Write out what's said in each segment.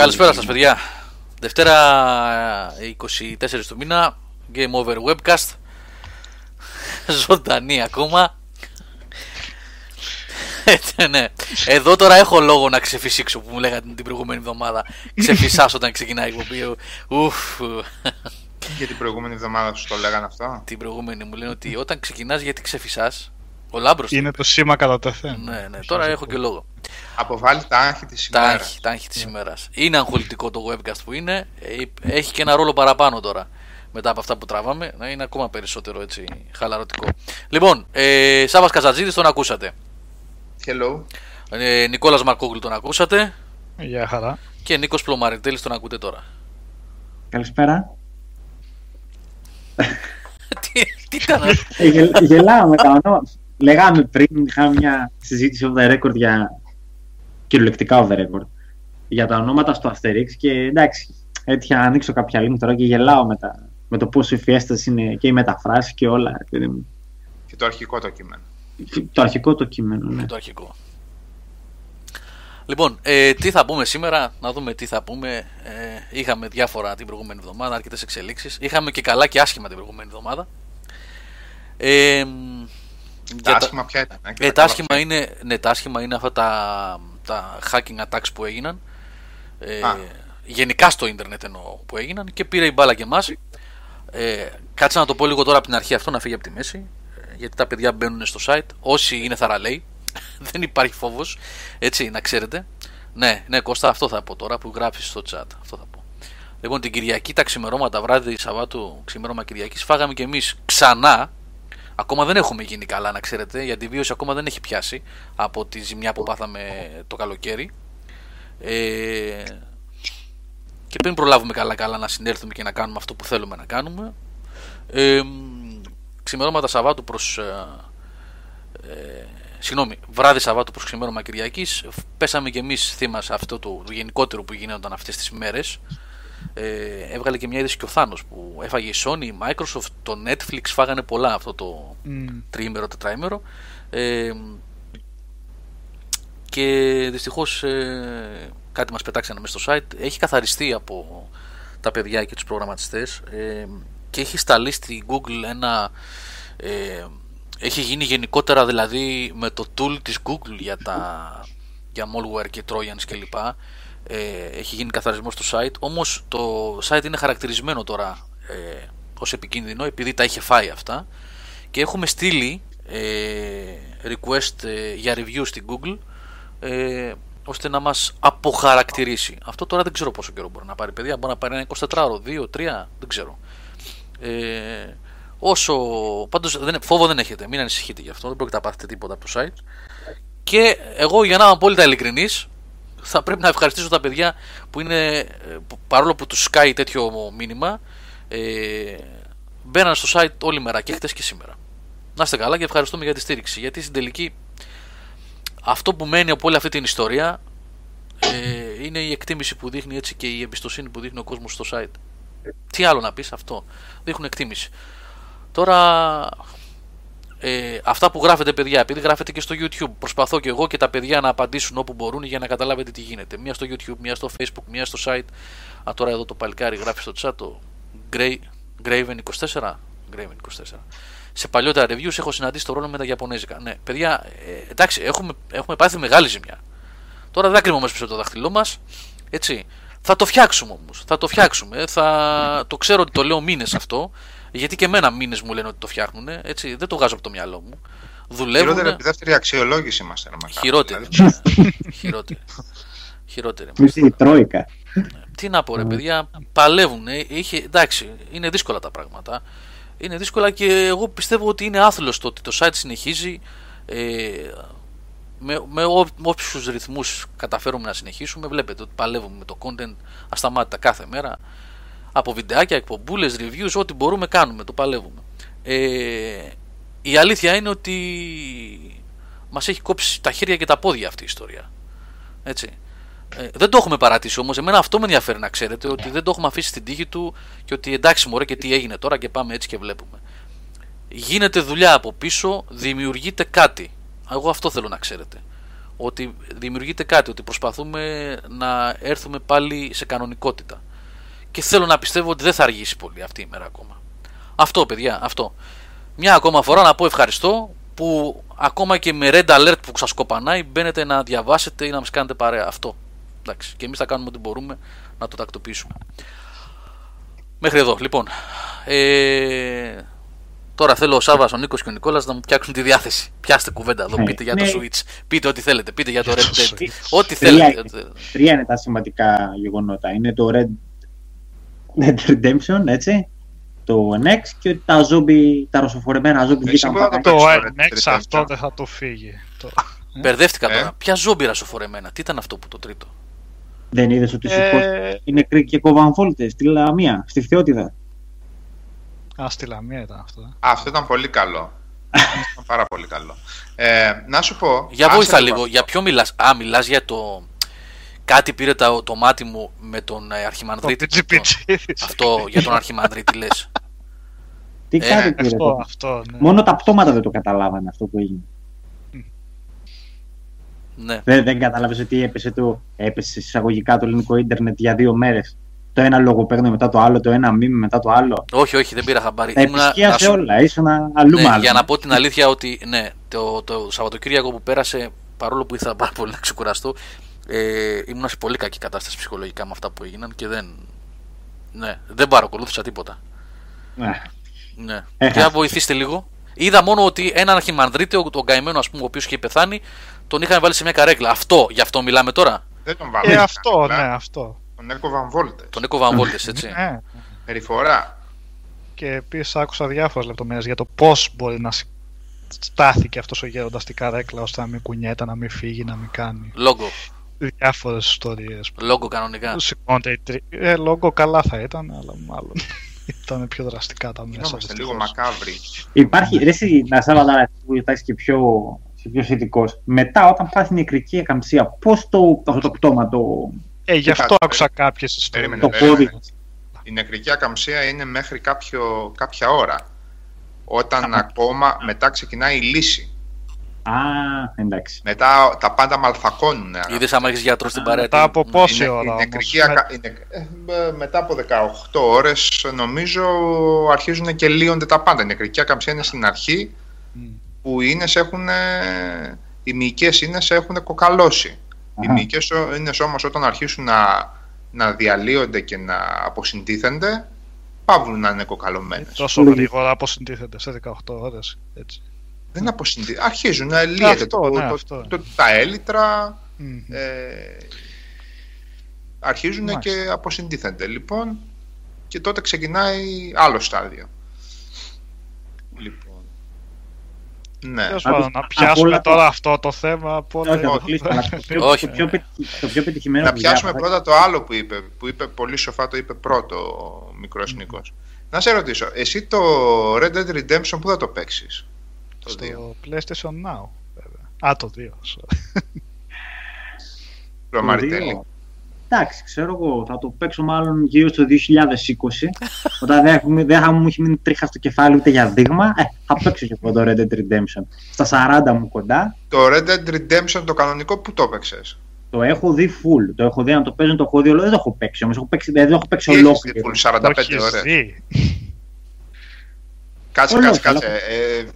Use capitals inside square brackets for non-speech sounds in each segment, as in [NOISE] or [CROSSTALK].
Καλησπέρα σας παιδιά. Δευτέρα 24 του μήνα, Game Over Webcast. Ζωντανή ακόμα. Έτσι, ναι. Εδώ τώρα έχω λόγο να ξεφυσίξω που μου λέγατε την προηγούμενη εβδομάδα. Ξεφυσάς όταν ξεκινάει η εκπομπή. Ουφ. Για την προηγούμενη εβδομάδα σου το λέγανε αυτό; Την προηγούμενη μου λένε ότι όταν ξεκινάς γιατί ξεφυσάς; Ο Λάμπρος. Είναι το σήμα κατά τεθέν. Ναι, ναι. Τώρα έχω και λόγο. Αποβάλει τα άγχη της Τα ημέρας. άγχη, τα άγχη της ημέρας. Είναι αγχολητικό το webcast που είναι. Ε, Έχει και ένα ρόλο παραπάνω τώρα. Μετά από αυτά που τραβάμε, να είναι ακόμα περισσότερο έτσι χαλαρωτικό. Λοιπόν, ε, Σάβας Καζατζίδης τον ακούσατε. Hello. Ε, Νικόλας Μαρκόγλου τον ακούσατε. Γεια χαρά. Και Νίκος Πλωμαριτέλης τον ακούτε τώρα. Καλησπέρα. [LAUGHS] τι, τι ήταν αυτό; Ε, γελ- γελάω με τα ονόματα. Λέγαμε πριν, είχαμε μια συζήτηση off the record για. κυριολεκτικά off the record. Για τα ονόματα στο Asterix και εντάξει, έτυχε να ανοίξω κάποια link τώρα και γελάω με, τα, με το πόσο ευφιέστες είναι και οι μεταφράσεις και όλα. ρε παιδί μου. Και το αρχικό το κείμενο. Το αρχικό το κείμενο, ναι. το αρχικό. Λοιπόν, ε, τι θα πούμε σήμερα, να δούμε τι θα πούμε. Ε, είχαμε διάφορα την προηγούμενη εβδομάδα, αρκετές εξελίξεις. Είχαμε και καλά και άσχημα την προηγούμενη εβδομάδα. Ε, Τα για τα- άσχημα ποια ήταν. ε, και Ε, τα τα, καλά άσχημα είναι, ναι, τα άσχημα είναι αυτά τα, τα hacking attacks που έγιναν. Ε, Α. γενικά στο ίντερνετ εννοώ που έγιναν και πήρε η μπάλα και εμάς. Ε, κάτσε να το πω λίγο τώρα από την αρχή αυτό να φύγει από τη μέση. ε, Γιατί τα παιδιά μπαίνουν στο site. Όσοι είναι θαραλέοι, [LAUGHS] δεν υπάρχει φόβος. Έτσι, να ξέρετε. Ναι, ναι, Κώστα, αυτό θα πω τώρα που γράφεις στο chat. Αυτό θα πω. Λοιπόν, την Κυριακή, τα ξημερώματα βράδυ Σαββάτου, ξημέρωμα Κυριακής, φάγαμε κι εμείς ξανά Ακόμα δεν έχουμε γίνει καλά, να ξέρετε. Η αντιβίωση ακόμα δεν έχει πιάσει από τη ζημιά που πάθαμε το καλοκαίρι. Ε, και πριν προλάβουμε καλά-καλά να συνέλθουμε και να κάνουμε αυτό που θέλουμε να κάνουμε. Ε, ξημερώματα Σαββάτου προς... Ε, ε, συγγνώμη, βράδυ Σαββάτου προς ξημέρωμα Κυριακής πέσαμε και εμείς θύμα σε αυτό το, το γενικότερο που γινόταν αυτές τις μέρες ε, έβγαλε και μια είδηση και ο Θάνος που έφαγε η Sony, η Microsoft, το Netflix φάγανε πολλά αυτό το Μμ. τριήμερο, τετραήμερο. Ε, και δυστυχώς ε, κάτι μας πετάξανε μέσα στο site. Έχει καθαριστεί από τα παιδιά και τους προγραμματιστές ε, και έχει σταλεί στη Google ένα ε, έχει γίνει γενικότερα δηλαδή με το tool της Google για τα για malware και trojans κλπ ε, έχει γίνει καθαρισμός στο site όμως το site είναι χαρακτηρισμένο τώρα ε, ως επικίνδυνο επειδή τα είχε φάει αυτά και έχουμε στείλει ε, request ε, για review στην Google ε, ώστε να μας αποχαρακτηρίσει. Αυτό τώρα δεν ξέρω πόσο καιρό μπορεί να πάρει παιδιά, μπορεί να πάρει ένα 24 ώρο, 2, 3, δεν ξέρω. Ε, όσο, πάντως δεν, φόβο δεν έχετε, μην ανησυχείτε γι' αυτό, δεν πρόκειται να πάθετε τίποτα από το site. Και εγώ για να είμαι απόλυτα ειλικρινής, θα πρέπει να ευχαριστήσω τα παιδιά που είναι, ε, που- παρόλο που τους σκάει τέτοιο μήνυμα, ε, μπαίναν στο site όλη μέρα και χτες και σήμερα. Να είστε καλά και ευχαριστούμε για τη στήριξη. Γιατί στην τελική αυτό που μένει από όλη αυτή την ιστορία ε, είναι η εκτίμηση που δείχνει έτσι και η εμπιστοσύνη που δείχνει ο κόσμος στο site. Τι άλλο να πεις αυτό. Δείχνουν εκτίμηση. Τώρα ε, αυτά που γράφετε παιδιά, επειδή γράφετε και στο YouTube, προσπαθώ και εγώ και τα παιδιά να απαντήσουν όπου μπορούν για να καταλάβετε τι γίνεται. Μία στο YouTube, μία στο Facebook, μία στο site. Α, τώρα εδώ το παλικάρι γράφει στο chat το Gray, Graven24. Graven24. Σε παλιότερα reviews έχω συναντήσει το ρόλο με τα Ιαπωνέζικα. Ναι, παιδιά, ε, εντάξει, έχουμε, έχουμε πάθει μεγάλη ζημιά. Τώρα δεν θα κρύβουμε πίσω από το δάχτυλό μας. Έτσι. Θα το φτιάξουμε όμως. Θα το φτιάξουμε. Θα... Το ξέρω ότι το λέω μήνες αυτό. Γιατί και εμένα μήνες μου λένε ότι το φτιάχνουν. Έτσι. Δεν το βγάζω από το μυαλό μου. Δουλεύουν. Χειρότερα από τη δεύτερη αξιολόγηση μας era μακάρι. Χειρότερη. Δηλαδή, Χειρότερη. Χειρότερη. Είσαι η Τρόικα. Τι να πω, ρε παιδιά, παλεύουν. ε, Είχε, εντάξει, είναι δύσκολα τα πράγματα. Είναι δύσκολα και εγώ πιστεύω ότι είναι άθλος το ότι το site συνεχίζει. Ε, με, με ό- όποιους ρυθμούς καταφέρουμε να συνεχίσουμε. Βλέπετε ότι παλεύουμε με το content ασταμάτητα κάθε μέρα. Από βιντεάκια, εκπομπούλες, reviews, ό,τι μπορούμε κάνουμε, το παλεύουμε. Ε, η αλήθεια είναι ότι μας έχει κόψει τα χέρια και τα πόδια αυτή η ιστορία. Έτσι. Ε, δεν το έχουμε παρατήσει όμως. Εμένα αυτό με ενδιαφέρει να ξέρετε ότι δεν το έχουμε αφήσει στην τύχη του και ότι εντάξει, μωρέ και τι έγινε τώρα και πάμε έτσι και βλέπουμε. Γίνεται δουλειά από πίσω, δημιουργείται κάτι. Εγώ αυτό θέλω να ξέρετε. ότι δημιουργείται κάτι, ότι προσπαθούμε να έρθουμε πάλι σε κανονικότητα. Και θέλω να πιστεύω ότι δεν θα αργήσει πολύ αυτή η μέρα ακόμα. Αυτό, παιδιά, αυτό. Μια ακόμα φορά να πω ευχαριστώ που ακόμα και με red alert που σας κοπανάει μπαίνετε να διαβάσετε ή να μας κάνετε παρέα. Αυτό. Εντάξει. Και εμείς θα κάνουμε ό,τι μπορούμε να το τακτοποιήσουμε. Μέχρι εδώ. Λοιπόν, ε, τώρα θέλω ο Σάβα, ο Νίκος και ο Νικόλας να μου φτιάξουν τη διάθεση. Πιάστε κουβέντα εδώ, Ναι. πείτε για το Ναι. Switch. Πείτε ό,τι θέλετε. Πείτε για το Red το Dead. Switch. Ό,τι Τρία θέλετε. είναι. Τρία είναι τα σημαντικά γεγονότα. Είναι το Red Dead Redemption, έτσι, το NX και τα zombie, τα ρωσοφορεμένα zombie Εσύ βγήκαν μπορεί να το παρά. Το παίξεις το Red NX Dead αυτό Redemption. δεν θα το φύγει. Το... Μπερδεύτηκα Ε. τώρα. Ποια ζόμπι ρασοφορεμένα. Τι ήταν αυτό που το τρίτο; Δεν είδες ότι σου Ε, είναι νεκροί και κοβανβόλτε στη Λαμία, στη Φθιώτιδα. Α, στη Λαμία ήταν αυτό. ε. Αυτό ήταν πολύ καλό. ήταν πάρα πολύ καλό. Ε, να σου πω. Για άσε βοήθα λίγο λίγο. Για ποιο μιλάς; Α, μιλάς για το. Κάτι πήρε το, το μάτι μου με τον ε, Το Αρχιμανδρίτη. πιτσι πιτσι. Αυτό για τον Αρχιμανδρίτη λες. Τι Ε, κάνει πήρε Αυτό, το- αυτό. Ναι. Μόνο τα πτώματα δεν το καταλάβανε αυτό που έγινε. Ναι. Δεν, δεν κατάλαβες ότι έπεσε, το, έπεσε εισαγωγικά το ελληνικό ίντερνετ για δύο μέρες. Το ένα λογοπαίγνιο μετά το άλλο, το ένα μήνυμα μετά το άλλο. Όχι, όχι, δεν πήρα χαμπάρι. Τα Ήμουνα- να επισκίασε σου- όλα, ήσουν αλλού Ναι, μάλλον. για να πω την αλήθεια ότι ναι, το, το Σαββατοκύριακο που πέρασε, παρόλο που ήθελα πάρα πολύ να ξεκουραστώ, ε, ήμουν σε πολύ κακή κατάσταση ψυχολογικά με αυτά που έγιναν και δεν, ναι, δεν παρακολούθησα τίποτα. Ναι. Ναι. Έχασε. Για βοηθήστε λίγο. Είδα μόνο ότι έναν αρχιμανδρίτη, ο- τον καημένο ας πούμε, ο οποίος είχε πεθάνει, τον είχαν βάλει σε μια καρέκλα. Αυτό, γι' αυτό μιλάμε τώρα. Δεν τον βάλαμε. Ε, αυτό, ναι, αυτό. Τον έκοβαν βόλτες. Τον έκοβαν βόλτες, έτσι. Ναι. Περιφορά. Και επίσης άκουσα διάφορες λεπτομέρειες για το πώς μπορεί να σ- στάθηκε αυτός ο γέροντας στην καρέκλα ώστε να μην κουνιέται, να μην φύγει, να μην κάνει. Λόγκο. Διάφορες ιστορίες. Λόγκο κανονικά. Σηκώνεται η τρι... Ε, λόγω καλά θα ήταν, αλλά μάλλον [LAUGHS] ήταν πιο δραστικά τα μέσα. Είμαστε λίγο δυστυχώς. μακάβροι. Υπάρχει, ρε, εσύ, να σε έβαλα που είσαι και πιο, είσαι πιο σχετικός. Μετά, όταν πάθει νεκρική εκαμψία, πώς το, αυτό το πτώμα, το, Ε, γι' αυτό Κάτσε, άκουσα κάποιες ιστορίες. Περίμενε, το περίμενε. πόδι. Η νεκρική ακαμψία είναι μέχρι κάποιο, κάποια ώρα. Όταν ακόμα μετά ξεκινάει η λύση. Α, εντάξει. Μετά τα πάντα μαλθακώνουν. Είδες άμα έχεις γιατρός στην παρέα. Μετά από τι- πόση Η νε- ώρα η όμως; νεκρική Με- ακα- η νεκ- ε, ε, μετά από 18 ώρες νομίζω αρχίζουν και λύονται τα πάντα. Η νεκρική ακαμψία είναι στην αρχή Μμ. που οι ίνες έχουν, ε, οι μυϊκές ίνες έχουν κοκαλώσει. Οι Αχα. μυϊκές ο- ίνες όμως όταν αρχίσουν να, να διαλύονται και να αποσυντίθενται παύλουν να είναι κοκαλωμένες. Τόσο Λογικό. γρήγορα αποσυντίθεται σε 18 ώρες. Έτσι. Δεν αποσυντίθενται. Αρχίζουν να λύεται Αυτό, το, ναι, το- αυτό. το- τα έλιτρα, Μμ. ε, αρχίζουν Μάλιστα. και αποσυντίθενται. Λοιπόν, και τότε ξεκινάει άλλο στάδιο. Λοιπόν. Ναι. Τέλος Άκουσα- πάντων, να πιάσουμε όλα- τώρα αυτό το θέμα. Από Όχι, θα το κλείσουμε. αλλά το πιο- Όχι. Το πιο, πετυχ- το πιο πετυχημένο Να που πιάσουμε διάβασα- πρώτα το άλλο που είπε, που είπε πολύ σοφά, το είπε πρώτο ο μικρός Νίκος. Να σε ρωτήσω, εσύ το Red Dead Redemption πού θα το παίξεις; Το 2. στο PlayStation Now. Βέβαια. Α, το 2. sorry. Το το Μαριτέλη. δύο. Εντάξει, ξέρω εγώ, θα το παίξω μάλλον γύρω στο 2020. όταν δεν, έχουμε, δεν θα μου έχει μείνει τρίχα στο κεφάλι ούτε για δείγμα. Ε, θα παίξω και εγώ το Red Dead Redemption. Στα 40 μου κοντά. Το Red Dead Redemption το κανονικό πού το έπαιξες; Το έχω δει full. Το έχω δει να το παίζουν, το έχω δει όλο. Δεν το έχω παίξει όμως. Δεν το έχω παίξει Τι έχεις δει, ολόκληρο. full, Το 45 έχεις ώρες. δει. Κάτσε, Όλο, κάτσε, καλά. κάτσε.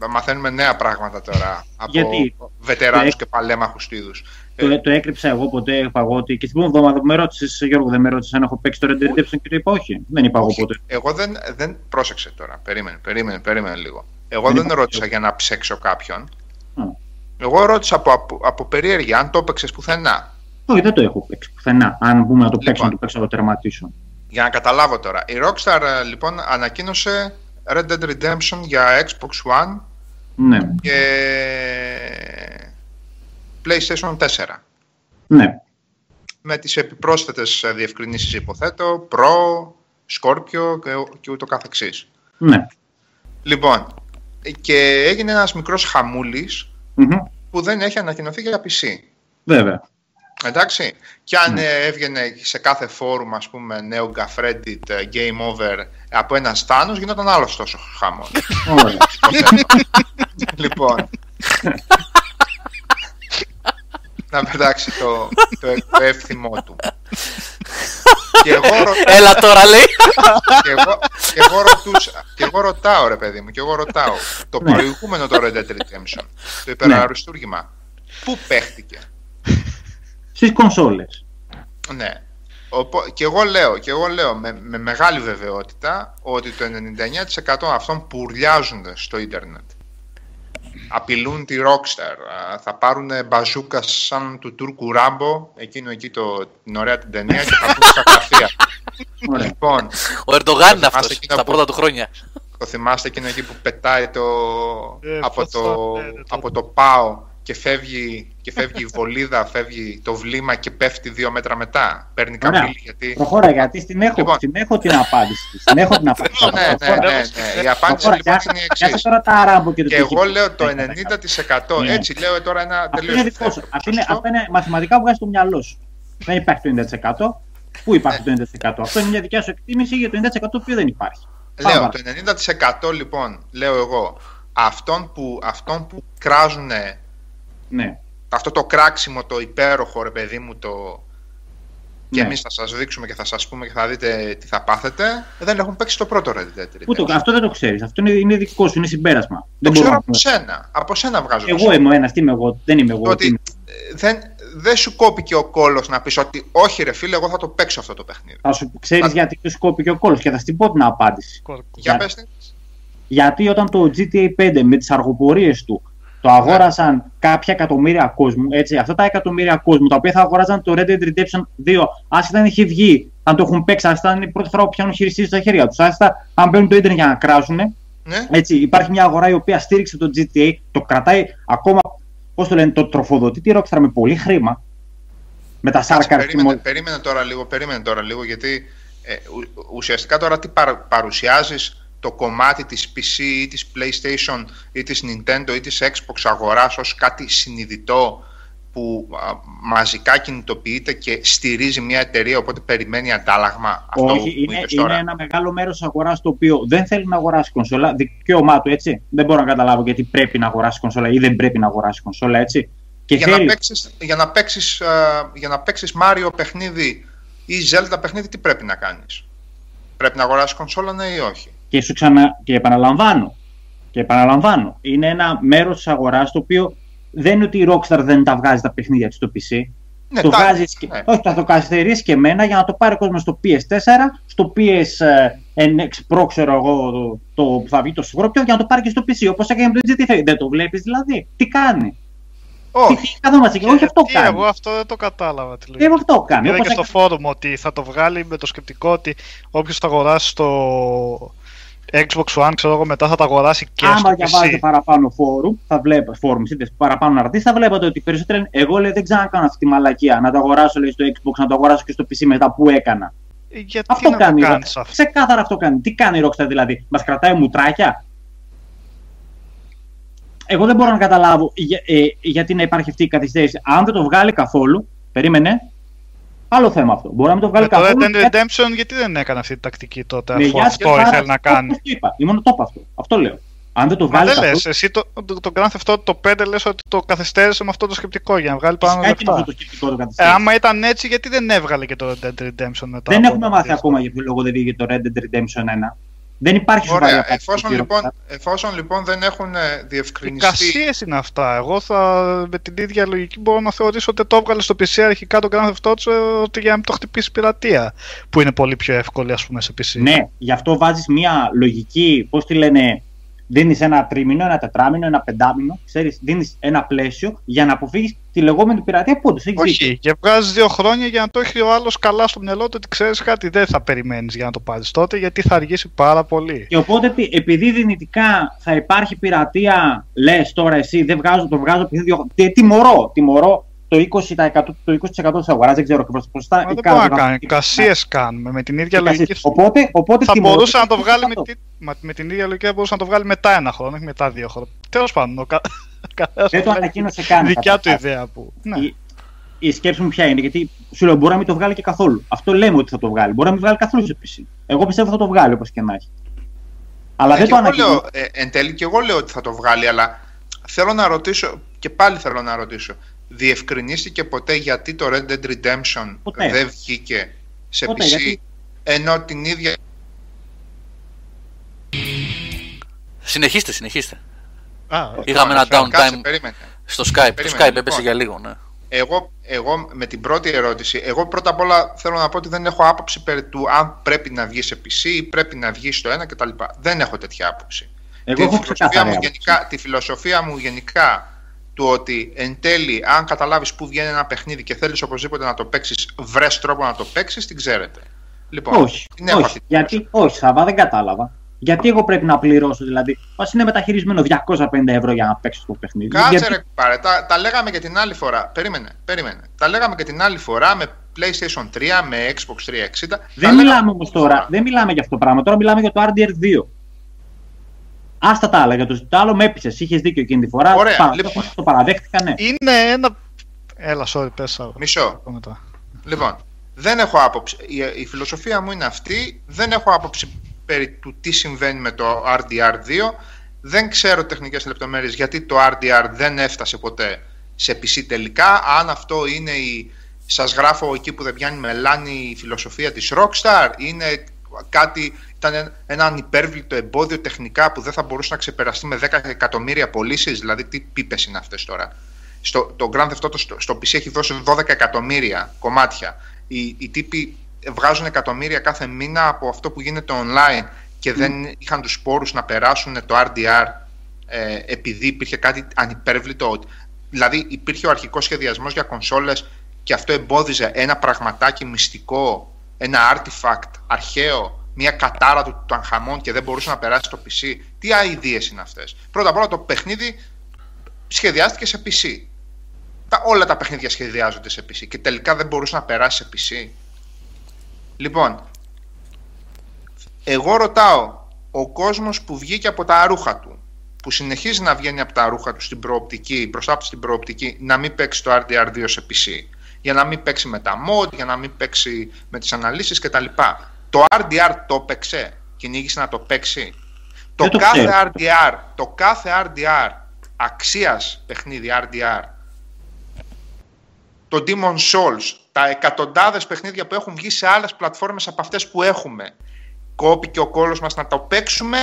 Ε, μαθαίνουμε νέα πράγματα τώρα από Γιατί; βετεράνους Ε, και παλέμαχους του είδους. Το, το έκρυψα εγώ ποτέ. Είπα εγώ ότι και την πρώτη εβδομάδα που με ρώτησες, Γιώργο, δεν με ρώτησες αν έχω παίξει το Red Dead Redemption και του είπα όχι. Δεν είπα εγώ Όχι, ποτέ. εγώ δεν, δεν πρόσεξε τώρα. Περίμενε, περίμενε, περίμενε λίγο. Εγώ Δεν δεν είπα- ρώτησα για να ψέξω κάποιον. Α. Εγώ ρώτησα από, από, από περιέργεια αν το έπαιξες πουθενά. Όχι, δεν το έχω παίξει πουθενά. Αν πούμε να το παίξω, Λοιπόν. να το παίξω, να το τερματίσω. Για να καταλάβω τώρα. Η Rockstar ε, λοιπόν ανακοίνωσε Red Dead Redemption για Xbox One Ναι, και PlayStation 4. ναι. Με τις επιπρόσθετες ε, διευκρινήσεις υποθέτω, Pro, Scorpio και, και ούτω καθεξής. ναι. Λοιπόν, και έγινε ένας μικρός χαμούλης Μμμ. που δεν έχει ανακοινωθεί για PC. Βέβαια. Εντάξει. Και αν Ναι. ε, έβγαινε σε κάθε φόρουμ, ας πούμε, νέο Gaffreddit, ε, Game Over από ένας στάνος, γινόταν άλλος τόσο χαμός. [LAUGHS] να πετάξει το, το, το εύθυμό του. και εγώ, ρω- Έλα τώρα λέει. και εγώ, και εγώ, ρωτούσα, και εγώ ρωτάω ρε παιδί μου, και εγώ ρωτάω το Ναι. προηγούμενο το Red Dead Redemption, το υπεραριστούργημα, πού παίχτηκε; Στις κονσόλες. Ναι. Οπό- και εγώ λέω, και εγώ λέω με, με μεγάλη βεβαιότητα ότι το 99% αυτών που ουρλιάζουν στο ίντερνετ απειλούν τη Rockstar, α, θα πάρουν μπαζούκα σαν του Τούρκου Ράμπο, εκείνο εκεί το, την ωραία την ταινία και θα πούν στα γραφεία. [LAUGHS] Ωραία. λοιπόν, Ο Ερντογάν είναι Θυμάστε αυτό εκείνο τα που- πρώτα του χρόνια. το θυμάστε εκείνο εκεί που πετάει το, Ε, από, πώς το, θα λένε το- από το ΠΑΟ και φεύγει, και φεύγει η βολίδα, φεύγει το βλήμα και πέφτει δύο μέτρα μετά. Παίρνει Ωραία. καμπύλη γιατί... Προχώρα, γιατί στην έχω, Λοιπόν. στην έχω την απάντηση. Στην έχω την απάντηση. Ναι, ναι, Προχώρα. ναι, ναι. Η απάντηση Προχώρα, λοιπόν πιάσε- είναι η πιάσε εξής. τώρα τα ράμπο και το Και τι εγώ έχει. λέω το 90%. 90%. Ναι. Έτσι λέω τώρα ένα Αυτό τελείως είναι δικό σου. Αυτό είναι, αυτό είναι μαθηματικά που βγάζει το μυαλό σου. Δεν υπάρχει το 90%. Πού υπάρχει το 90%. Αυτό είναι μια δικιά σου εκτίμηση για το 90% το οποίο δεν υπάρχει. Πάμε Λέω παρακάτω. το 90% λοιπόν, λέω εγώ, αυτών που, αυτών που κράζουν Ναι. αυτό το κράξιμο, το υπέροχο ρε παιδί μου, το. Και Ναι. εμείς θα σας δείξουμε και θα σας πούμε και θα δείτε τι θα πάθετε. Δεν έχουν παίξει το πρώτο Red Dead Πού το, Redemption. αυτό δεν το ξέρεις. Αυτό είναι, είναι δικό σου, είναι συμπέρασμα. Το δεν ξέρω μπορούμε από σένα. Από σένα βγάζω. το Εγώ είμαι ο ένας, τι είμαι εγώ. Δεν είμαι εγώ. Το ότι τι είμαι. ε, δεν, δεν σου κόπηκε ο κόλος να πεις ότι όχι, ρε φίλε, εγώ θα το παίξω αυτό το παιχνίδι. Θα σου ξέρεις Α- γιατί του κόπηκε ο κόλος και θα στην πω την απάντηση. Κόρκο. Για Για- πες τι. Γιατί όταν το GTA 5 με τις αργοπορίες του το αγόρασαν κάποια εκατομμύρια κόσμου, έτσι, αυτά τα εκατομμύρια κόσμου, τα οποία θα αγόραζαν το Red Dead Redemption 2, άσχετα αν έχει βγει, αν το έχουν παίξει, άσχετα αν είναι η πρώτη φορά που πιάνουν χειριστή στα χέρια τους, άσχετα αν μπαίνουν το ίντερνετ για να κράσουν. Ναι. Έτσι, υπάρχει μια αγορά η οποία στήριξε το GTA, το κρατάει ακόμα, πώς το λένε, το τροφοδοτεί τη Rockstar με πολύ χρήμα. Με τα Κάτσε, σάρκα περίμενε, περίμενε τώρα λίγο, περίμενε τώρα λίγο, γιατί ε, ου- ουσιαστικά τώρα τι παρα, παρουσιάζεις το κομμάτι της PC ή της PlayStation ή της Nintendo ή της Xbox αγοράς ως κάτι συνειδητό που α, μαζικά κινητοποιείται και στηρίζει μια εταιρεία οπότε περιμένει αντάλλαγμα αυτό Όχι, που είναι, είπες είναι τώρα. ένα μεγάλο μέρος της αγοράς το οποίο δεν θέλει να αγοράσει κονσόλα. Δικαίωμά του, έτσι. Δεν μπορώ να καταλάβω γιατί πρέπει να αγοράσει κονσόλα ή δεν πρέπει να αγοράσει κονσόλα, έτσι. Και για, θέλει. να παίξεις, για, να παίξεις, α, για να παίξεις Mario παιχνίδι ή Zelda παιχνίδι τι πρέπει να κάνεις; Πρέπει να αγοράσεις κονσόλα ναι ή όχι; Και σου ξανα. και επαναλαμβάνω. Και επαναλαμβάνω. Είναι ένα μέρος της αγοράς το οποίο δεν είναι ότι η Rockstar δεν τα βγάζει τα παιχνίδια της στο PC. Ναι, το τα- βγάζεις και... ναι. Όχι, θα το καθυστερήσει και εμένα για να το πάρει ο κόσμος στο PS4, στο PSNX Pro, ξέρω εγώ, το, το που θα βγει το Σκόρπιο, για να το πάρει και στο PC. Όπως έκανε με το GTA. Δεν το βλέπεις δηλαδή. Τι κάνει; Όχι. Τι καθόμαστε και όχι αυτό Τι, κάνει. εγώ αυτό δεν το κατάλαβα. Τι Εγώ αυτό κάνει. Είδα Όπως και στο έκανε- φόρουμ ότι θα το βγάλει με το σκεπτικό ότι όποιος το αγοράσει στο Xbox One, ξέρω εγώ, μετά θα το αγοράσει και Άμα στο διαβάζετε PC. παραπάνω φόρουμ, θα βλέπετε φόρουμ, είτε παραπάνω αρτή, θα βλέπετε ότι περισσότεροι λένε, Εγώ λέει, δεν ξανακάνω αυτή τη μαλακία. Να το αγοράσω λέει, στο Xbox, να το αγοράσω και στο PC μετά που έκανα. Γιατί αυτό να κάνει. το η κάνεις Rockstar. αυτό; Ξεκάθαρα αυτό κάνει. Τι κάνει η Rockstar δηλαδή, μας κρατάει μουτράκια; Εγώ δεν μπορώ να καταλάβω για- ε, γιατί να υπάρχει αυτή η καθυστέρηση. Αν δεν το βγάλει καθόλου, περίμενε. Άλλο θέμα αυτό. Μπορεί να μην το βγάλει Με το καθόλου. Red Dead Redemption γιατί δεν έκανε αυτή τη τακτική τότε, με αφού γεια αυτό και χαρά, ήθελε να κάνει. όπως το είπα. Ήμουν το είπα αυτό. Αυτό λέω. Αν δεν το Μα βγάλει δεν καθόλου. λες, εσύ το, το, το Grand Theft Auto το 5 λες ότι το καθυστέρησε με αυτό το σκεπτικό για να βγάλει πάνω Φυσικά και με αυτό λεφτά. το σκεπτικό το Ε, καθυστέρησε. άμα ήταν έτσι, γιατί δεν έβγαλε και το Red Dead Redemption μετά. Δεν από έχουμε το μάθει PS4. ακόμα για ποιο λόγο δεν βγήκε το Red Dead Redemption 1. Δεν υπάρχει σοβαρή Ωραία. απάντηση Εφόσον από τη λοιπόν, Rockstar. εφόσον λοιπόν δεν έχουν ε, διευκρινιστεί. Εικασίες είναι αυτά. Εγώ θα, με την ίδια λογική μπορώ να θεωρήσω ότι το έβγαλε στο PC αρχικά το Grand Theft Auto ότι για να μην το χτυπήσει πειρατεία. Που είναι πολύ πιο εύκολη ας πούμε σε PC. Ναι, γι' αυτό βάζεις μια λογική, πώς τη λένε, δίνεις ένα τρίμηνο, ένα τετράμινο, ένα πεντάμινο, ξέρεις, δίνεις ένα πλαίσιο για να αποφύγεις τη λεγόμενη πειρατεία. Πόντω, έχει δίκιο. Όχι, και βγάζεις δύο χρόνια για να το έχει ο άλλος καλά στο μυαλό του ότι ξέρεις κάτι δεν θα περιμένεις για να το πάρεις τότε γιατί θα αργήσει πάρα πολύ. Και οπότε επει- επειδή δυνητικά θα υπάρχει πειρατεία, λες τώρα εσύ, δεν βγάζω, το βγάζω επειδή δύο. Τι, τιμωρώ, τιμωρώ το 20%, το 20% της αγοράς, δεν ξέρω ακριβώς ποσοστά. Μα ή δεν κάτω, μπορεί να να- κάνει. Κασίε κάνουμε με την ίδια Εικασίες. λογική. Οπότε, οπότε Θα τιμωρώ μπορούσε το να το βγάλει με, 20%. τη- μα- με την ίδια λογική θα μπορούσε να το βγάλει μετά ένα χρόνο, όχι μετά δύο χρόνια. Τέλος πάντων, ο κα... [LAUGHS] καθένας Δεν το θα ανακοίνωσε έχει καν. Δικιά του καταρχάς. ιδέα που. Ναι. Η, η σκέψη μου ποια είναι, γιατί σου λέω μπορεί να μην το βγάλει και καθόλου. Αυτό λέμε ότι θα το βγάλει. Μπορεί να μην βγάλει καθόλου σε PC. Εγώ πιστεύω θα το βγάλει όπως και να έχει. Αλλά Ε, δεν και το εγώ ανακοίνωσε. λέω, ε, εν τέλει και εγώ λέω ότι θα το βγάλει, αλλά θέλω να ρωτήσω, και πάλι θέλω να ρωτήσω, διευκρινίστηκε ποτέ γιατί το Red Dead Redemption Ποτέ. δεν βγήκε σε Ποτέ, PC γιατί- ενώ την ίδια Συνεχίστε, συνεχίστε. Α, Είχαμε ένα Λοιπόν, κάτσε, downtime περίμενε. στο Skype. Το Περίμενε, Skype λοιπόν. έπεσε για λίγο, ναι. Εγώ, εγώ με την πρώτη ερώτηση, εγώ πρώτα απ' όλα θέλω να πω ότι δεν έχω άποψη περί του αν πρέπει να βγει σε PC ή πρέπει να βγει στο ένα κτλ. Δεν έχω τέτοια άποψη. Εγώ τη, έχω φιλοσοφία ξεκάθαρη μου άποψη. γενικά, τη φιλοσοφία μου γενικά του ότι εν τέλει, αν καταλάβεις που βγαίνει ένα παιχνίδι και θέλεις οπωσδήποτε να το παίξεις, βρες τρόπο να το παίξεις, την ξέρετε. Λοιπόν, Όχι, την έχω όχι, αυτή τη γιατί, όχι, Σάβα, δεν κατάλαβα. Γιατί εγώ πρέπει να πληρώσω, δηλαδή, μα είναι μεταχειρισμένο 250 ευρώ για να παίξω το παιχνίδι. Κάτσε γιατί... ρε κουμπάρε, τα, τα λέγαμε και την άλλη φορά. Περίμενε, περίμενε. Τα λέγαμε και την άλλη φορά με PlayStation 3, με Xbox 360. Τα Δεν λέγαμε μιλάμε την όμω άλλη τώρα, φορά. δεν μιλάμε για αυτό το πράγμα. Τώρα μιλάμε για το RDR2. Άστα τα άλλα, για το, το άλλο με έπεισες. Είχες δίκιο εκείνη τη φορά. Ωραία, Παρα- λοιπόν. Το παραδέχτηκα, ναι. είναι ένα. Έλα, sorry, πες Σάβα. Μισό. Πω μετά. Λοιπόν, δεν έχω άποψη. Η, η φιλοσοφία μου είναι αυτή. Δεν έχω άποψη περί του τι συμβαίνει με το RDR2. Δεν ξέρω τεχνικές λεπτομέρειες γιατί το RDR δεν έφτασε ποτέ σε PC τελικά. Αν αυτό είναι η... Σας γράφω εκεί που δεν πιάνει μελάνη η φιλοσοφία της Rockstar. Είναι κάτι, ήταν ένα- ένα ανυπέρβλητο εμπόδιο τεχνικά που δεν θα μπορούσε να ξεπεραστεί με 10 εκατομμύρια πωλήσεις. Δηλαδή, τι πίπες είναι αυτές τώρα. Στο, το Grand Theft Auto στο, στο PC έχει δώσει 12 εκατομμύρια κομμάτια. Οι, οι τύποι βγάζουν εκατομμύρια κάθε μήνα από αυτό που γίνεται online και δεν είχαν τους σπόρους να περάσουν το RDR ε, επειδή υπήρχε κάτι ανυπέρβλητο. ότι- Δηλαδή υπήρχε ο αρχικός σχεδιασμός για κονσόλες και αυτό εμπόδιζε ένα πραγματάκι μυστικό, ένα artifact αρχαίο, μια κατάρα του Τουταγχαμών και δεν μπορούσε να περάσει το PC. Τι ideas είναι αυτές. Πρώτα απ' όλα το παιχνίδι σχεδιάστηκε σε PC. Τα, όλα τα παιχνίδια σχεδιάζονται σε PC και τελικά δεν μπορούσε να περάσει σε PC. Λοιπόν, εγώ ρωτάω, ο κόσμος που βγήκε από τα ρούχα του, που συνεχίζει να βγαίνει από τα ρούχα του στην προοπτική, μπροστά του στην προοπτική, να μην παίξει το RDR2 σε PC, για να μην παίξει με τα mod, για να μην παίξει με τις αναλύσεις κτλ. Το RDR το παίξε, κυνήγησε να το παίξει; Το Δεν το κάθε ξέρω. RDR, το κάθε RDR αξίας παιχνίδι RDR το Demon Souls, τα εκατοντάδες παιχνίδια που έχουν βγει σε άλλες πλατφόρμες από αυτές που έχουμε. Κόπηκε ο κόλος μας να το παίξουμε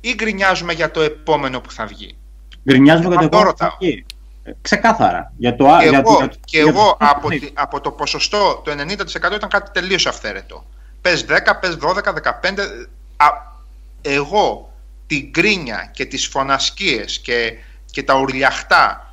ή γκρινιάζουμε για το επόμενο που θα βγει; Γκρινιάζουμε για το Αυτό επόμενο ρωτάω. που θα βγει. Ε, Ξεκάθαρα. Για το, Και για, εγώ, για, και για εγώ το- από, τη- από το ποσοστό, το 90% ήταν κάτι τελείως αυθαίρετο. Πες 10, πες 12, 15. Α, εγώ την γκρίνια και τις φωνασκίες και, και τα ουρλιαχτά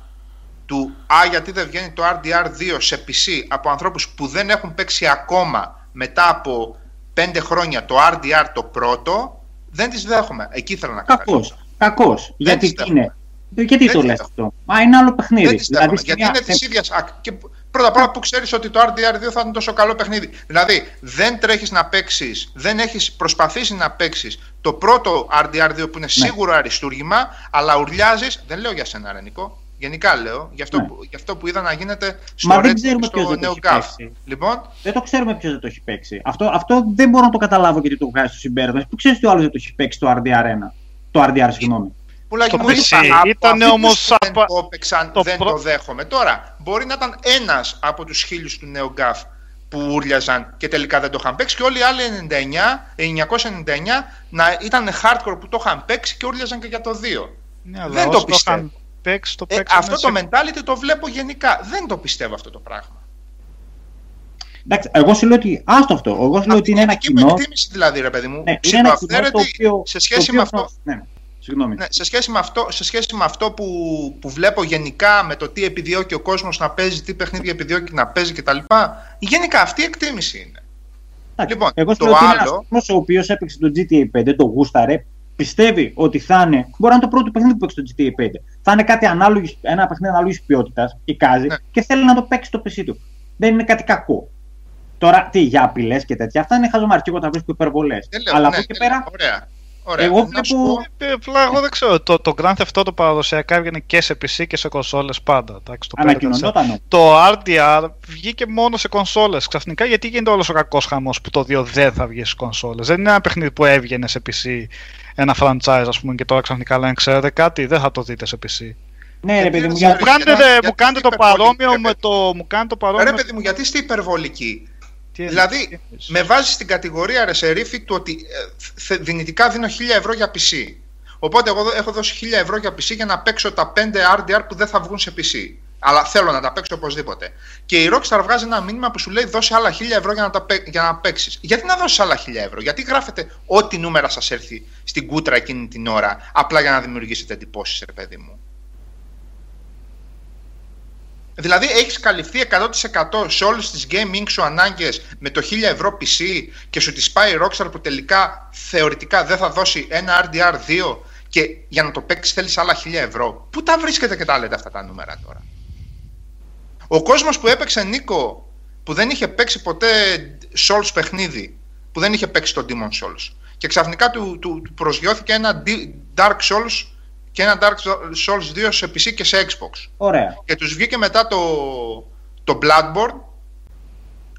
του «Α, γιατί δεν βγαίνει το RDR2 σε PC» από ανθρώπους που δεν έχουν παίξει ακόμα μετά από 5 χρόνια το RDR το πρώτο, δεν τις δέχομαι. Εκεί ήθελα να καταλήξω. Κακός. Κακός. Γιατί τις τι είναι; Γιατί Δεν το τις λες δέχομαι. αυτό; Μα είναι άλλο παιχνίδι. Δεν τις δέχομαι, σε γιατί μια- είναι σε- της ίδιας ακ- και πρώτα απ' όλα που ξέρεις ότι το RDR2 θα είναι τόσο καλό παιχνίδι. Δηλαδή δεν τρέχεις να παίξεις, δεν έχεις προσπαθήσει να παίξεις το πρώτο RDR2 που είναι Ναι. σίγουρο αριστούργημα, αλλά ουρλιάζεις, δεν λέω για σένα Ρενικό, γενικά λέω, για αυτό, Ναι. που, για αυτό που είδα να γίνεται στο Μα δεν Red ξέρουμε και ποιος στο δεν το νέο έχει GAF. παίξει. Λοιπόν, Δεν το ξέρουμε ποιος δεν το έχει παίξει. Αυτό, αυτό δεν μπορώ να το καταλάβω γιατί το βγάζει στο συμπέρασμα. Που ξέρεις ότι ο άλλος δεν το έχει παίξει το RDR1. Το RDR, συγγνώμη. Πουλάκι Το μου δεν PC είπα, από ήταν αυτούς όμως που δεν απα- το έπαιξαν, το δεν προ- το δέχομαι. Τώρα, μπορεί να ήταν ένας από τους χίλιους του νέου GAF που ούρλιαζαν και τελικά δεν το είχαν παίξει και όλοι οι άλλοι 99, 999 να ήταν hardcore που το είχαν παίξει και ούρλιαζαν και για το 2. Ναι, αλλά Δεν το όσοι πιστεύω. είχαν παίξει, το Ε, παίξανε αυτό σε- το mentality το βλέπω γενικά. Δεν το πιστεύω αυτό το πράγμα. Εντάξει, εγώ σου λέω ότι. Άστο αυτό. Εγώ σου λέω ότι είναι ένα δική μου κοινό. εκτίμηση δηλαδή, ρε παιδί μου. Ναι, είναι ένα κοινό το ψιλοαυθαίρετη οποίο. σε σχέση το με οποίο- αυτό. Ναι, ναι. Συγγνώμη. Ναι, σε σχέση με αυτό, σε σχέση με αυτό που, που βλέπω γενικά με το τι επιδιώκει ο κόσμος να παίζει, τι παιχνίδια επιδιώκει να παίζει κτλ. Γενικά αυτή η εκτίμηση είναι. Εντάξει, Λοιπόν, εγώ σου το λέω ότι είναι ένας άλλο- κόσμος ο οποίος έπαιξε το GTA 5, το γούσταρε, πιστεύει ότι θα είναι. Μπορεί να είναι το πρώτο παιχνίδι που παίξει το GTA 5. Θα είναι κάτι ανάλογης, ένα παιχνίδι ανάλογης ποιότητας, εικάζει, Ναι. και θέλει να το παίξει στο PC του. Δεν είναι κάτι κακό. Τώρα, τι για απειλές και τέτοια, αυτά είναι χαζομαρκή όταν βρίσκω υπερβολές. Δεν λέω, Αλλά ναι, από εκεί ναι, πέρα, Ωραία. Ωραία. εγώ Να σου βλέπω- πω- Ε, Απλά εγώ δεν ξέρω. Το, το Grand Theft Auto παραδοσιακά έβγαινε και σε PC και σε κονσόλες πάντα. Εντάξει, το ανακοινωνόταν. όμως. Το RDR βγήκε μόνο σε κονσόλες ξαφνικά γιατί γίνεται όλος ο κακός χαμός που το 2 δεν θα βγει στι κονσόλες. Δεν είναι ένα παιχνίδι που έβγαινε σε PC ένα franchise, ας πούμε, και τώρα ξαφνικά λένε: Ξέρετε κάτι, δεν θα το δείτε σε PC. Ναι, ρε παιδί μου, Μου για... Μου κάνετε, γιατί μου κάνετε το είστε υπερβολικοί, παρόμοιο ρε με παιδί. το. Μου κάνετε το παρόμοιο. Ρε με- παιδί μου, γιατί είστε υπερβολικοί; Τι εννοείς, Δηλαδή, τι εννοείς. με βάζεις στην κατηγορία ρε σερίφη του ότι ε, θε- δυνητικά δίνω 1000 ευρώ για PC. Οπότε εγώ δω- έχω δώσει 1000 ευρώ για PC για να παίξω τα 5 RDR που δεν θα βγουν σε PC. Αλλά θέλω να τα παίξω οπωσδήποτε. Και η Rockstar βγάζει ένα μήνυμα που σου λέει δώσε άλλα 1000 ευρώ για να, τα, παί- για να παίξεις. Γιατί να δώσεις άλλα 1000 ευρώ, Γιατί γράφετε ό,τι νούμερα σας έρθει στην κούτρα εκείνη την ώρα, απλά για να δημιουργήσετε εντυπώσεις, ρε παιδί μου; Δηλαδή έχεις καλυφθεί 100% σε όλες τις gaming σου ανάγκες με το 1000 ευρώ PC και σου τη πάει η Rockstar που τελικά θεωρητικά δεν θα δώσει ένα RDR2 και για να το παίξεις θέλεις άλλα 1000 ευρώ. Πού τα βρίσκετε και τα λέτε αυτά τα νούμερα τώρα; Ο κόσμος που έπαιξε Νίκο που δεν είχε παίξει ποτέ Souls παιχνίδι, που δεν είχε παίξει το Demon Souls και ξαφνικά του, του, του προσγειώθηκε ένα Di- Dark Souls και ένα Dark Souls 2 σε PC και σε Xbox Ωραία. και τους βγήκε μετά το, το Bloodborne,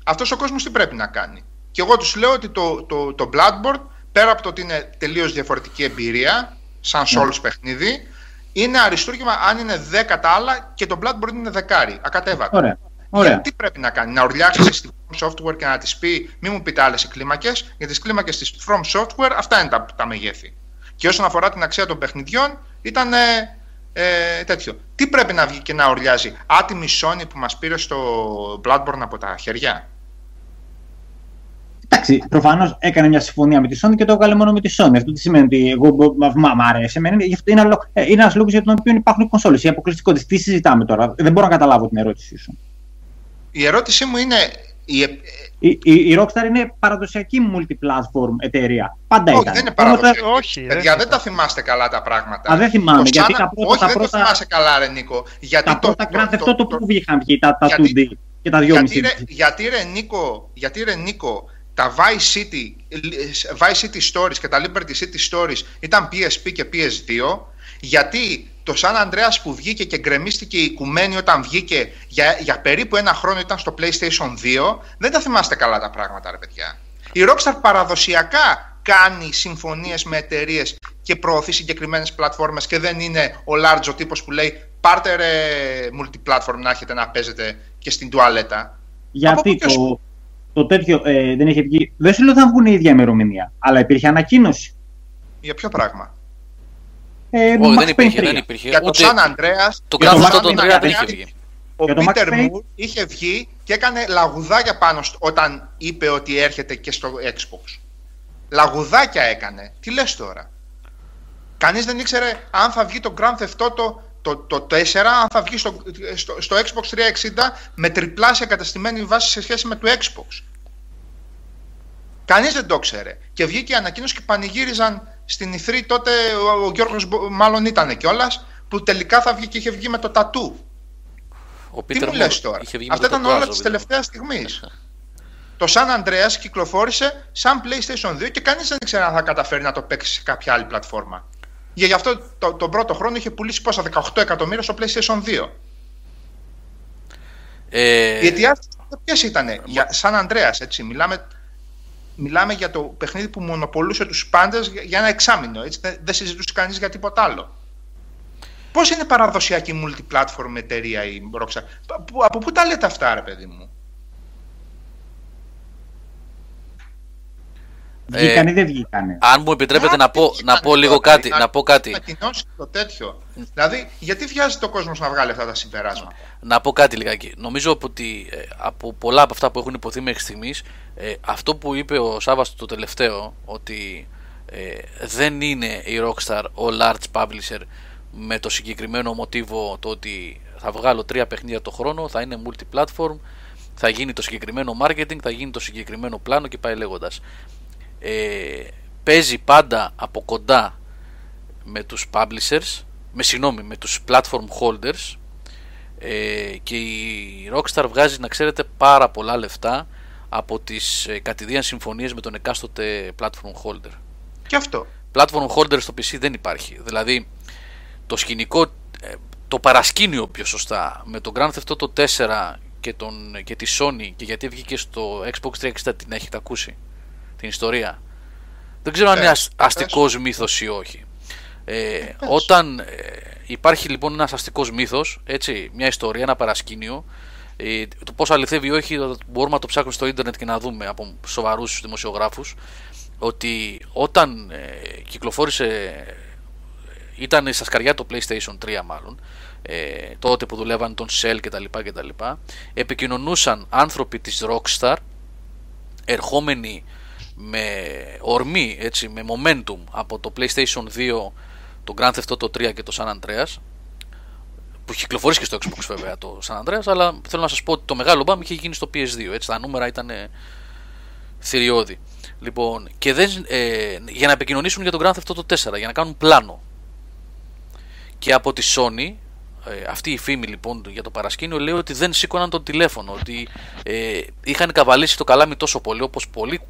αυτός ο κόσμος τι πρέπει να κάνει; Και εγώ τους λέω ότι το, το, το Bloodborne, πέρα από το ότι είναι τελείως διαφορετική εμπειρία, σαν Souls παιχνίδι, είναι αριστούργημα αν είναι 10 τα άλλα και το Bloodborne είναι δεκάρι, ακατέβατο. Ωραία. Ωραία. Τι πρέπει να κάνει, να ορλιάξει στη From Software και να της πει: Μην μου πείτε άλλες κλίμακες, γιατί τις κλίμακες της From Software αυτά είναι τα, τα μεγέθη. Και όσον αφορά την αξία των παιχνιδιών, ήταν ε, ε, τέτοιο. Τι πρέπει να βγει και να ορλιάζει, άτιμη Sony που μας πήρε στο Bloodborne από τα χέρια. Εντάξει, προφανώς έκανε μια συμφωνία με τη Sony και το έβγαλε μόνο με τη Sony. Αυτό τι σημαίνει ότι εγώ μπο- μα, μα, μ' αρέσει. Εμένα, γι' αυτό είναι, άλλο- ε, είναι ένας λόγος για τον οποίο υπάρχουν κονσόλες. Η αποκλειστικότητα. Τι συζητάμε τώρα; Δεν μπορώ να καταλάβω την ερώτησή σου. Η ερώτησή μου είναι. Η, ε, Η, η, η Rockstar είναι παραδοσιακή multi-platform εταιρεία. Πάντα όχι, ήταν. δεν είναι Μόνο τα- παραδοσιακή. όχι, ρε. Παιδιά, δεν τα θυμάστε καλά τα πράγματα. Α, δεν θυμάμαι, Το γιατί Sana- τα πρώτα- όχι, τα δεν πρώτα- το θυμάσαι καλά, ρε Νίκο. Γιατί Τα το, πρώτα το- Grand το- Theft Auto το- που βγήκαν βγει, τα, τα γιατί- 2D και τα 2,5. Γιατί ρε, γιατί, ρε Νίκο, γιατί ρε Νίκο, τα Vice City, Vice City Stories και τα Liberty City Stories ήταν PSP και PS2, γιατί το San Andreas που βγήκε και γκρεμίστηκε η οικουμένη όταν βγήκε για, για περίπου ένα χρόνο ήταν στο PlayStation 2, δεν τα θυμάστε καλά τα πράγματα ρε παιδιά. Η Rockstar παραδοσιακά κάνει συμφωνίες με εταιρείες και προωθεί συγκεκριμένες πλατφόρμες και δεν είναι ο large ο τύπος που λέει πάρτε ρε multiplatform να έχετε να παίζετε και στην τουαλέτα. Από Γιατί πού και σου- το, το τέτοιο ε, δεν είχε βγει. Δεν σου λέω ότι θα βγουν η ίδια ημερομηνία, αλλά υπήρχε ανακοίνωση. Για ποιο πράγμα; Ε, Όχι, Max δεν υπήρχε, Payne 3. δεν υπήρχε. Για το Ούτε San Andreas, το για Grand το Theft Max Auto 3 Payne δεν είχε Andreas, βγει. ο Για το Max Peter Payne- Moore είχε βγει και έκανε λαγουδάκια πάνω στο, όταν είπε ότι έρχεται και στο Xbox. Λαγουδάκια έκανε. Τι λες τώρα; Κανείς δεν ήξερε αν θα βγει το Grand Theft Auto το, το 4, αν θα βγει στο, στο, στο Xbox 360 με τριπλάσια καταστημένη βάση σε σχέση με το Xbox. Κανείς δεν το ξέρε. Και βγήκε η ανακοίνωση και πανηγύριζαν στην E3 τότε ο, ο Γιώργος Μπο- μάλλον ήταν κιόλας που τελικά θα βγει και είχε βγει με το τατού. Ο Τι Peter μου Moore λες τώρα; είχε βγει με Αυτά το ήταν όλα τατουάζ, της ο Peter τελευταίας στιγμής. το San Andreas κυκλοφόρησε σαν PlayStation 2 και κανείς δεν ήξερε αν θα καταφέρει να το παίξει σε κάποια άλλη πλατφόρμα. Για γι' αυτό το, τον πρώτο χρόνο είχε πουλήσει πόσα 18 εκατομμύρια στο PlayStation 2. Ε, Οι αιτιάσεις ποιες ήταν, για San Andreas έτσι, μιλάμε, μιλάμε για το παιχνίδι που μονοπολούσε τους πάντες για- για ένα εξάμεινο, έτσι, δεν, δεν συζητούσε κανείς για τίποτα άλλο. Πώς είναι παραδοσιακή multiplatform εταιρεία η Rockstar, από, από πού τα λέτε αυτά ρε παιδί μου; Βγήκανε ή δεν βγήκανε; αν μου επιτρέπετε Να, να πω, τι να ήταν πω λίγο τώρα, κάτι, να- να πω κάτι. ανακοινώσει το τέτοιο. Δηλαδή, γιατί βιάζεται ο κόσμος να βγάλει αυτά τα συμπεράσματα; Να πω κάτι λιγάκι. Νομίζω ότι ε, από πολλά από αυτά που έχουν υποθεί μέχρι στιγμής, αυτό που είπε ο Σάβα το τελευταίο, ότι ε, δεν είναι η Rockstar ο large publisher με το συγκεκριμένο μοτίβο το ότι θα βγάλω τρία παιχνίδια το χρόνο, θα είναι multi-platform, θα γίνει το συγκεκριμένο marketing, θα γίνει το συγκεκριμένο πλάνο και πάει λέγοντας. Ε, παίζει πάντα από κοντά με τους publishers, με συγγνώμη, με τους platform holders ε, και η Rockstar βγάζει να ξέρετε πάρα πολλά λεφτά από τις ε, κατηδίαν συμφωνίες με τον εκάστοτε platform holder. Και αυτό. Platform holder στο PC δεν υπάρχει. Δηλαδή το σκηνικό, ε, το παρασκήνιο πιο σωστά με τον Grand Theft Auto 4 και, τον, και τη Sony και γιατί βγήκε στο Xbox 360 την έχετε ακούσει; Την ιστορία. Δεν ξέρω αν Ε, είναι ασ, πες. αστικός μύθος ή όχι. Ε, όταν ε, υπάρχει λοιπόν ένας αστικός μύθος, έτσι, μια ιστορία, ένα παρασκήνιο. Ε, το πώς αληθεύει ή όχι μπορούμε να το ψάχνουμε στο ίντερνετ και να δούμε από σοβαρούς δημοσιογράφους ότι όταν ε, κυκλοφόρησε ήταν στα σκαριά το PlayStation 3 μάλλον ε, τότε που δουλεύαν τον Shell κτλ, κτλ επικοινωνούσαν άνθρωποι της Rockstar ερχόμενοι με ορμή, έτσι, με momentum από το PlayStation 2 το Grand Theft Auto 3 και το San Andreas που κυκλοφορήσει και στο Xbox βέβαια το San Andreas αλλά θέλω να σας πω ότι το μεγάλο μπαμ είχε γίνει στο PS2 έτσι, τα νούμερα ήταν θηριώδη. Λοιπόν, και δεν, ε, για να επικοινωνήσουν για το Grand Theft Auto 4 για να κάνουν πλάνο. Και από τη Sony ε, αυτή η φήμη λοιπόν για το παρασκήνιο λέει ότι δεν σήκωναν το τηλέφωνο ότι ε, είχαν καβαλήσει το καλάμι τόσο πολύ όπως πολύ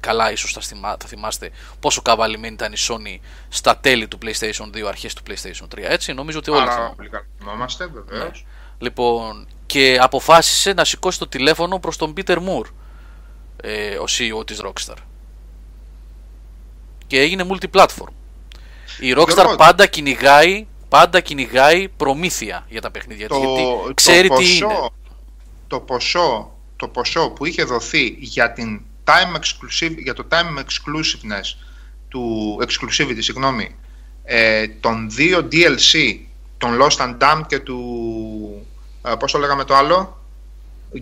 καλά ίσως θα, θα θυμάστε πόσο καβαλημένη ήταν η Sony στα τέλη του PlayStation 2 αρχές του PlayStation 3 έτσι νομίζω ότι όλοι Άρα, πολύ θυμόμαστε βεβαίως ναι. λοιπόν και αποφάσισε να σηκώσει το τηλέφωνο προς τον Peter Moore ε, ο CEO της Rockstar και έγινε multiplatform η Rockstar πάντα κυνηγάει πάντα κυνηγάει προμήθεια για τα παιχνίδια το, γιατί ξέρει το τι ποσό, είναι. Το ποσό, το ποσό που είχε δοθεί για, την time exclusive, για το time exclusiveness του exclusivity, συγγνώμη, ε, των δύο DLC, των Lost and Damned και του, ε, πώς το λέγαμε το άλλο,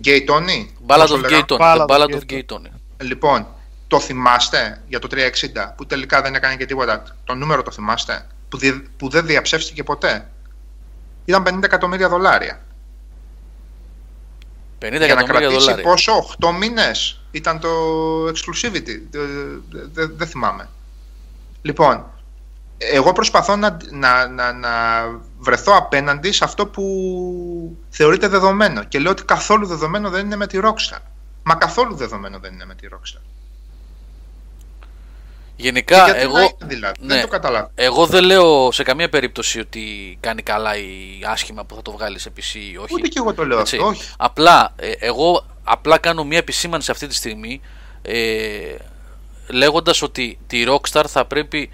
Gay Tony; Ballad of Gay Tony. Ballad of Ballad Gay of Gay Tony. Λοιπόν, το θυμάστε για το 360 που τελικά δεν έκανε και τίποτα. Το νούμερο το θυμάστε που, δι, που δεν διαψεύστηκε ποτέ. Ήταν 50 εκατομμύρια δολάρια. 50 Για να εκατομμύρια κρατήσει δολάρια. πόσο, 8 μήνες ήταν το exclusivity. Δεν δε, δε θυμάμαι. Λοιπόν, εγώ προσπαθώ να, να, να, να βρεθώ απέναντι σε αυτό που θεωρείται δεδομένο. Και λέω ότι καθόλου δεδομένο δεν είναι με τη Rockstar. Μα καθόλου δεδομένο δεν είναι με τη Rockstar. Γενικά, Γιατί εγώ, να είναι δηλαδή, ναι, δεν το καταλάβω. εγώ δεν λέω σε καμία περίπτωση ότι κάνει καλά ή άσχημα που θα το βγάλει σε PC ή όχι. Ούτε και εγώ το λέω Έτσι. αυτό. Όχι. Απλά, ε, εγώ απλά κάνω μια επισήμανση αυτή τη στιγμή ε, λέγοντας ότι τη Rockstar θα πρέπει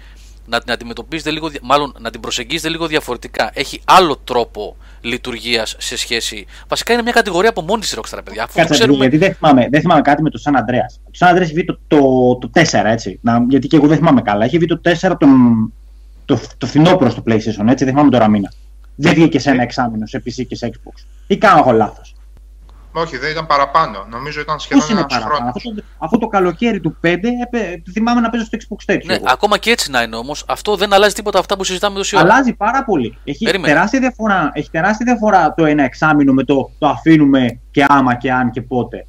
να την αντιμετωπίζετε λίγο, δια- μάλλον να την προσεγγίζετε λίγο διαφορετικά. Έχει άλλο τρόπο λειτουργίας σε σχέση. Βασικά είναι μια κατηγορία από μόνη της Rockstar, παιδιά. Αφού το Κάτσε, ξέρουμε. γιατί δεν θυμάμαι, δεν θυμάμαι κάτι με το Σαν Αντρέα. Το Σαν Αντρέα έχει βγει το, το, το 4, έτσι. Να, γιατί και εγώ δεν θυμάμαι καλά. Έχει βγει το 4 τον, το, το φθινόπωρο στο PlayStation, έτσι. Δεν θυμάμαι τώρα μήνα. Δεν βγήκε σε ένα εξάμεινο σε PC και σε Xbox. Ή κάνω εγώ λάθος. Όχι, δεν ήταν παραπάνω. Νομίζω ήταν Πώς σχεδόν είναι ένας παραπάνω; χρόνος. Αυτό, το- αυτό το καλοκαίρι του 5 έπαι, θυμάμαι να παίζω στο Xbox τέτοιο. Ναι, εγώ. ακόμα και έτσι να είναι όμως, αυτό δεν αλλάζει τίποτα αυτά που συζητάμε τόση ώρα. Αλλάζει πάρα πολύ. Έχει Περίμενε. τεράστια, διαφορά, έχει τεράστια διαφορά το ένα εξάμεινο με το, το αφήνουμε και άμα και αν και πότε.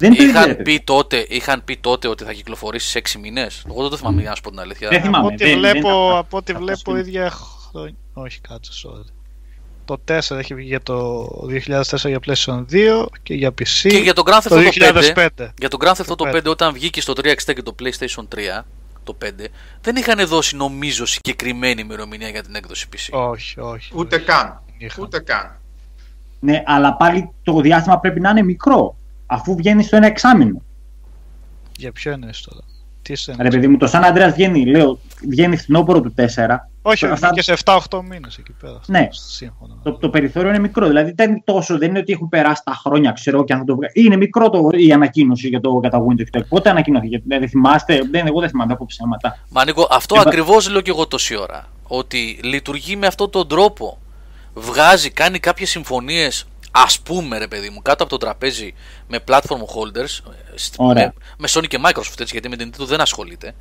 Δεν είναι το ίδιο. ρε Είχαν παιδί. πει, τότε, είχαν πει τότε ότι θα κυκλοφορήσει σε 6 μήνε. Εγώ δεν το θυμάμαι για να σου πω την αλήθεια. Δεν θυμάμαι. Από ό,τι δεν- δεν βλέπω, τα- από ό,τι τα βλέπω προσκύνω. ίδια χρόνια. Όχι, κάτσε, sorry. Το 4 έχει βγει για το 2004 για PlayStation 2 και για PC. Και για τον Grand Theft το Auto 5, 2005. για τον Grand Theft Auto 5 5. όταν βγήκε στο 360 και το PlayStation 3, το 5, δεν είχαν δώσει νομίζω συγκεκριμένη ημερομηνία για την έκδοση PC. Όχι, όχι. Ούτε όχι. καν. Είχαν. Ούτε καν. Ναι, αλλά πάλι το διάστημα πρέπει να είναι μικρό. Αφού βγαίνει στο ένα εξάμεινο. Για ποιο είναι τώρα; Τι σε Ρε παιδί μου, το Σαν Αντρέα βγαίνει, λέω, βγαίνει φθινόπωρο του 4. Όχι, Αυτά- βγήκε σε 7-8 μήνες εκεί πέρα. Ναι. Σύμφωνα. Το, το περιθώριο είναι μικρό. Δηλαδή δεν είναι τόσο, δεν είναι ότι έχουν περάσει τα χρόνια, ξέρω εγώ, και αν θα το βγάλει. Είναι μικρό το, η ανακοίνωση για το, για τα Windows. και το- Πότε ανακοινώθηκε, δεν θυμάστε, δεν, εγώ δεν θυμάμαι από ψέματα. Μα Νίκο, αυτό Και πα- ακριβώς λέω και εγώ τόση ώρα. Ότι λειτουργεί με αυτόν τον τρόπο. Βγάζει, κάνει κάποιες συμφωνίες, ας πούμε ρε παιδί μου, κάτω από το τραπέζι με platform holders, ε, στ- Ωραία. με, με Sony και Microsoft έτσι, γιατί με την Nintendo δεν ασχολείται.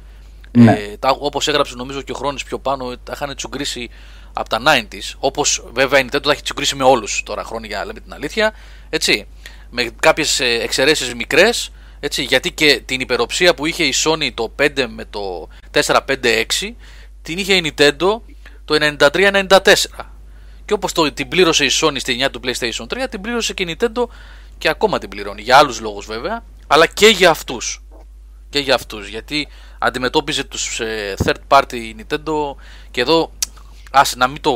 Ναι. Ε, τα, όπως έγραψε νομίζω και ο Χρόνης πιο πάνω, ε, τα είχαν τσουγκρίσει από τα 90s. Όπως βέβαια η Nintendo τα έχει τσουγκρίσει με όλους τώρα χρόνια για να λέμε την αλήθεια. Έτσι, με κάποιες ε, εξαιρέσεις μικρές, έτσι, γιατί και την υπεροψία που είχε η Sony το 5 με το 456 την είχε η Nintendo το 93-94. Και όπως το, την πλήρωσε η Sony στη γενιά του PlayStation 3, την πλήρωσε και η Nintendo και ακόμα την πληρώνει. Για άλλους λόγους βέβαια, αλλά και για αυτούς. Και για αυτούς, γιατί αντιμετώπιζε τους ε, third party Nintendo και εδώ ας να μην το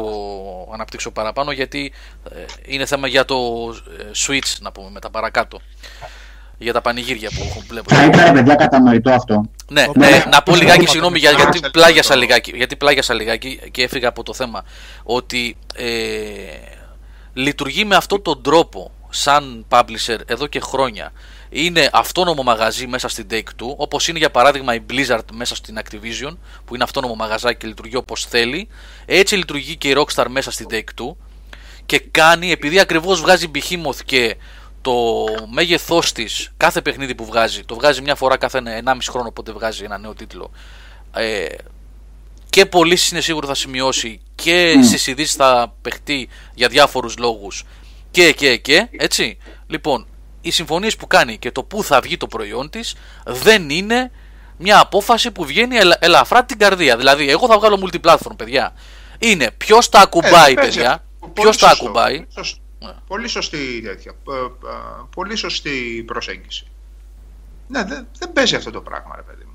αναπτύξω παραπάνω γιατί ε, είναι θέμα για το ε, Switch να πούμε μετά παρακάτω. Για τα πανηγύρια που έχω βλέπω. Θα ήταν παιδιά κατανοητό αυτό. Ναι, Οπότε, ναι, να πω αυτό λιγάκι, είναι συγγνώμη, το για, γιατί θέμα. πλάγιασα λιγάκι, γιατί πλάγιασα λιγάκι και έφυγα από το θέμα. Ότι ε, λειτουργεί με αυτόν τον τρόπο σαν publisher εδώ και χρόνια. Είναι αυτόνομο μαγαζί μέσα στην Take-Two, όπως είναι για παράδειγμα η Blizzard μέσα στην Activision, που είναι αυτόνομο μαγαζάκι και λειτουργεί όπως θέλει. Έτσι λειτουργεί και η Rockstar μέσα στην Take-Two και κάνει, επειδή ακριβώς βγάζει Behemoth και το μέγεθός της κάθε παιχνίδι που βγάζει, το βγάζει μια φορά κάθε 1,5 χρόνο οπότε βγάζει ένα νέο τίτλο ε, και πωλήσεις είναι σίγουρο θα σημειώσει και Mm. στις ειδήσεις θα παιχτεί για διάφορους λόγους και και και έτσι λοιπόν οι συμφωνίες που κάνει και το που θα βγει το προϊόν της δεν είναι μια απόφαση που βγαίνει ελα, ελαφρά την καρδία δηλαδή εγώ θα βγάλω multiplatform παιδιά είναι ποιος τα ακουμπάει Ε, παίζει παιδιά αυτό. Πολύ ποιος τα σωστό. ακουμπάει Πολύ σωστό. Ναι. Πολύ σωστή τέτοια. Ε, ε, Πολύ σωστή προσέγγιση. Ναι, δεν, δεν παίζει αυτό το πράγμα, ρε παιδί μου.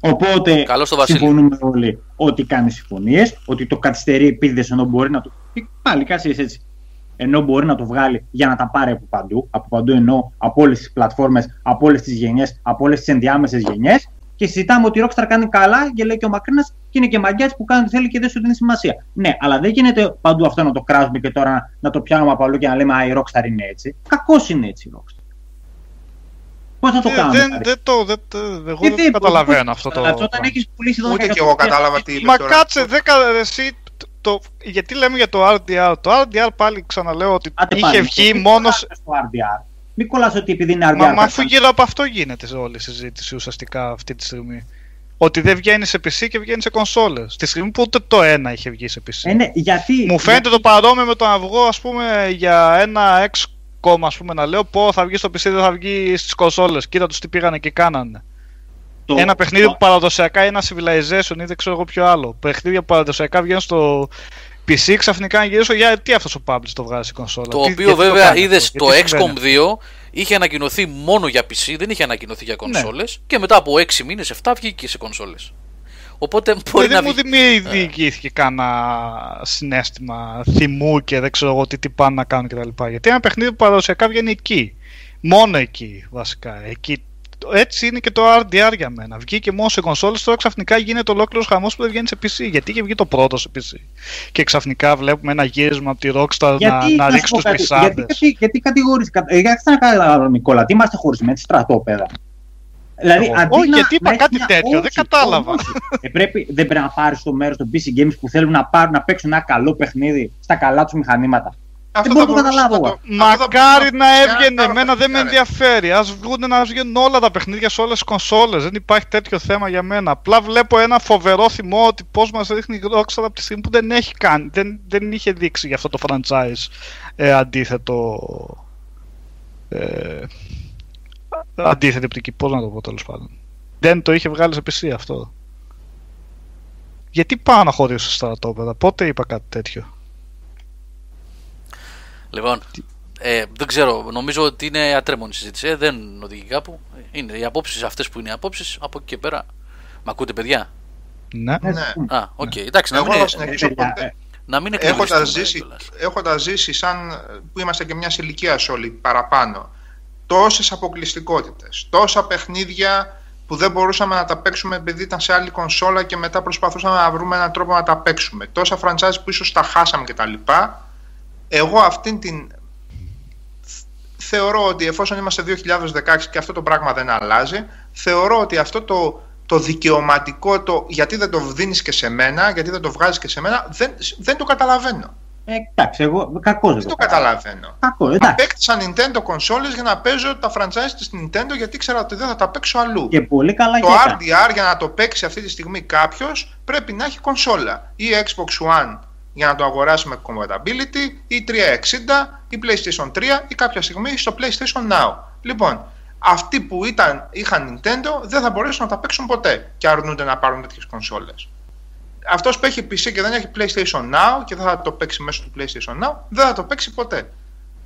Οπότε Καλώς το Βασίλη. συμφωνούμε όλοι ότι κάνει συμφωνίες, ότι το καθυστερεί επίδεση ενώ μπορεί να το. Πάλι κάτσε έτσι. Ενώ μπορεί να το βγάλει για να τα πάρει από παντού. Από παντού εννοώ από όλες τις πλατφόρμες, από όλες τις γενιές, από όλες τις ενδιάμεσες γενιές. Και συζητάμε ότι η Rockstar κάνει καλά και λέει και ο Μακρίνα και είναι και μαγκιάς που κάνει ό,τι θέλει και δεν σου δίνει σημασία. Ναι, αλλά δεν γίνεται παντού αυτό να το κράζουμε και τώρα να το πιάνουμε από αλλού και να λέμε Α, η Rockstar είναι έτσι. Κακώς είναι έτσι η Rockstar. Πώς θα το Ε, κάνουμε. δεν, δηλαδή; δεν το, δεν, το- εγώ Ε, δεν δεν- το καταλαβαίνω πώς- αυτό το. αλλά Όταν πράγμα. έχεις πουλήσει 12 Ούτε και εγώ εκατομμύρια- κατάλαβα τι είπε Μα τώρα. κάτσε, δέκα, εσύ, το, το- γιατί λέμε για το RDR. Το RDR πάλι ξαναλέω ότι Άντε είχε πάλι, βγει μην μόνο. κολλάς στο RDR. Μην κολλάς ότι επειδή είναι RDR. Μα, μα θα αφού κάνεις. γύρω από αυτό γίνεται σε όλη η συζήτηση ουσιαστικά αυτή τη στιγμή. Ότι δεν βγαίνει σε PC και βγαίνει σε κονσόλες. Τη στιγμή που ούτε το ένα είχε βγει σε PC. Ε, ναι, γιατί, Μου φαίνεται το παρόμοιο με το να βγω ας πούμε για ένα XCOM ας πούμε να λέω πω θα βγει στο PC δεν θα βγει στις κονσόλες. Κοίτα τους τι πήγανε και κάνανε. το- ένα παιχνίδι το- που παραδοσιακά είναι ένα Civilization ή δεν ξέρω εγώ ποιο άλλο. Παιχνίδια που παραδοσιακά βγαίνουν στο PC ξαφνικά γυρίσω για τι αυτός ο publish το βγάζει στην κονσόλα; Το Τι- οποίο γιατί βέβαια κάνει είδες αυτό, το γιατί συμβαίνει XCOM 2 είχε ανακοινωθεί μόνο για PC, δεν είχε ανακοινωθεί για Ναι. κονσόλες και μετά από 6 μήνες, 7 βγήκε και σε κονσόλες. Οπότε μπορεί δεν να μου βγει. δημιουργήθηκε κανένα συνέστημα θυμού και δεν ξέρω εγώ τι, τι πάνε να κάνουν κτλ. Γιατί ένα παιχνίδι που παραδοσιακά βγαίνει εκεί. Μόνο εκεί βασικά. Εκεί. Έτσι είναι και το RDR για μένα. Βγήκε μόνο σε κονσόλες, τώρα ξαφνικά γίνεται ολόκληρος χαμός που δεν βγαίνει σε PC. Γιατί είχε βγει το πρώτο σε PC. Και ξαφνικά βλέπουμε ένα γύρισμα από τη Rockstar να, να σου ρίξει πω τους κάτι, πισάδε. Γιατί, γιατί, γιατί κατηγορείς, κα- ε, γιατί να καταλάβω Νικόλα, τι είμαστε χωρισμένοι στρατόπεδα. Δηλαδή, Εγώ- αντί όχι, να- γιατί είπα να έχει κάτι μια- τέτοιο, δεν όχι, κατάλαβα. όχι. Ε, πρέπει, δεν πρέπει να πάρεις το μέρος των PC Games που θέλουν να, πάρουν, να παίξουν ένα καλό παιχνίδι στα καλά τους μηχανήματα. Αυτό μπορώ θα να το μπορούσε καταλάβω να εγώ. το- αυτό θα Μακάρι μπορούσε να φτιάξει έβγαινε, ένα εμένα δεν με παιχνίδι, ρε. ενδιαφέρει. Α βγουν να βγαίνουν όλα τα παιχνίδια σε όλες τις κονσόλες. Δεν υπάρχει τέτοιο θέμα για μένα. Απλά βλέπω ένα φοβερό θυμό ότι πώς μας ρίχνει η Rockstar από τη στιγμή που δεν έχει κάνει, δεν, δεν είχε δείξει για αυτό το franchise ε, αντίθετο. Ε, αντίθετη οπτική, πώς να το πω τέλος πάντων. Δεν το είχε βγάλει σε PC αυτό. Γιατί πάω να χωρίσω στα στρατόπεδα, πότε είπα κάτι τέτοιο; Λοιπόν, ε, δεν ξέρω, νομίζω ότι είναι ατέρμονη συζήτηση. Ε, δεν οδηγεί κάπου. Είναι οι απόψεις αυτές που είναι οι απόψεις. Από εκεί και πέρα. Μ' ακούτε, παιδιά; Ναι. Ε, Ναι. Α, οκ. Εντάξει, να Εγώ μην, θα ε, συνεχίσω παιδιά, ποτέ. ε, να μην Έχοντας εκνευριστούμε ζήσει, κιόλας. έχοντας ζήσει σαν που είμαστε και μια ηλικία όλοι παραπάνω τόσες αποκλειστικότητες, τόσα παιχνίδια που δεν μπορούσαμε να τα παίξουμε επειδή ήταν σε άλλη κονσόλα και μετά προσπαθούσαμε να βρούμε έναν τρόπο να τα παίξουμε. Τόσα franchise που ίσως τα χάσαμε κτλ. Εγώ αυτήν την θεωρώ ότι εφόσον είμαστε 2016 και αυτό το πράγμα δεν αλλάζει, θεωρώ ότι αυτό το, το δικαιωματικό, το γιατί δεν το δίνεις και σε μένα, γιατί δεν το βγάζεις και σε μένα, δεν, δεν το καταλαβαίνω. Ε, εντάξει, εγώ κακό Δεν το καταλαβαίνω. Κακό, εντάξει. Απέκτησα Nintendo consoles για να παίζω τα franchise της Nintendo γιατί ήξερα ότι δεν θα τα παίξω αλλού. Και πολύ καλά Το και έκανε. RDR για να το παίξει αυτή τη στιγμή κάποιος πρέπει να έχει κονσόλα ή Xbox One για να το αγοράσει με compatibility ή 360 ή PlayStation 3 ή κάποια στιγμή στο PlayStation Now. Λοιπόν, αυτοί που ήταν, είχαν Nintendo δεν θα μπορέσουν να τα παίξουν ποτέ και αρνούνται να πάρουν τέτοιες κονσόλες. Αυτός που έχει PC και δεν έχει PlayStation Now και δεν θα το παίξει μέσω του PlayStation Now, δεν θα το παίξει ποτέ.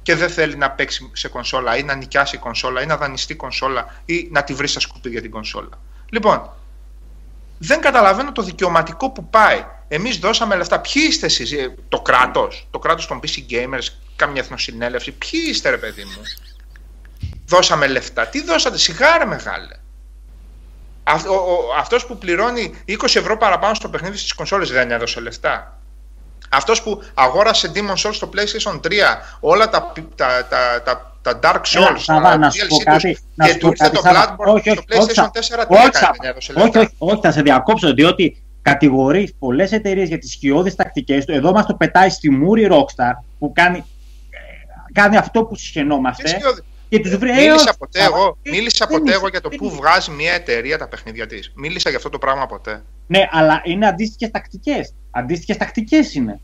Και δεν θέλει να παίξει σε κονσόλα ή να νοικιάσει κονσόλα ή να δανειστεί κονσόλα ή να τη βρει στα σκουπίδια την κονσόλα. Λοιπόν, δεν καταλαβαίνω το δικαιωματικό που πάει. Εμείς δώσαμε λεφτά. Ποιοι είστε εσείς, το κράτος, το κράτος των PC Gamers, κάμια εθνοσυνέλευση. Ποιοι είστε, ρε παιδί μου; δώσαμε λεφτά. Τι δώσατε, σιγάρε μεγάλε. Αυτό, ο, αυτός που πληρώνει 20 ευρώ παραπάνω στο παιχνίδι στις κονσόλες δεν έδωσε λεφτά. Αυτός που αγόρασε Demon Souls στο PlayStation 3, όλα τα, τα, τα, τα, τα Dark Souls, Έλα, να σου πω κάτι, να και σου του πω ήρθε κάτι, το Σάβα. Bloodborne Όχι, στο όχι, PlayStation 4 όχι, τι όχι, έκανε, Σάβα. δεν έδωσε όχι, λεφτά. όχι, όχι, θα σε διακόψω, διότι κατηγορεί πολλές εταιρείες για τις σκιώδεις τακτικές του. Εδώ μας το πετάει στη μούρη Rockstar που κάνει, ε, κάνει αυτό που Τι συχαινόμαστε. σκιώδη. Και τους βρει, ε, Μίλησα όχι, ποτέ Σάβα, εγώ, ε, μίλησα δεν ποτέ είσαι, εγώ για το δεν πού είσαι. βγάζει μια εταιρεία τα παιχνίδια της. Μίλησα για αυτό το πράγμα ποτέ. Ναι, αλλά είναι αντίστοιχες τακτικές. Αντίστοιχες τακτικές είναι.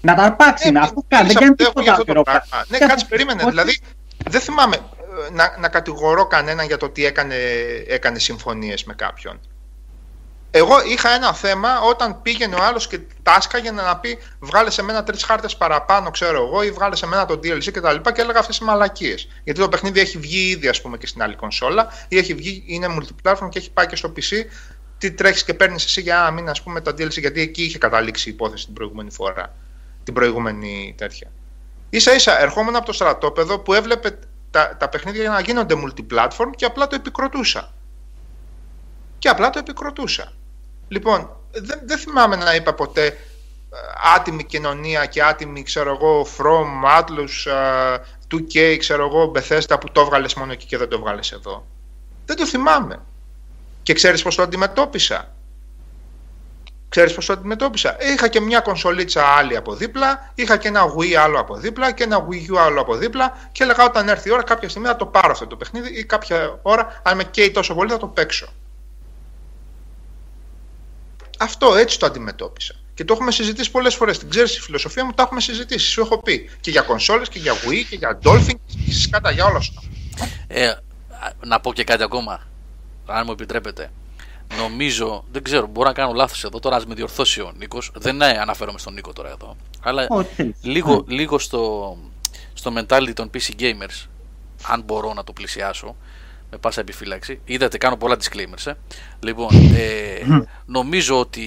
Να τα αρπάξει, Ναι, να αυτό κάνει. Δεν μίλησα κάνει ποτέ εγώ τίποτα για αυτό άλλο. το πράγμα. Ναι, Και κάτσε, αυτό- περίμενε. όχι. Δηλαδή, δεν θυμάμαι ε, να, να κατηγορώ κανέναν για το ότι έκανε, έκανε συμφωνίες με κάποιον. Εγώ είχα ένα θέμα όταν πήγαινε ο άλλος και τάσκαγε να πει βγάλε σε μένα τρεις χάρτες παραπάνω, ξέρω εγώ, ή βγάλε σε μένα το DLC και τα λοιπά και έλεγα αυτές οι μαλακίες. Γιατί το παιχνίδι έχει βγει ήδη, ας πούμε, και στην άλλη κονσόλα ή έχει βγει, είναι multiplatform και έχει πάει και στο PC. Τι τρέχεις και παίρνεις εσύ για ένα μήνα, ας πούμε, τα DLC, γιατί εκεί είχε καταλήξει η υπόθεση την προηγούμενη φορά. Την προηγούμενη τέτοια. Ίσα ίσα ερχόμουν από το στρατόπεδο που έβλεπε τα, τα παιχνίδια να γίνονται multiplatform και απλά το επικροτούσα. Και απλά το επικροτούσα. Λοιπόν, δεν, δεν θυμάμαι να είπα ποτέ ε, άτιμη κοινωνία και άτιμη, ξέρω εγώ, From, Atlus, ε, 2K, ξέρω εγώ, Bethesda που το έβγαλες μόνο εκεί και δεν το βγάλες εδώ. Δεν το θυμάμαι. Και ξέρεις πώς το αντιμετώπισα. Ξέρεις πώς το αντιμετώπισα. Είχα και μια κονσολίτσα άλλη από δίπλα, είχα και ένα Wii άλλο από δίπλα και ένα Wii U άλλο από δίπλα και έλεγα όταν έρθει η ώρα κάποια στιγμή θα το πάρω αυτό το παιχνίδι ή κάποια ώρα αν με καίει τόσο πολύ θα το παίξω. Αυτό έτσι το αντιμετώπισα. Και το έχουμε συζητήσει πολλές φορές. Την ξέρεις τη φιλοσοφία μου, το έχουμε συζητήσει. Σου έχω πει. Και για κονσόλες και για Wii και για Dolphin και σκάτα για όλα αυτά. Ε, α, να πω και κάτι ακόμα, αν μου επιτρέπετε. Νομίζω, δεν ξέρω, μπορώ να κάνω λάθος εδώ, τώρα ας με διορθώσει ο Νίκος. Δεν ναι, αναφέρομαι στον Νίκο τώρα εδώ. Αλλά Ό,τι θέλεις. λίγο, λίγο στο, στο mentality των PC gamers, αν μπορώ να το πλησιάσω, με πάσα επιφύλαξη. Είδατε, κάνω πολλά disclaimers. Ε. Λοιπόν, [LAUGHS] ε, νομίζω ότι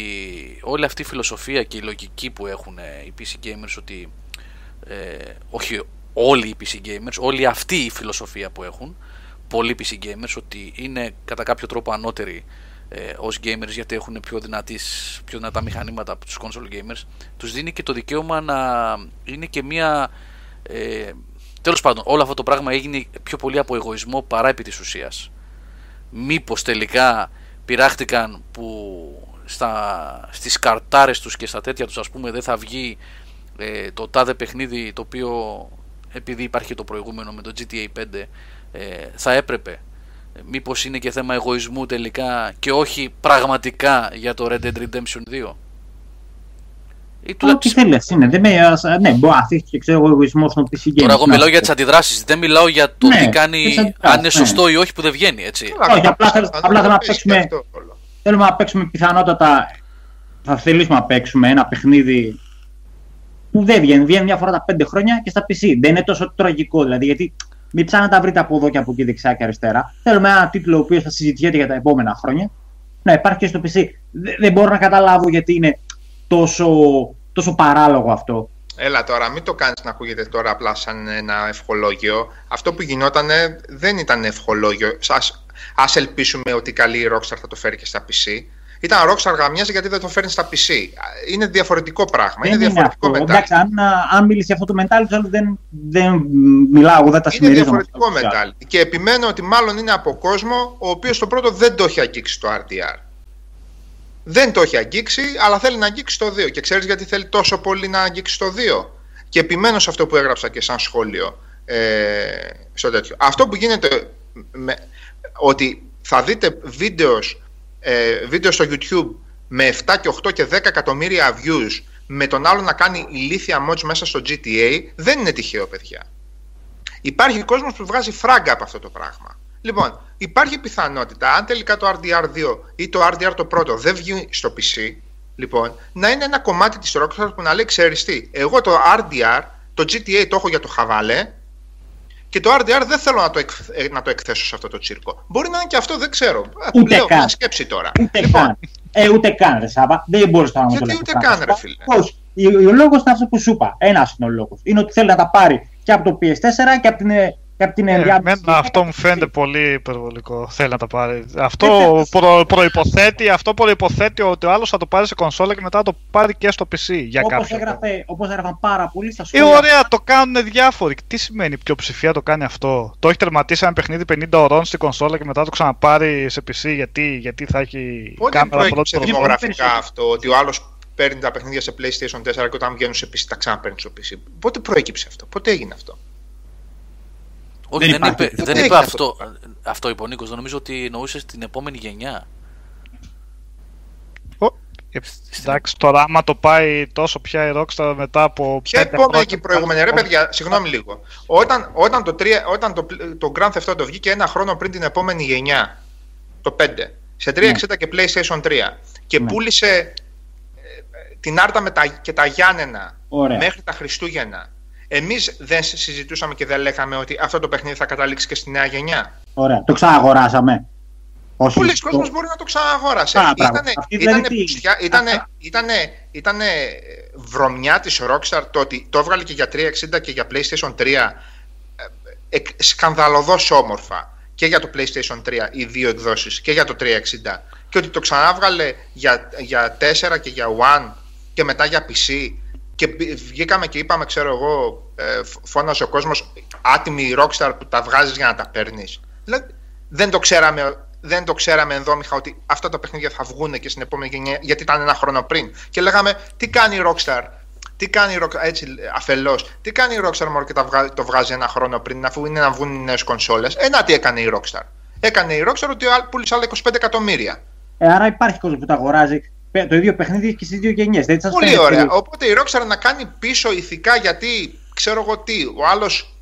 όλη αυτή η φιλοσοφία και η λογική που έχουν ε, οι PC gamers ότι ε, όχι όλοι οι PC gamers, όλη αυτή η φιλοσοφία που έχουν, πολλοί PC gamers, ότι είναι κατά κάποιο τρόπο ανώτεροι ε, ως gamers γιατί έχουν πιο, δυνατής, πιο δυνατά μηχανήματα από τους console gamers, τους δίνει και το δικαίωμα να είναι και μια... Ε, τέλος πάντων, όλο αυτό το πράγμα έγινε πιο πολύ από εγωισμό παρά επί της ουσίας. Μήπως τελικά πειράχτηκαν που στα, στις καρτάρες τους και στα τέτοια τους ας πούμε δεν θα βγει ε, το τάδε παιχνίδι το οποίο επειδή υπάρχει το προηγούμενο με το GTA 5 ε, θα έπρεπε Ε, μήπως είναι και θέμα εγωισμού τελικά και όχι πραγματικά για το Red Dead Redemption 2 ή Ό,τι τουλάχιστον θέλεις, είναι. Δεν με, ας- ναι, μπορεί να θίξει και ξέρω εγώ εγωισμός στον PC Games. Τώρα εγώ Να μιλάω σου για πω. τις αντιδράσεις. Δεν μιλάω για το Ναι, τι τις κάνει, αντιδράσεις, αν είναι ναι. σωστό ή όχι που δεν βγαίνει. Έτσι. Όχι, απλά θέλω- Θα απλά θέλω να παίζει και παίξουμε- αυτό όλο. Θέλουμε να παίξουμε πιθανότατα. Θα θελήσουμε να παίξουμε ένα παιχνίδι που δεν βγαίνει. Βγαίνει μια φορά τα πέντε χρόνια και στα PC. Δεν είναι τόσο τραγικό δηλαδή. Γιατί μην ψάχνετε να τα βρείτε από εδώ και από εκεί δεξιά και αριστερά. Θέλουμε ένα τίτλο ο οποίος θα συζητιέται για τα επόμενα χρόνια. Να υπάρχει και στο PC. Δε- Δεν μπορώ να καταλάβω γιατί είναι τόσο, τόσο παράλογο αυτό. Έλα τώρα, μην το κάνεις να ακούγεται τώρα απλά σαν ένα ευχολόγιο. Αυτό που γινόταν δεν ήταν ευχολόγιο. Ας, ας ελπίσουμε ότι η καλή Rockstar θα το φέρει και στα PC. Ήταν Rockstar γαμιάζει γιατί δεν το φέρνει στα PC. Είναι διαφορετικό πράγμα. είναι δεν είναι διαφορετικό αυτό. μετά. Εντάξει, αν, αν μίλησε για αυτό το mentality, άλλο δεν, δεν μιλάω, εγώ δεν τα Είναι συμμερίζομαι. διαφορετικό αυτό. μετά. Και επιμένω ότι μάλλον είναι από κόσμο ο οποίος το πρώτο δεν το έχει αγγίξει το RDR. Δεν το έχει αγγίξει, αλλά θέλει να αγγίξει το 2. Και ξέρεις γιατί θέλει τόσο πολύ να αγγίξει το 2. Και επιμένω σε αυτό που έγραψα και σαν σχόλιο. Ε, στο τέτοιο. Αυτό που γίνεται με, ότι θα δείτε βίντεος, ε, βίντεο στο YouTube με 7 και 8 και 10 εκατομμύρια views με τον άλλο να κάνει ηλίθια mods μέσα στο GTA δεν είναι τυχαίο παιδιά. Υπάρχει κόσμος που βγάζει φράγκα από αυτό το πράγμα. Λοιπόν, υπάρχει πιθανότητα αν τελικά το RDR2 ή το RDR το πρώτο δεν βγει στο PC, λοιπόν, να είναι ένα κομμάτι της Rockstar που να λέει ξέρεις τι, εγώ το RDR, το GTA το έχω για το χαβάλε και το RDR δεν θέλω να το, εκ, ε, να το εκθέσω σε αυτό το τσίρκο. Μπορεί να είναι και αυτό, δεν ξέρω. Ε, Ούτε Λέω καν. μια σκέψη τώρα. Ούτε λοιπόν, καν. Ε, ούτε καν, ρε Σάβα. Δεν μπορεί τώρα να μου το Γιατί λες ούτε αυτό καν, πράγμα. ρε φίλε. Όχι. Ο, ο λόγος είναι αυτός που σου είπα. Ένας είναι ο λόγος. Είναι ότι θέλει να τα πάρει και από το PS4 και από την ε, και από την Ε, ενδιάμεση. εμένα αυτό μου φαίνεται πολύ υπερβολικό. Θέλει να τα πάρει. Αυτό Ε, προ, προϋποθέτει, αυτό προϋποθέτει ότι ο άλλος θα το πάρει σε κονσόλα και μετά θα το πάρει και στο PC για Όπως, κάποιο λόγο. έγραφε, όπως έγραφαν πάρα πολύ στα Ε, σχόλια. ωραία, το κάνουν διάφοροι. Τι σημαίνει πλειοψηφία το κάνει αυτό; Το έχει τερματίσει ένα παιχνίδι 50 ωρών στην κονσόλα και μετά το ξαναπάρει σε PC γιατί, γιατί θα έχει Πότε κάμερα προέκυψε πρώτη δημο- δημογραφικά περισσότερο. αυτό, ότι ο άλλος παίρνει τα παιχνίδια σε PlayStation 4 και όταν βγαίνουν σε PC τα ξαναπαίρνει στο PC. Πότε προέκυψε αυτό, πότε έγινε αυτό; Όχι, Δεν δεν, υπάρχει. είπε, Δεν δεν έχει είπε αυτό. αυτό, αυτό είπε ο Νίκος. Νομίζω ότι εννοούσε την επόμενη γενιά. Ε, Εντάξει, τώρα άμα το πάει τόσο πια η Rockstar μετά από. Ποια πέντε επόμενη χρόνια- και η προηγούμενη, ρε παιδιά, συγγνώμη λίγο. Όταν, όταν, το, 3, όταν το, το Grand Theft Auto βγήκε ένα χρόνο πριν την επόμενη γενιά, το 5, σε 360 και PlayStation 3, και Ναι. πούλησε ε, την Άρτα με τα, και τα Γιάννενα Ωραία. μέχρι τα Χριστούγεννα, εμείς δεν συζητούσαμε και δεν λέγαμε ότι αυτό το παιχνίδι θα καταλήξει και στη νέα γενιά. Ωραία, το ξαναγοράσαμε. Όχι, Πολλοί το- κόσμος μπορεί να το ξαναγόρασε. Α, μπράβο. Ήτανε, Αυτή δηλαδή ήτανε, τι- πουστιά- ήτανε, Α, ήτανε, ήτανε βρωμιά της Rockstar το ότι το έβγαλε και για 360 και για PlayStation 3 ε, εκ, σκανδαλωδώς όμορφα και για το PlayStation 3 οι δύο εκδόσεις και για το 360 και ότι το ξανάβγαλε για, για 4 και για One και μετά για PC και μπη- βγήκαμε και είπαμε ξέρω εγώ ε, φ- φώναζε ο κόσμος άτιμη η Rockstar που τα βγάζεις για να τα παίρνεις δηλαδή, δεν το ξέραμε δεν το ξέραμε ενδόμηχα ότι αυτά τα παιχνίδια θα βγουν και στην επόμενη γενιά γιατί ήταν ένα χρόνο πριν και λέγαμε τι κάνει η Rockstar τι κάνει η Rockstar, έτσι αφελώς, τι κάνει η Rockstar μόνο και τα βγα- το βγάζει ένα χρόνο πριν αφού είναι να βγουν οι νέες κονσόλες. Ε, να τι έκανε η Rockstar. Έκανε η Rockstar ότι α- πούλησε άλλα 25 εκατομμύρια. Ε, άρα υπάρχει κόσμος που τα αγοράζει πε- το ίδιο παιχνίδι και στις δύο γενιές. Δεν σας Πολύ φαίνεται ωραία. περίεργο. Οπότε η Rockstar να κάνει πίσω ηθικά γιατί ξέρω εγώ τι, ο άλλος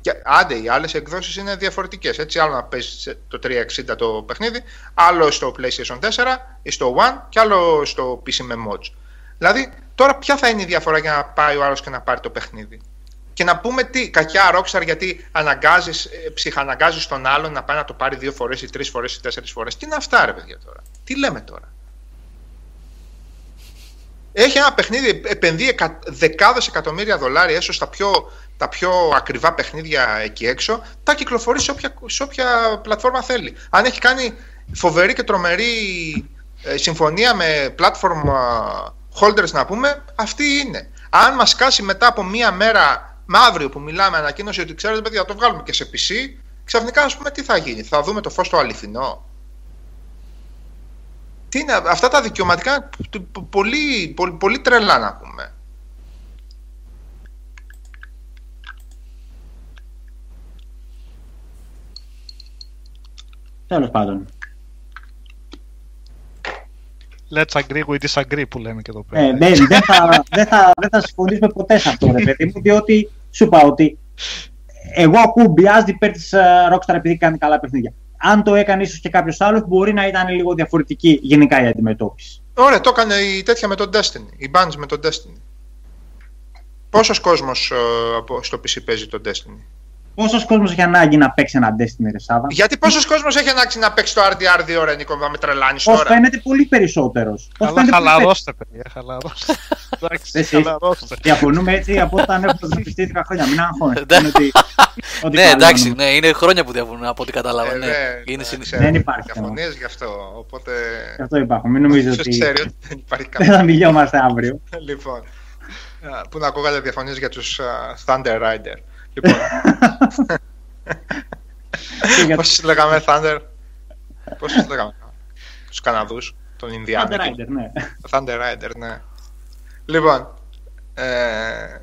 και, άντε, οι άλλες εκδόσεις είναι διαφορετικές. Έτσι, άλλο να παίζεις το 360 το παιχνίδι, άλλο στο PlayStation 4 ή στο One και άλλο στο PC με mods. Δηλαδή, τώρα ποια θα είναι η διαφορά για να πάει ο άλλος και να πάρει το παιχνίδι; Και να πούμε τι, κακιά Rockstar γιατί αναγκάζεις, ε, ψυχαναγκάζεις τον άλλον να πάει να το πάρει δύο φορές ή τρεις φορές ή τέσσερις φορές. Τι είναι αυτά ρε παιδιά τώρα; Τι λέμε τώρα; Έχει ένα παιχνίδι, επενδύει εκα- δεκάδες εκατομμύρια δολάρια έσως στα πιο, τα πιο ακριβά παιχνίδια εκεί έξω, τα κυκλοφορεί σε όποια, σε όποια πλατφόρμα θέλει. Αν έχει κάνει φοβερή και τρομερή ε, συμφωνία με platform ε, holders να πούμε, αυτή είναι. Αν μας κάσει μετά από μία μέρα, με αύριο που μιλάμε, ανακοίνωση ότι ξέρετε παιδιά, θα το βγάλουμε και σε PC, ξαφνικά ας πούμε τι θα γίνει, θα δούμε το φως το αληθινό; Τι είναι, αυτά τα δικαιωματικά πολύ, πολύ, πολύ τρελά να πούμε. Τέλος πάντων. Let's agree with disagree που λέμε και εδώ πέρα. Ε, δεν, δεν, θα, δεν, θα, δεν θα συμφωνήσουμε ποτέ σε αυτό, ρε παιδί μου, διότι σου είπα ότι εγώ ακούω biased υπέρ της Rockstar επειδή κάνει καλά παιχνίδια. Αν το έκανε ίσως και κάποιος άλλος, μπορεί να ήταν λίγο διαφορετική γενικά η αντιμετώπιση. Ωραία, το έκανε η τέτοια με τον Destiny, η Bungie με τον Destiny. Πόσος κόσμος ε, από- στο PC παίζει τον Destiny; Πόσος κόσμος έχει ανάγκη να παίξει ένα Destiny, ρε Σάβα; Γιατί πόσος κόσμος έχει ανάγκη να παίξει το RDR δύο ώρα, Νίκο, να με τρελάνεις Πώς τώρα; φαίνεται πολύ περισσότερος. Καλά, χαλαρώστε, παιδιά, χαλαρώστε. [LAUGHS] Εντάξει, Εσύ. χαλαρώστε. Διαφωνούμε έτσι από όταν έχουμε ζητήσει 10 χρόνια. Μην αγχώνεσαι. Ναι. Είναι ότι- [LAUGHS] ότι Ναι, καλό εντάξει, είναι. ναι, είναι χρόνια που διαφωνούν από ό,τι κατάλαβα. Ε, ναι. ναι, Είναι ναι, συνη- ξέρω, Δεν υπάρχει Διαφωνίες γι' αυτό, οπότε... Γι' αυτό υπάρχουν. Μην νομίζετε Ποιος ότι ξέρει ότι δεν υπάρχει [LAUGHS] δεν κανένα. θα μιλιόμαστε αύριο. λοιπόν, α, που να ακούγατε διαφωνίες για τους α, Thunder Rider. Λοιπόν, [LAUGHS] Και για πώς τους λέγαμε Thunder, πώς τους λέγαμε, τους Καναδούς, τον Ινδιάνο. Thunder εκεί. Rider, ναι. Thunder Rider, ναι. Λοιπόν, ε,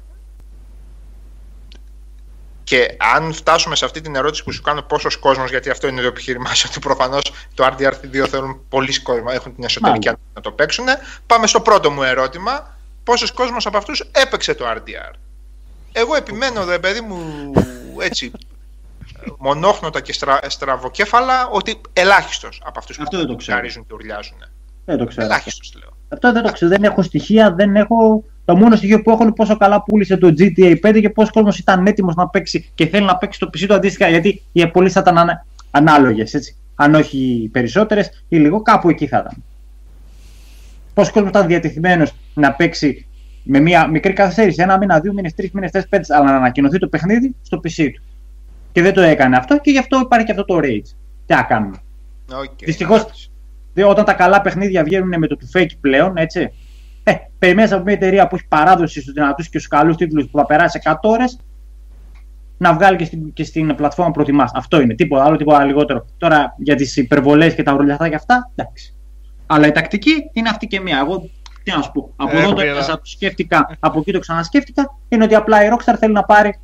και αν φτάσουμε σε αυτή την ερώτηση που σου κάνω πόσος κόσμος, γιατί αυτό είναι το επιχείρημά σου, ότι προφανώς το RDR2 θέλουν πολλοί κόσμο, έχουν την εσωτερική Μάλιστα. ανάγκη να το παίξουν. Πάμε στο πρώτο μου ερώτημα. Πόσος κόσμος από αυτούς έπαιξε το RDR. Εγώ επιμένω, ρε παιδί μου, έτσι, μονόχνοτα και στρα, στραβοκέφαλα, ότι ελάχιστος από αυτούς Αυτό που δεν το ξέρω. χαρίζουν και ουρλιάζουν. Δεν το ξέρω. Ελάχιστος λέω. Αυτό δεν το ξέρω. Δεν έχω στοιχεία, δεν έχω. Το μόνο στοιχείο που έχω είναι πόσο καλά πούλησε το GTA 5 και πόσο κόσμος ήταν έτοιμος να παίξει και θέλει να παίξει το PC του αντίστοιχα. Γιατί οι πωλήσει θα ήταν ανα... ανάλογες, έτσι. Αν όχι περισσότερες ή λίγο, κάπου εκεί θα ήταν. Πόσο κόσμος ήταν διατεθειμένος να παίξει με μια μικρή καθυστέρηση, ένα μήνα, δύο μήνες, τρεις μήνες, τέσσερις, πέντε, αλλά να ανακοινωθεί το παιχνίδι στο PC του. Και δεν το έκανε αυτό και γι' αυτό υπάρχει και αυτό το rage. Τι να κάνουμε. Okay, Δυστυχώς, όταν τα καλά παιχνίδια βγαίνουν με το του fake πλέον, έτσι. Ε, περιμένεις από μια εταιρεία που έχει παράδοση στους δυνατούς και στους καλούς τίτλους που θα περάσει 100 ώρες να βγάλει και στην, και στην πλατφόρμα που προτιμάς. Αυτό είναι. Τίποτα άλλο, τίποτα λιγότερο. Τώρα για τις υπερβολές και τα ουρλιαθά και αυτά, εντάξει. Αλλά η τακτική είναι αυτή και μία. Εγώ τι να σου πω. Από Ε, εδώ το πήρα. έπιασα, το σκέφτηκα, από εκεί το ξανασκέφτηκα. Είναι ότι απλά η Rockstar θέλει να πάρει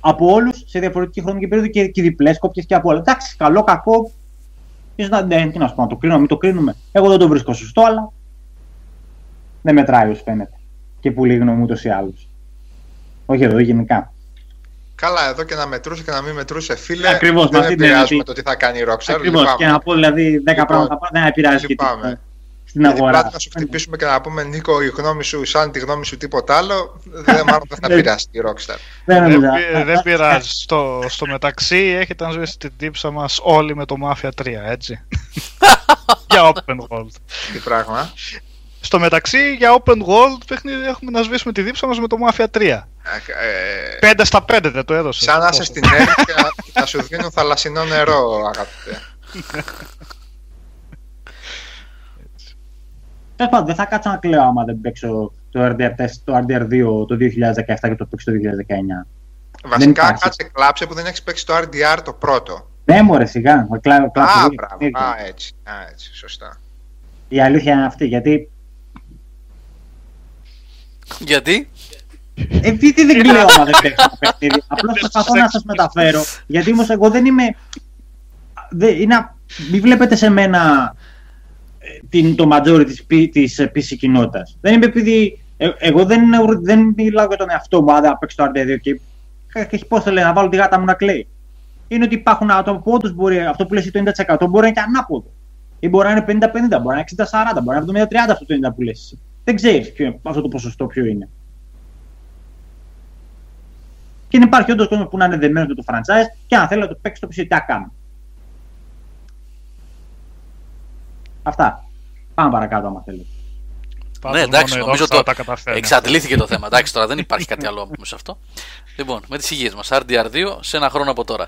από όλους σε διαφορετική χρονική περίοδο και, και διπλές κόπιες και από όλα. Εντάξει, καλό, κακό. Ίσως να, ναι, τι να σου πω, να το κρίνουμε, μην το κρίνουμε. Εγώ δεν το βρίσκω σωστό, αλλά δεν μετράει όσο φαίνεται. Και που λίγη γνώμη ούτως ή άλλως. Όχι εδώ, γενικά. Καλά, εδώ και να μετρούσε και να μην μετρούσε, φίλε. Ακριβώς, δεν αυτή την επηρεάζουμε είναι. το τι θα κάνει η Rockstar. Ακριβώς. λυπάμαι. Και να πω δηλαδή 10 Λοιπόν, πράγματα πάνω, δεν επηρεάζει και λυπάμαι. Τίποτα στην Γιατί αγορά. πάντα να σου χτυπήσουμε και να πούμε Νίκο, η γνώμη σου, σαν τη γνώμη σου, τίποτα άλλο, δεν, μάλλον δεν θα Ναι. επηρεάσει η Rockstar. Δεν Δεν, νομίζω. πει- δεν πειράζει. Στο, στο μεταξύ έχετε να σβήσει την τύψα μας όλοι με το Mafia 3, έτσι. [LAUGHS] για open world. Τι πράγμα. Στο μεταξύ, για open world παιχνίδι έχουμε να σβήσουμε τη δίψα μας με το Mafia 3. Ε, 5 στα 5 δεν το έδωσε. σαν να είσαι στην έρημο και να- να σου δίνουν θαλασσινό νερό, αγαπητέ. [LAUGHS] Τέλος πάντων, δεν θα κάτσω να κλαίω άμα δεν παίξω το RDR, 4, το RDR2 το 2017 και το παίξω το 2019. Βασικά, υπάρχει. κάτσε κλάψε που δεν έχεις παίξει το RDR το πρώτο. Ναι, μωρέ, σιγά. με κλα- κλάψω Α, δύο μπράβο. παιχνίδια. Α, έτσι. Α, έτσι. Σωστά. Η αλήθεια είναι αυτή, γιατί. Γιατί; Επειδή δεν κλαίω άμα δεν παίξω ένα παιχνίδι. Απλώς προσπαθώ να σας μεταφέρω. Γιατί όμως εγώ δεν είμαι. Δεν, είναι... α- Μην βλέπετε σε μένα ε, την, το majority της, πι- της ε, PC κοινότητας. Δεν είμαι επειδή... ε, εγώ δεν, δεν μιλάω για τον εαυτό μου, αν δεν παίξω το RD2 και, και πώς το λένε, να βάλω τη γάτα μου να κλαίει. Είναι ότι υπάρχουν άτομα που όντως μπορεί, αυτό που λες το 90% μπορεί να είναι και ανάποδο. Ή μπορεί να είναι 50-50, μπορεί να είναι 60-40, μπορεί να είναι 70-30 αυτό το 90% που λες. εσύ. Δεν ξέρεις ποιο, αυτό το ποσοστό ποιο είναι. Και δεν υπάρχει όντως κόσμος που να είναι δεμένος με το franchise και αν θέλει να το παίξει το PC, τι θα κάνει. Αυτά. Πάμε παρακάτω, άμα θέλει. Πάντως ναι, εντάξει, μόνο η νομίζω Rockstar το τα καταφέρνει. εξαντλήθηκε το θέμα. Εντάξει, τώρα δεν υπάρχει κάτι άλλο μέσα σε αυτό. Λοιπόν, με τις υγείες μας. RDR2 σε ένα χρόνο από τώρα.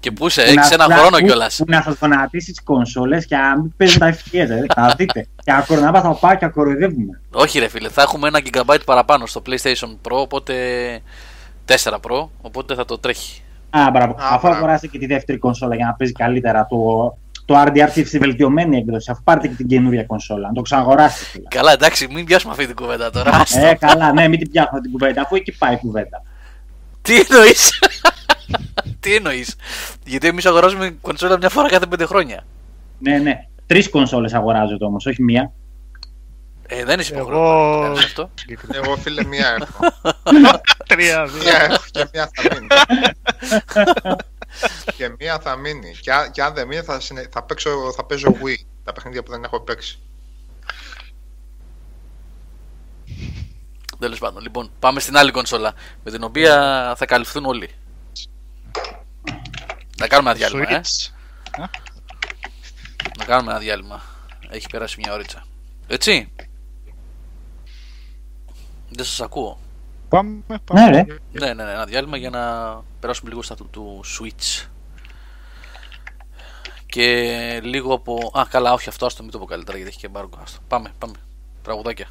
Και πού είσαι, έχει ένα να- χρόνο που- κιόλας. Που να σας γονατίσεις τις κονσόλες και να μην παίζουν τα FPS. Δηλαδή, θα δείτε. Και ακορνάβα θα πάω και ακοροϊδεύουμε. Όχι, ρε φίλε, θα έχουμε ένα gigabyte παραπάνω στο PlayStation Pro, οπότε 4 Pro, οπότε θα το τρέχει. Α, μπράβο. Α, Αφού μπράβο. αγοράσετε και τη δεύτερη κονσόλα για να παίζει καλύτερα το, το RDR στη βελτιωμένη έκδοση, αφού πάρετε και την καινούργια κονσόλα, να το ξαναγοράσετε. δηλαδή. Καλά, εντάξει, μην πιάσουμε αυτή την κουβέντα τώρα. άστο. ε, καλά, ναι, μην την πιάσουμε την κουβέντα, αφού εκεί πάει η κουβέντα. Τι εννοείς; Τι εννοείς; Γιατί εμείς αγοράζουμε κονσόλα μια φορά κάθε 5 χρόνια. Ναι, ναι. Τρεις κονσόλες αγοράζετε όμως, όχι μία. Ε, δεν είσαι Εγώ- υποχρεωμένο να κάνεις αυτό. Εγώ, φίλε, μία έχω. [LAUGHS] Τρία, δύο. Μία έχω και μία θα μείνει. [LAUGHS] [LAUGHS] και μία θα μείνει. Και, αν- και αν δεν μείνει, θα, συνε- θα, παίξω, θα παίζω Wii. Τα παιχνίδια που δεν έχω παίξει. Τέλος πάντων, λοιπόν, πάμε στην άλλη κονσόλα με την οποία θα καλυφθούν όλοι. Να κάνουμε ένα διάλειμμα, ε. Switch. Να κάνουμε ένα διάλειμμα. Έχει περάσει μια ώριτσα. Έτσι. Δεν σας ακούω. Πάμε, Ναι, πάμε. ρε. Ναι, ναι, ναι, ένα διάλειμμα για να περάσουμε λίγο στα του, του Switch. Και λίγο από... Α, καλά, όχι αυτό, άστο, μην το πω καλύτερα γιατί έχει και εμπάργκο. Άστο. Πάμε, πάμε. Τραγουδάκια.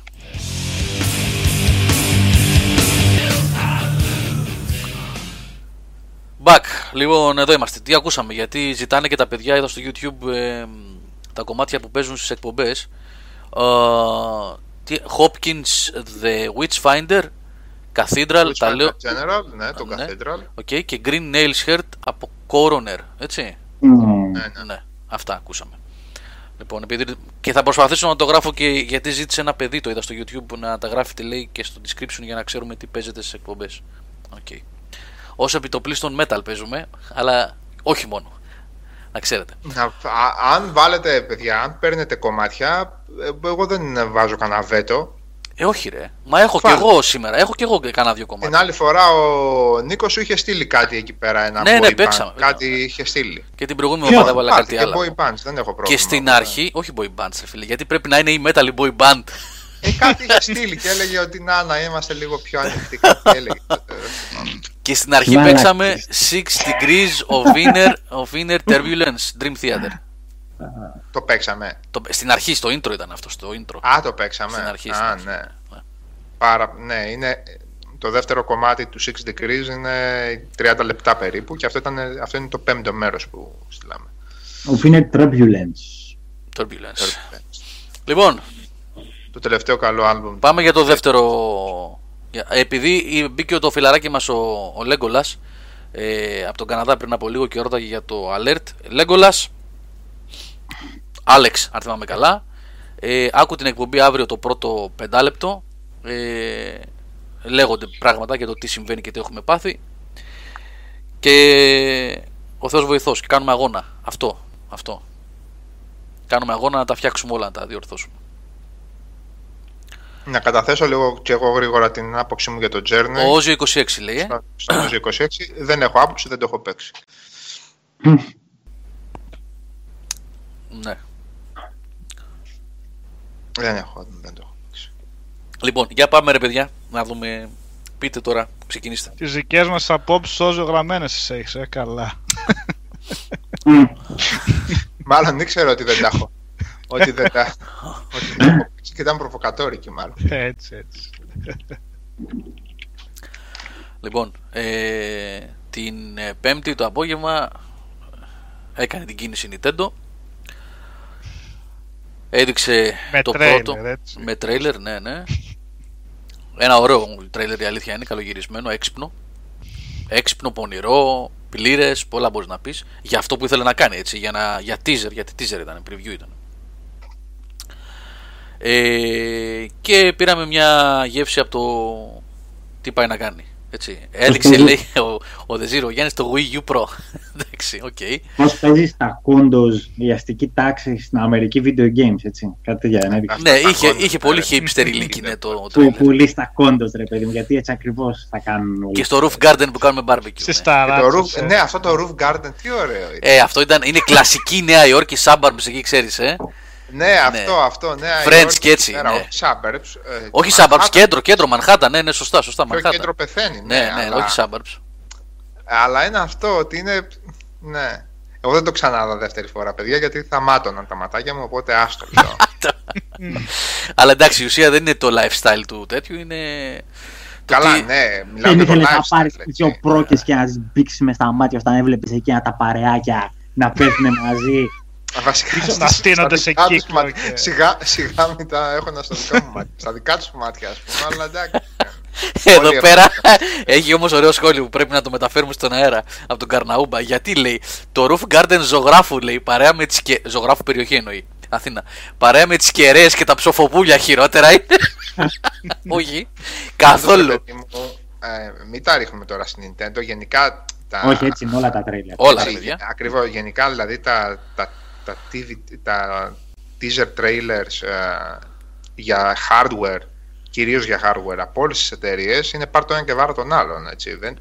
Back. Λοιπόν, εδώ είμαστε. Τι ακούσαμε, γιατί ζητάνε και τα παιδιά εδώ στο YouTube ε, τα κομμάτια που παίζουν στις εκπομπές. Ε, τι- Hopkins The Witchfinder, Cathedral, τα λέω... General, ναι, το Ναι. Cathedral. Okay, και Green Nails Heart από Coroner, έτσι; Μμμ. Ναι, ναι. Ναι, αυτά ακούσαμε. Λοιπόν, επειδή... Και θα προσπαθήσω να το γράφω και γιατί ζήτησε ένα παιδί, το είδα στο YouTube, να τα γράφετε λέει και στο description για να ξέρουμε τι παίζετε στις εκπομπές. Okay. Όσο επιτοπλίστων metal παίζουμε, αλλά όχι μόνο. Να ξέρετε. Να- α- αν βάλετε, παιδιά, αν παίρνετε κομμάτια, ε, εγώ δεν βάζω κανένα βέτο. Ε, όχι ρε. Μα έχω Φάλε. κι εγώ σήμερα. Έχω κι εγώ κανένα δύο Την κομμάτια. άλλη φορά ο Νίκος σου είχε στείλει κάτι εκεί πέρα. Ένα Ναι, ναι, boy παίξαμε, band. παίξαμε. Κάτι είχε στείλει. Και την προηγούμενη Ποιο; εβδομάδα έβαλα Υπάρχει κάτι και άλλο. boy bands, δεν έχω πρόβλημα. Και στην Ωραία. αρχή, όχι boy bands, ρε φίλε, γιατί πρέπει να είναι η metal η boy band. Ε, κάτι είχε στείλει και έλεγε ότι να, να είμαστε λίγο πιο ανοιχτοί. Κάτι έλεγε. Ε, Και στην αρχή Μαλάκες. παίξαμε 6 degrees of inner, of inner turbulence Dream Theater. Το παίξαμε. Το, στην αρχή, στο intro ήταν αυτό, στο intro. Α, το παίξαμε. Στην αρχή, Α, στην αρχή. ναι. Ναι. Πάρα, ναι, είναι, το δεύτερο κομμάτι του 6 Degrees είναι 30 λεπτά περίπου και αυτό, ήταν, αυτό είναι το πέμπτο μέρος που στείλαμε. Όπου είναι turbulence. Turbulence. Λοιπόν, Το τελευταίο καλό άλμπουμ. πάμε για το δεύτερο. για- Επειδή μπήκε το φιλαράκι μας ο, ο Λέγκολας ε, από τον Καναδά πριν από λίγο και ρώταγε για το alert. Λέγκολας, Άλεξ, αν θυμάμαι καλά. Ε, άκου την εκπομπή αύριο το πρώτο πεντάλεπτο. Ε, λέγονται πράγματα για το τι συμβαίνει και τι έχουμε πάθει. Και ο Θεός βοηθός και κάνουμε αγώνα. Αυτό, αυτό. Κάνουμε αγώνα να τα φτιάξουμε όλα, να τα διορθώσουμε. Να καταθέσω λίγο και εγώ γρήγορα την άποψή μου για το Journey. Ο Όζιο 26 λέει, ε. Στο- Στο 26 δεν έχω άποψη, δεν το έχω παίξει. Ναι. Δεν έχω, δεν το έχω παίξει. Λοιπόν, για πάμε ρε παιδιά, να δούμε. Πείτε τώρα, ξεκινήστε. Τις δικές μας απόψεις όσο γραμμένες τις έχεις, ε, καλά. Μμ. Μάλλον ήξερα ότι δεν τα έχω. [LAUGHS] ότι δεν τα, ότι δεν τα έχω παίξει και ήταν προβοκατόρικη μάλλον. Έτσι, έτσι. Λοιπόν, ε, την ε, Πέμπτη το απόγευμα έκανε την κίνηση Nintendo. Έδειξε Με το τρέιλερ, πρώτο. έτσι. Με τρέιλερ, ναι, ναι. Ένα ωραίο τρέιλερ η αλήθεια είναι, καλογυρισμένο, έξυπνο. Έξυπνο, πονηρό, πλήρες, πολλά μπορείς να πεις. Για αυτό που ήθελε να κάνει, έτσι. Για, να, για teaser, γιατί teaser ήταν, preview ήταν. Ε, και πήραμε μια γεύση από το τι πάει να κάνει. Έτσι. Έδειξε, λέει, ο, ο Δεζίρο Γιάννη το Wii U Pro. [LAUGHS] Εντάξει, οκ. Πώς παίζεις στα κόντος η αστική τάξη στην Αμερική video games, έτσι. Κάτι τέτοια δεν έδειξε. Ναι, Αυτά είχε, κόντρα, είχε πολύ ρε. hipster [LAUGHS] leak είναι το Που τρέιλερ. πουλείς στα κόντος, ρε παιδί μου, γιατί έτσι ακριβώς θα κάνουν όλοι. Και στο Roof Garden που κάνουμε barbecue. Στι ναι. Και το ταράτσε. roof, ναι, αυτό το Roof Garden, τι ωραίο είναι. Ε, αυτό ήταν, είναι κλασική Νέα Υόρκη, suburbs εκεί, ξέρεις, ε. Ναι, αυτό, αυτό, ναι. Friends και έτσι, ναι. Όχι suburbs. ε, Όχι Manhattan. suburbs, κέντρο, κέντρο, Manhattan, ναι, ναι, σωστά, σωστά, Ποιο Manhattan. κέντρο πεθαίνει. Ναι, ναι, αλλά, όχι suburbs. αλλά είναι αυτό ότι είναι. Ναι. Εγώ δεν το ξανάδα δεύτερη φορά, παιδιά, γιατί θα μάτωναν τα ματάκια μου, οπότε άστο λέω. [LAUGHS] Αλλά εντάξει, η ουσία δεν είναι το lifestyle του τέτοιου, είναι. το Καλά, τι- ναι, μιλάω Δεν για το ήθελε να lifestyle. πάρεις έτσι. δύο πρόκε και να τι μπήξεις μες στα μάτια όταν έβλεπες εκείνα τα παρεάκια να πέφτουν μαζί. Βασικά, Να στα- στείνονται στα σε δικά τους κύκλο μάτια. και- Σιγά, σιγά μην τα έχω στα δικά μου μάτια. Στα δικά τους μάτια, ας πούμε, αλλά εντάξει. Εδώ Όλοι πέρα έχουν. έχει όμως ωραίο σχόλιο που πρέπει να το μεταφέρουμε στον αέρα από τον Καρναούμπα. Γιατί λέει το Roof Garden ζωγράφου λέει παρέα με τις και... ζωγράφου περιοχή εννοεί. Αθήνα. Παρέα με τις κεραίες και τα ψοφοπούλια χειρότερα είναι. [LAUGHS] Όχι. Καθόλου. Παιδί μου, ε, μην τα ρίχνουμε τώρα στην Nintendo. Γενικά τα. Όχι, έτσι είναι όλα τα τρέλια. Όλα, ρε παιδιά. Ακριβώς. Γενικά δηλαδή τα, τα, τα, TV, τα teaser trailers ε, για hardware, κυρίως για hardware από όλες τις εταιρείες είναι πάρ' το ένα και βάρο τον άλλον. Έτσι. Δεν...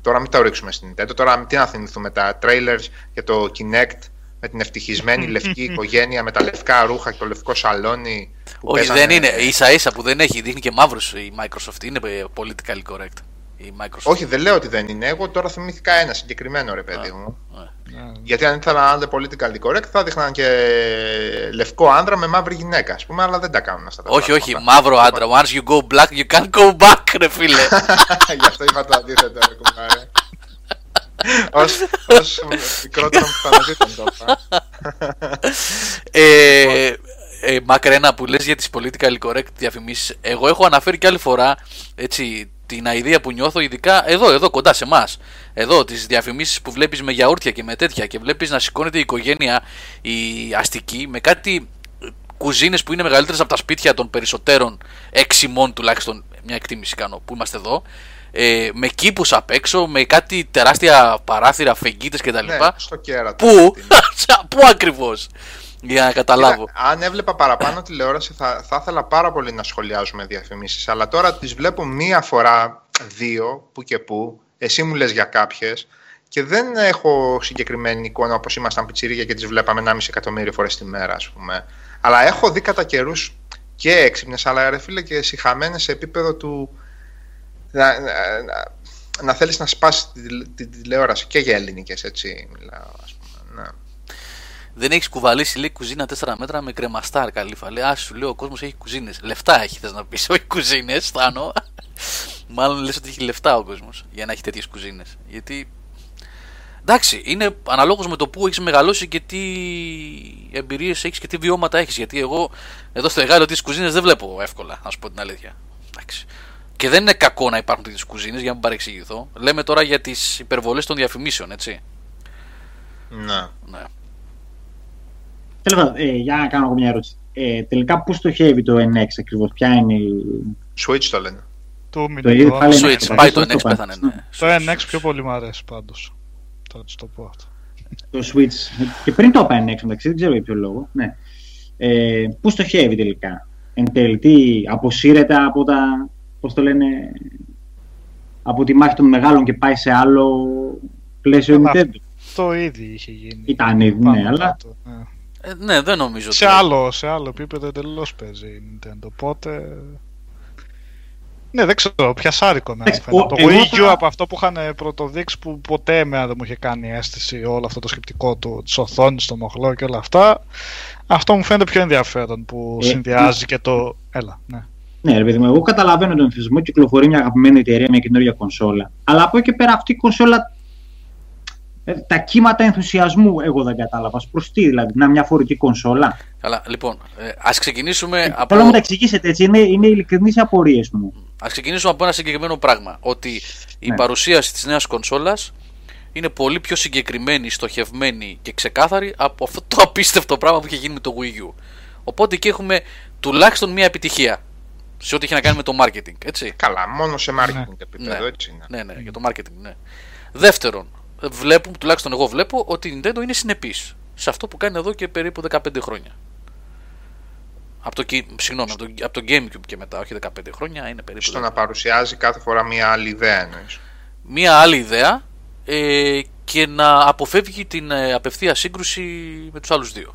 Τώρα μην τα ρίξουμε στην Nintendo. Τώρα τι να θυμηθούμε τα trailers για το Kinect με την ευτυχισμένη λευκή [LAUGHS] οικογένεια με τα λευκά ρούχα και το λευκό σαλόνι. που Όχι, παίζανε- δεν είναι. ίσα ίσα που δεν έχει. Δείχνει και μαύρους η Microsoft. Είναι ε, politically correct. Η Microsoft. Όχι, δεν λέω ότι δεν είναι. Εγώ τώρα θυμήθηκα ένα συγκεκριμένο ρε παιδί μου. Ναι. Γιατί αν ήθελαν να είναι politically correct θα δείχναν και λευκό άντρα με μαύρη γυναίκα, ας πούμε, αλλά δεν τα κάνουν αυτά τα Όχι, όχι, πράγματα. μαύρο άντρα. Once you go black, you can't go back, ρε φίλε. [LAUGHS] Γι' αυτό είπα το αντίθετο, ρε κουμπάρε. Ως, ως μικρότερο που θα αναζήτων το είπα. ε, ε, Μακρένα που λες για τις politically correct διαφημίσεις Εγώ έχω αναφέρει και άλλη φορά έτσι, την αηδία που νιώθω ειδικά εδώ, εδώ κοντά σε εμάς. Εδώ τις διαφημίσεις που βλέπεις με γιαούρτια και με τέτοια Και βλέπεις να σηκώνεται η οικογένεια η αστική Με κάτι κουζίνες που είναι μεγαλύτερες από τα σπίτια των περισσότερων Έξιμων τουλάχιστον μια εκτίμηση κάνω που είμαστε εδώ ε, με κήπους απ' έξω, με κάτι τεράστια παράθυρα, φεγγίτες κτλ. Ναι, στο κέρατος. Πού, [LAUGHS] πού ακριβώς, για να καταλάβω. Κοίτα, αν έβλεπα παραπάνω τηλεόραση θα, θα ήθελα πάρα πολύ να σχολιάζουμε διαφημίσεις αλλά τώρα τις βλέπω μία φορά, δύο, που και που εσύ μου λες για κάποιες και δεν έχω συγκεκριμένη εικόνα όπως ήμασταν πιτσιρίγια και τις βλέπαμε 1,5 εκατομμύριο φορές τη μέρα ας πούμε αλλά έχω δει κατά καιρούς και έξυπνες αλλά ρε φίλε και συχαμένες σε επίπεδο του να, να, να- να θέλεις να σπάσεις τη, τη, τηλεόραση και για ελληνικές έτσι μιλάω ας πούμε. Ναι. Δεν έχεις κουβαλήσει λέει κουζίνα 4 μέτρα με κρεμαστάρ καλύφα. Λέει, Α σου λέω ο κόσμος έχει κουζίνες. Λεφτά έχει, θες να πεις, όχι κουζίνες, αισθάνω. Μάλλον λες ότι έχει λεφτά ο κόσμος για να έχει τέτοιες κουζίνες. Γιατί. Εντάξει, είναι αναλόγως με το που έχεις μεγαλώσει και τι εμπειρίες έχεις και τι βιώματα έχεις. Γιατί εγώ εδώ στο Εγάλιο τι κουζίνες δεν βλέπω εύκολα, να σου πω την αλήθεια. Εντάξει. Και δεν είναι κακό να υπάρχουν τέτοιες κουζίνες, για να μην παρεξηγηθώ. Λέμε τώρα για τις υπερβολές των διαφημίσεων, έτσι. Ναι. ναι. Τέλος πάντων, ε, για να κάνω μια ερώτηση. Ε, τελικά πού στοχεύει το NX ακριβώς, ποια είναι η. Switch το λένε. Το Το ίδιο μηδέν. πάλι Switch, NX, πάει το αυτό NX, το πέθανε. πάνε. Ναι. Το NX πιο πολύ μου αρέσει πάντως. Θα της το πω αυτό. Το Switch. Και πριν το είπα NX μεταξύ, δεν ξέρω για ποιο λόγο. Ναι. Ε, πού στοχεύει τελικά; Εν τέλει, τι αποσύρεται από τα. Πώς το λένε. Από τη μάχη των μεγάλων και πάει σε άλλο πλαίσιο Καλά. Nintendo. Το ήδη είχε γίνει. Ήταν ήδη, Πάνω ναι, αλλά. κάτω, ναι. Ε, ναι, δεν νομίζω. Σε ότι- άλλο, σε άλλο επίπεδο εντελώς παίζει η Nintendo. Οπότε. Ναι, δεν ξέρω, πιασάρικο με Εντάξει, φαίνεται. ο- Το εγώ Wii U θα- από αυτό που είχαν πρωτοδείξει που ποτέ εμένα δεν μου είχε κάνει αίσθηση όλο αυτό το σκεπτικό του της οθόνης, το μοχλό και όλα αυτά. Αυτό μου φαίνεται πιο ενδιαφέρον που Ε, συνδυάζει και το. Έλα, ναι. Ναι, ρε παιδί μου, εγώ καταλαβαίνω τον ενθουσιασμό, κυκλοφορεί μια αγαπημένη εταιρεία, μια καινούργια κονσόλα. Αλλά από εκεί και πέρα αυτή η κονσόλα. Ε, τα κύματα ενθουσιασμού εγώ δεν κατάλαβα. Προς τι δηλαδή, να μια φορητή κονσόλα. Καλά, λοιπόν, ε, ας ξεκινήσουμε από... Θέλω να μου τα εξηγήσετε έτσι, είναι, είναι ειλικρινεί οι απορίες μου. Ας ξεκινήσουμε από ένα συγκεκριμένο πράγμα. Ότι η Ναι. παρουσίαση της νέας κονσόλας είναι πολύ πιο συγκεκριμένη, στοχευμένη και ξεκάθαρη από αυτό το απίστευτο πράγμα που είχε γίνει με το Wii U. Οπότε εκεί έχουμε τουλάχιστον μία επιτυχία σε ό,τι έχει να κάνει με το marketing, έτσι. Καλά, μόνο σε marketing Ναι. επίπεδο, Ναι. έτσι είναι. Ναι, ναι, για το marketing, ναι. Δεύτερον, βλέπουμε, τουλάχιστον εγώ βλέπω, ότι η Nintendo είναι συνεπής σε αυτό που κάνει εδώ και περίπου 15 χρόνια. Από το, Ki- συγγνώμη, από το, από το Gamecube και μετά, όχι 15 χρόνια, είναι περίπου. Στο να παρουσιάζει κάθε φορά μια άλλη ιδέα εννοείς. μία άλλη ιδέα ε, και να αποφεύγει την ε, απευθεία σύγκρουση με τους άλλους δύο.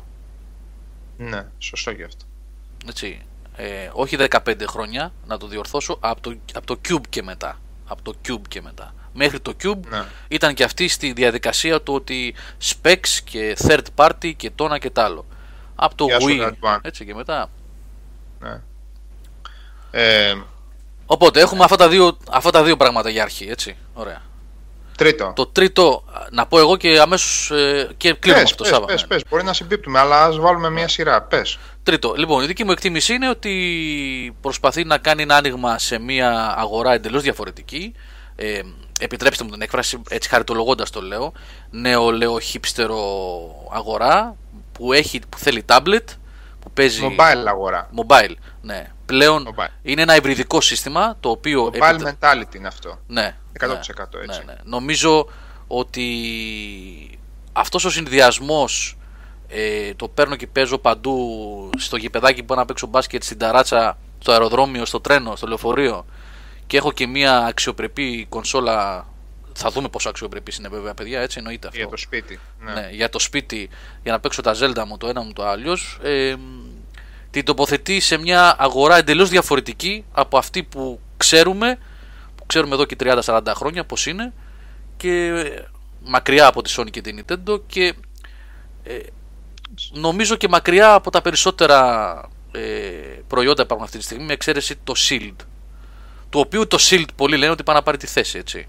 Ναι, σωστό γι' αυτό. Έτσι. Ε, όχι 15 χρόνια, να το διορθώσω, από το, από το Cube και μετά. Από το Cube και μετά. Μέχρι το Cube Ναι. ήταν και αυτή στη διαδικασία του ότι specs και third party και τόνα και τ' άλλο. Από το Γεια σου, Wii, Radwan. έτσι και μετά. ναι. Ε, Οπότε έχουμε αυτά τα δύο, αυτά τα δύο πράγματα για αρχή, έτσι. Ωραία. τρίτο. Το τρίτο, να πω εγώ και αμέσως ε, και κλείνουμε Πες, αυτό πες, Σάβα. πες, Ναι. πες, μπορεί να συμπίπτουμε, αλλά ας βάλουμε μια σειρά. Πες. Τρίτο, λοιπόν, η δική μου εκτίμηση είναι ότι προσπαθεί να κάνει ένα άνοιγμα σε μια αγορά εντελώς διαφορετική. Ε, επιτρέψτε μου την έκφραση, έτσι χαριτολογώντας το λέω. Νεολαίο χύψτερο αγορά που, έχει, που θέλει tablet, που παίζει. Mobile αγορά. Mobile, ναι. Πλέον Mobile. είναι ένα υβριδικό σύστημα το οποίο. Mobile επιτρέ- mentality είναι αυτό. ναι, 100% ναι, έτσι. ναι, ναι. Νομίζω ότι αυτός ο συνδυασμός ε, το παίρνω και παίζω παντού στο γηπεδάκι που μπορώ να παίξω μπάσκετ στην ταράτσα, στο αεροδρόμιο, στο τρένο, στο λεωφορείο και έχω και μια αξιοπρεπή κονσόλα θα δούμε πόσο αξιοπρεπής είναι βέβαια παιδιά έτσι εννοείται αυτό Για το σπίτι. Ναι. ναι, για το σπίτι για να παίξω τα Zelda μου το ένα μου το άλλος ε, την τοποθετεί σε μια αγορά εντελώς διαφορετική από αυτή που ξέρουμε που ξέρουμε εδώ και 30-40 χρόνια πως είναι και ε, μακριά από τη Sony και την Nintendo και ε, νομίζω και μακριά από τα περισσότερα ε, προϊόντα που υπάρχουν αυτή τη στιγμή με εξαίρεση το Shield του οποίου το Shield πολλοί λένε ότι πάει να πάρει τη θέση έτσι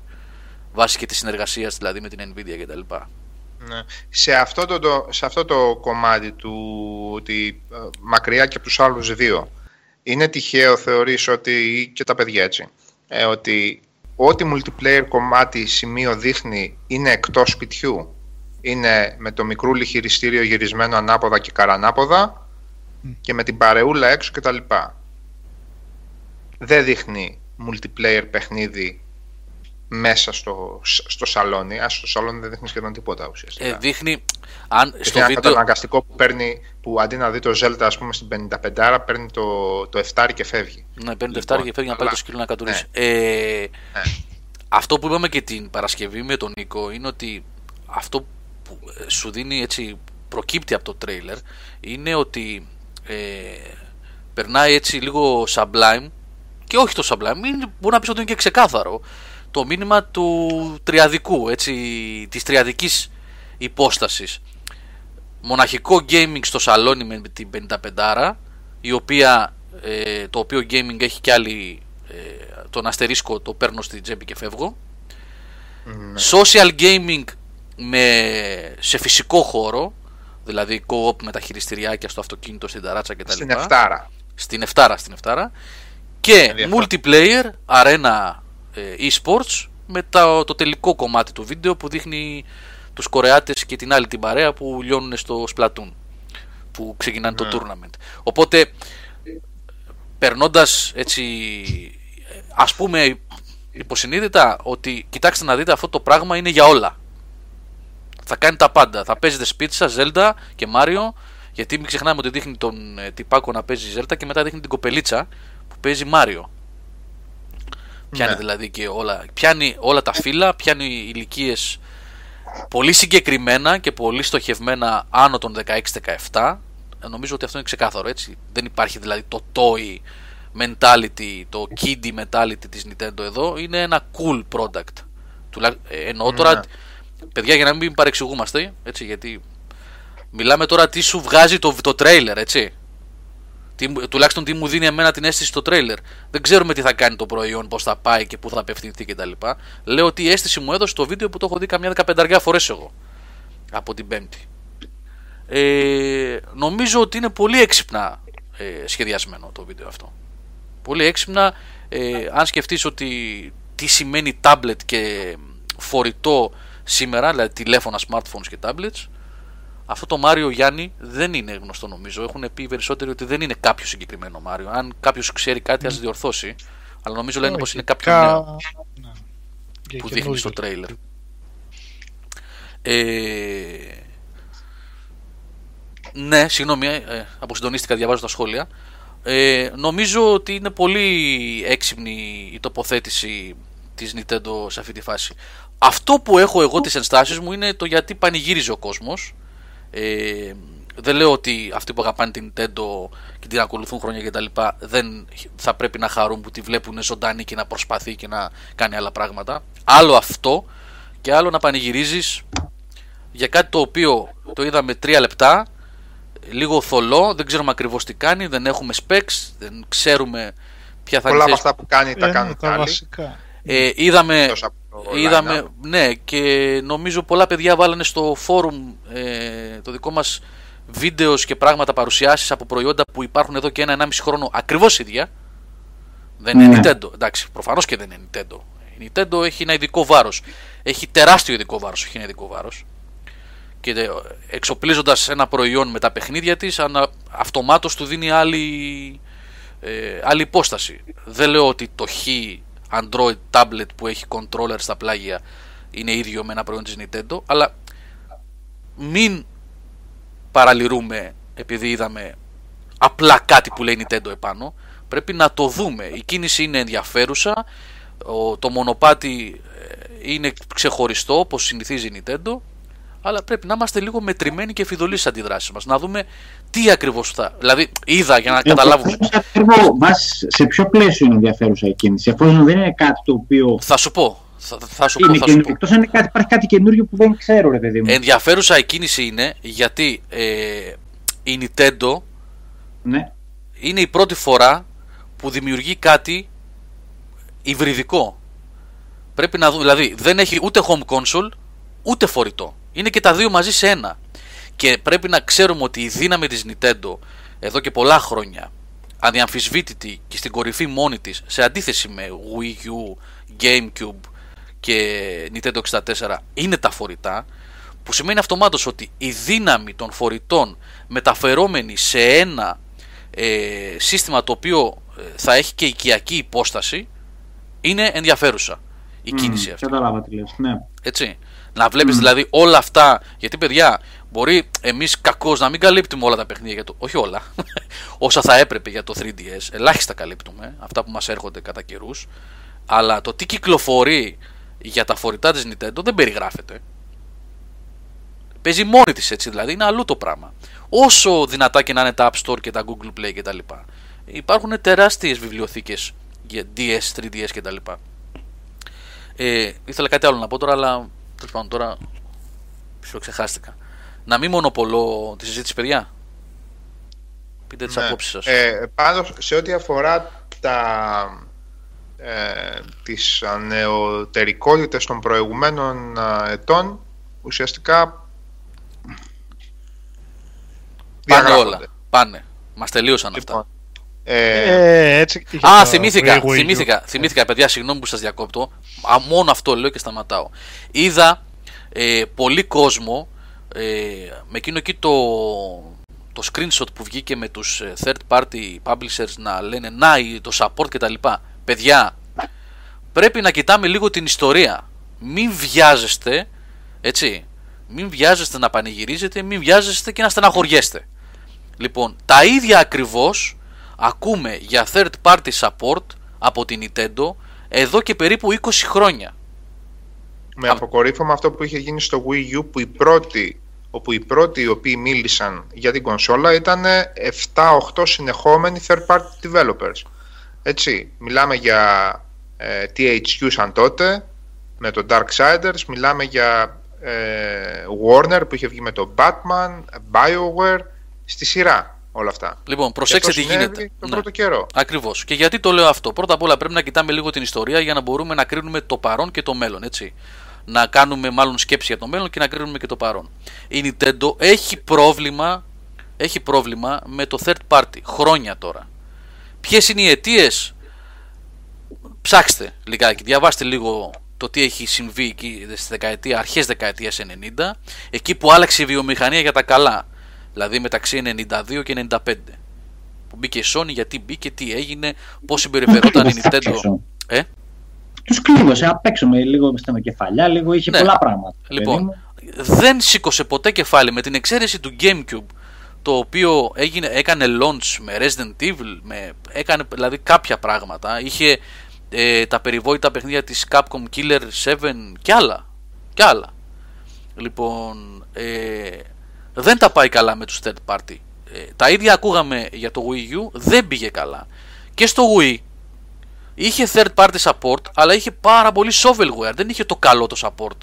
βάσει και της συνεργασίας δηλαδή με την Nvidia κτλ. Ναι. Σε, αυτό το, το, σε αυτό το κομμάτι του ότι ε, μακριά και από τους άλλους δύο είναι τυχαίο θεωρείς ότι και τα παιδιά έτσι ε, ότι ό,τι multiplayer κομμάτι σημείο δείχνει είναι εκτός σπιτιού είναι με το μικρούλι χειριστήριο γυρισμένο ανάποδα και καρανάποδα και με την παρεούλα έξω κτλ. Δεν δείχνει multiplayer παιχνίδι μέσα στο, στο σαλόνι. Α, στο σαλόνι δεν δείχνει σχεδόν τίποτα ουσιαστικά. Ε, δείχνει αν Έχει στο ένα βίντεο καταναγκαστικό που παίρνει, που αντί να δει το Zelda ας πούμε στην 55 παίρνει το, το 7 και φεύγει. Ναι, παίρνει το Λοιπόν, 7 και φεύγει να πάρει αλλά- το σκύλο να κατουρίσει. Ε, Αυτό που είπαμε και την Παρασκευή με τον Νίκο είναι ότι αυτό που ε, σου δίνει έτσι, προκύπτει από το τρέιλερ είναι ότι ε, περνάει έτσι λίγο sublime και όχι το sublime, είναι, μπορεί να πεις ότι είναι και ξεκάθαρο το μήνυμα του τριαδικού, έτσι, της τριαδικής υπόστασης. Μοναχικό gaming στο σαλόνι με την 55 η οποία, ε, το οποίο gaming έχει κι άλλη ε, τον αστερίσκο το παίρνω στη τσέπη και φεύγω. Ναι. Social gaming με, σε φυσικό χώρο, δηλαδή co-op με τα χειριστηριάκια στο αυτοκίνητο, στην ταράτσα κτλ. Στην Εφτάρα. Στην Εφτάρα, στην Εφτάρα. Και Ενδιαφέρον. multiplayer, arena ε, e-sports με το, το τελικό κομμάτι του βίντεο που δείχνει τους Κορεάτες και την άλλη την παρέα που λιώνουν στο Splatoon που ξεκινάνε το Ναι. tournament. Οπότε περνώντας έτσι ας πούμε υποσυνείδητα ότι κοιτάξτε να δείτε αυτό το πράγμα είναι για όλα. Θα κάνει τα πάντα. Θα παίζετε σπίτι σας Zelda και Mario γιατί μην ξεχνάμε ότι δείχνει τον ε, τυπάκο να παίζει Zelda και μετά δείχνει την κοπελίτσα που παίζει Mario. Πιάνει Ναι. δηλαδή και όλα, πιάνει όλα τα φύλλα, πιάνει ηλικίες πολύ συγκεκριμένα και πολύ στοχευμένα άνω των 16-17. Ε, Νομίζω ότι αυτό είναι ξεκάθαρο έτσι. Δεν υπάρχει δηλαδή το toy mentality, το kiddie mentality της Nintendo εδώ. Είναι ένα cool product. Τουλά... ε, Εννοώ τώρα, Ναι. παιδιά για να μην παρεξηγούμαστε, έτσι, γιατί μιλάμε τώρα τι σου βγάζει το, το trailer, έτσι. Τι, μου- τουλάχιστον τι μου δίνει εμένα την αίσθηση στο τρέιλερ. Δεν ξέρουμε τι θα κάνει το προϊόν, πώς θα πάει και πού θα απευθυνθεί κτλ. Λέω ότι η αίσθηση μου έδωσε το βίντεο που το έχω δει καμιά δεκαπενταριά φορές εγώ. Από την Πέμπτη. Ε, νομίζω ότι είναι πολύ έξυπνα ε, σχεδιασμένο το βίντεο αυτό. Πολύ έξυπνα. Ε, αν σκεφτείς ότι τι σημαίνει tablet και φορητό σήμερα, δηλαδή τηλέφωνα, smartphones και tablets, αυτό το Μάριο Γιάννη δεν είναι γνωστό νομίζω. Έχουν πει οι περισσότεροι ότι δεν είναι κάποιος συγκεκριμένο Μάριο. Αν κάποιος ξέρει κάτι, ας διορθώσει. Αλλά νομίζω λένε πως Όχι, είναι κάποιο ειδικά- νέο ναι. Για που δείχνει καινούριο. στο τρέιλερ. Ε, ναι, συγγνώμη, ε, ε, αποσυντονίστηκα, διαβάζω τα σχόλια. Ε, νομίζω ότι είναι πολύ έξυπνη η τοποθέτηση της Nintendo σε αυτή τη φάση. Αυτό που έχω εγώ τις ενστάσεις μου είναι το γιατί πανηγύριζε ο κόσμος. Ε, δεν λέω ότι αυτοί που αγαπάνε την Nintendo και την ακολουθούν χρόνια κτλ. δεν θα πρέπει να χαρούν που τη βλέπουν ζωντανή και να προσπαθεί και να κάνει άλλα πράγματα. Άλλο αυτό και άλλο να πανηγυρίζεις για κάτι το οποίο το είδαμε τρία λεπτά, λίγο θολό, δεν ξέρουμε ακριβώς τι κάνει, δεν έχουμε specs, δεν ξέρουμε ποια θα είναι Πολλά η από θέση. αυτά που κάνει τα Ε, κάνουν ναι, τα άλλοι. βασικά. Ε, είδαμε, Εκτός από το είδαμε, line-up. ναι, και νομίζω πολλά παιδιά βάλανε στο φόρουμ ε, το δικό μας βίντεος και πράγματα παρουσιάσεις από προϊόντα που υπάρχουν εδώ και ένα-ενάμιση χρόνο ακριβώς ίδια. Δεν είναι Ναι. Nintendo. Εντάξει, προφανώς και δεν είναι Nintendo. Η Nintendo έχει ένα ειδικό βάρος. Έχει τεράστιο ειδικό βάρος, όχι ένα ειδικό βάρος. Και ε, εξοπλίζοντας ένα προϊόν με τα παιχνίδια της, ανα, αυτομάτως του δίνει άλλη, ε, άλλη υπόσταση. Δεν λέω ότι το χ Android tablet που έχει controller στα πλάγια είναι ίδιο με ένα προϊόν της Nintendo, αλλά μην παραλυρούμε επειδή είδαμε απλά κάτι που λέει Nintendo επάνω. Πρέπει να το δούμε. Η κίνηση είναι ενδιαφέρουσα, ο, το μονοπάτι ε, είναι ξεχωριστό όπως συνηθίζει η Nintendo, αλλά πρέπει να είμαστε λίγο μετρημένοι και φιδωλοί στις αντιδράσεις μας. Να δούμε τι ακριβώς θα... Δηλαδή, είδα για να καταλάβουμε. Σε, ακριβώς, βάσει- σε ποιο πλαίσιο είναι ενδιαφέρουσα η κίνηση, εφόσον δεν είναι κάτι το οποίο Θα σου πω. Θα, θα σου πω, είναι θα σου καινούριο. πω. Εκτός αν είναι κάτι, υπάρχει κάτι καινούριο που δεν ξέρω, ρε παιδί μου. Ενδιαφέρουσα η κίνηση είναι γιατί ε, η Nintendo Ναι. είναι η πρώτη φορά που δημιουργεί κάτι υβριδικό. Πρέπει να δούμε, δηλαδή δεν έχει ούτε home console ούτε φορητό. Είναι και τα δύο μαζί σε ένα. Και πρέπει να ξέρουμε ότι η δύναμη της Nintendo εδώ και πολλά χρόνια αδιαμφισβήτητη και στην κορυφή μόνη της σε αντίθεση με Wii U, Gamecube και Nintendo 64 είναι τα φορητά που σημαίνει αυτομάτως ότι η δύναμη των φορητών μεταφερόμενη σε ένα ε, σύστημα το οποίο ε, θα έχει και οικιακή υπόσταση είναι ενδιαφέρουσα η κίνηση Μμμ, αυτή. Κατάλαβα τι λες, ναι. Έτσι. Να βλέπεις δηλαδή όλα αυτά. Γιατί παιδιά, μπορεί εμείς κακώς να μην καλύπτουμε όλα τα παιχνίδια. Για το... Όχι όλα. [LAUGHS] Όσα θα έπρεπε για το 3DS. Ελάχιστα καλύπτουμε. Αυτά που μας έρχονται κατά καιρούς. Αλλά το τι κυκλοφορεί για τα φορητά της Nintendo δεν περιγράφεται. Παίζει μόνη της έτσι, δηλαδή είναι αλλού το πράγμα. Όσο δυνατά και να είναι τα App Store και τα Google Play κτλ. Υπάρχουν τεράστιες βιβλιοθήκες για DS, 3DS κτλ. Ε, ήθελα κάτι άλλο να πω τώρα, αλλά τέλος πάντων τώρα ψιλοξεχάστηκα. Να μην μονοπολώ τη συζήτηση, παιδιά. Πείτε τις Ναι. απόψεις σας. Ε, πάντως, σε ό,τι αφορά τα, ε, τις νεωτερικότητες των προηγουμένων ε, ετών, ουσιαστικά Πάνε διαγράφονται. όλα. Πάνε. Μας τελείωσαν αυτά. Λοιπόν, ε, Ε, έτσι είχε Α, το θυμήθηκα, Wii U. θυμήθηκα, θυμήθηκα, παιδιά, συγγνώμη που σας διακόπτω. Α, μόνο αυτό λέω και σταματάω. Είδα ε, πολύ κόσμο ε, με εκείνο εκεί το, το screenshot που βγήκε με τους ε, third party publishers να λένε να η- το support κτλ. Παιδιά, πρέπει να κοιτάμε λίγο την ιστορία. Μην βιάζεστε, έτσι, μην βιάζεστε να πανηγυρίζετε, μην βιάζεστε και να στεναχωριέστε. Λοιπόν, τα ίδια ακριβώς ακούμε για third party support από την Nintendo εδώ και περίπου 20 χρόνια. με αποκορύφωμα αυτό που είχε γίνει στο Wii U που οι πρώτοι, όπου οι πρώτοι οι οποίοι μίλησαν για την κονσόλα ήταν 7-8 συνεχόμενοι third party developers. Έτσι, μιλάμε για ε, THQ σαν τότε, με το Darksiders, μιλάμε για ε, Warner που είχε βγει με το Batman, BioWare, στη σειρά όλα αυτά. Λοιπόν, προσέξτε Και τι αυτό συνέβη γίνεται. Τον Ναι. πρώτο καιρό. Ακριβώς. Και γιατί το λέω αυτό. Πρώτα απ' όλα πρέπει να κοιτάμε λίγο την ιστορία για να μπορούμε να κρίνουμε το παρόν και το μέλλον. Έτσι. Να κάνουμε μάλλον σκέψη για το μέλλον και να κρίνουμε και το παρόν. Η Nintendo έχει πρόβλημα, έχει πρόβλημα με το third party. Χρόνια τώρα. Ποιες είναι οι αιτίες, Ψάξτε λιγάκι, διαβάστε λίγο το τι έχει συμβεί εκεί στη δεκαετία, αρχές δεκαετίας 90, εκεί που άλλαξε η βιομηχανία για τα καλά, δηλαδή μεταξύ 92 και 95 που μπήκε η Sony, γιατί μπήκε, τι έγινε, πώς συμπεριφερόταν η Τους Nintendo. Ε, Τους κλείδωσε απ' έξω με λίγο στα κεφαλιά, λίγο είχε Ναι. πολλά πράγματα. παιδί λοιπόν, μου. δεν σήκωσε ποτέ κεφάλι με την εξαίρεση του GameCube, το οποίο έγινε, έκανε launch με Resident Evil, με, έκανε δηλαδή κάποια πράγματα. Είχε ε, τα περιβόητα παιχνίδια της Capcom Killer 7 και άλλα. Και άλλα. Λοιπόν, ε, δεν τα πάει καλά με τους third party. Ε, τα ίδια ακούγαμε για το Wii U, δεν πήγε καλά. Και στο Wii είχε third party support, αλλά είχε πάρα πολύ shovelware. Δεν είχε το καλό το support.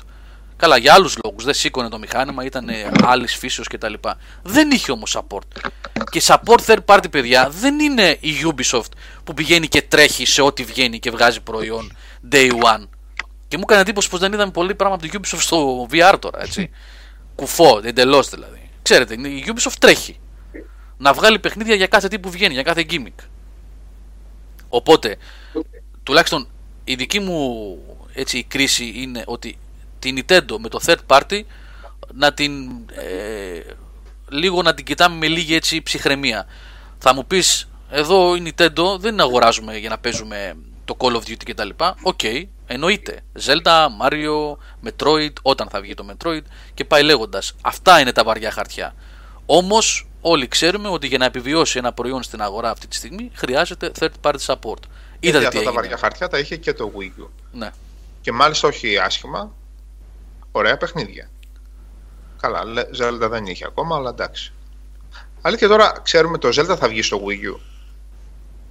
Καλά, για άλλους λόγους. Δεν σήκωνε το μηχάνημα, ήταν άλλης φύσεως κτλ. Δεν είχε όμως support. Και support third party, παιδιά, δεν είναι η Ubisoft που πηγαίνει και τρέχει σε ό,τι βγαίνει και βγάζει προϊόν day one. Και μου έκανε εντύπωση πως δεν είδαμε πολύ πράγμα από το Ubisoft στο VR τώρα, έτσι. [LAUGHS] Κουφό, εντελώς δηλαδή. Ξέρετε, η Ubisoft τρέχει. Να βγάλει παιχνίδια για κάθε τι που βγαίνει, για κάθε gimmick. Οπότε, τουλάχιστον η δική μου έτσι, η κρίση είναι ότι την Nintendo με το third party να την ε, λίγο να την κοιτάμε με λίγη έτσι ψυχραιμία. Θα μου πεις εδώ η Nintendo δεν αγοράζουμε για να παίζουμε το Call of Duty κτλ. Οκ, εννοείται. Zelda, Mario, Metroid, όταν θα βγει το Metroid και πάει λέγοντας. Αυτά είναι τα βαριά χαρτιά. Όμως όλοι ξέρουμε ότι για να επιβιώσει ένα προϊόν στην αγορά αυτή τη στιγμή χρειάζεται third party support. Γιατί Είδατε τι αυτά τα έγινε. βαριά χαρτιά τα είχε και το Wii U. Ναι. Και μάλιστα όχι άσχημα, ωραία παιχνίδια. Καλά, λε- Zelda δεν είχε ακόμα, αλλά εντάξει. Αλήθεια τώρα ξέρουμε το Zelda θα βγει στο Wii U.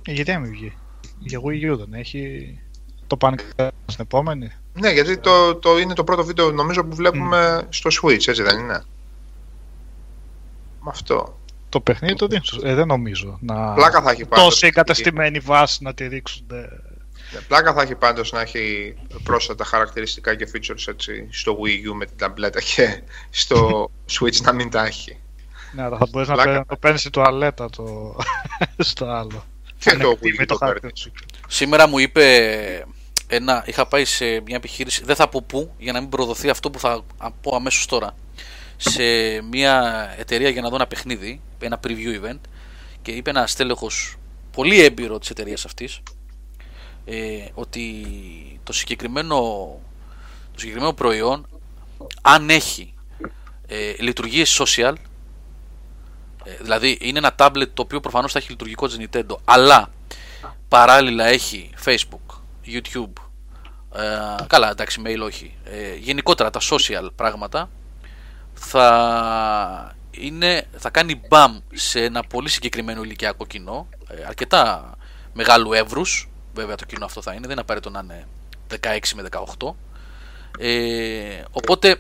Ε, Γιατί να μην βγει; Για Wii U δεν έχει. Το πάνε στην επόμενη. Ναι, γιατί το, το είναι το πρώτο βίντεο νομίζω που βλέπουμε στο Switch, έτσι δεν είναι; Με αυτό. Το παιχνίδι το δίνουν. στους- Ε, δεν νομίζω να. Πλάκα θα έχει πάντως. Τόση εγκατεστημένη βάση να τη ρίξουν. ε. Ναι, Πλάκα θα έχει πάντως να έχει πρόσθετα χαρακτηριστικά και features έτσι, στο Wii U με την ταμπλέτα και στο [LAUGHS] Switch να μην τα έχει. Ναι, αλλά θα μπορείς να, Πλάκα. παίρνει- να το παίρνεις στη τουαλέτα το... [LAUGHS] στο άλλο. Και το Ανεκτή Wii με U το χάρτη. παίρνεις. Σήμερα μου είπε ένα, είχα πάει σε μια επιχείρηση, δεν θα πω πού, για να μην προδοθεί αυτό που θα πω αμέσως τώρα. Σε μια εταιρεία για να δω ένα παιχνίδι, ένα preview event και είπε ένας στέλεχος πολύ έμπειρο της εταιρείας αυτής ε, ότι το συγκεκριμένο, το συγκεκριμένο προϊόν αν έχει ε, λειτουργίες social ε, δηλαδή είναι ένα tablet το οποίο προφανώς θα έχει λειτουργικό της Nintendo αλλά παράλληλα έχει Facebook, YouTube, ε, καλά εντάξει mail όχι, ε, γενικότερα τα social πράγματα θα, είναι, θα κάνει μπαμ σε ένα πολύ συγκεκριμένο ηλικιακό κοινό, ε, αρκετά μεγάλου εύρους, βέβαια το κοινό αυτό θα είναι, δεν είναι απαραίτητο να είναι 16 με 18. Ε, οπότε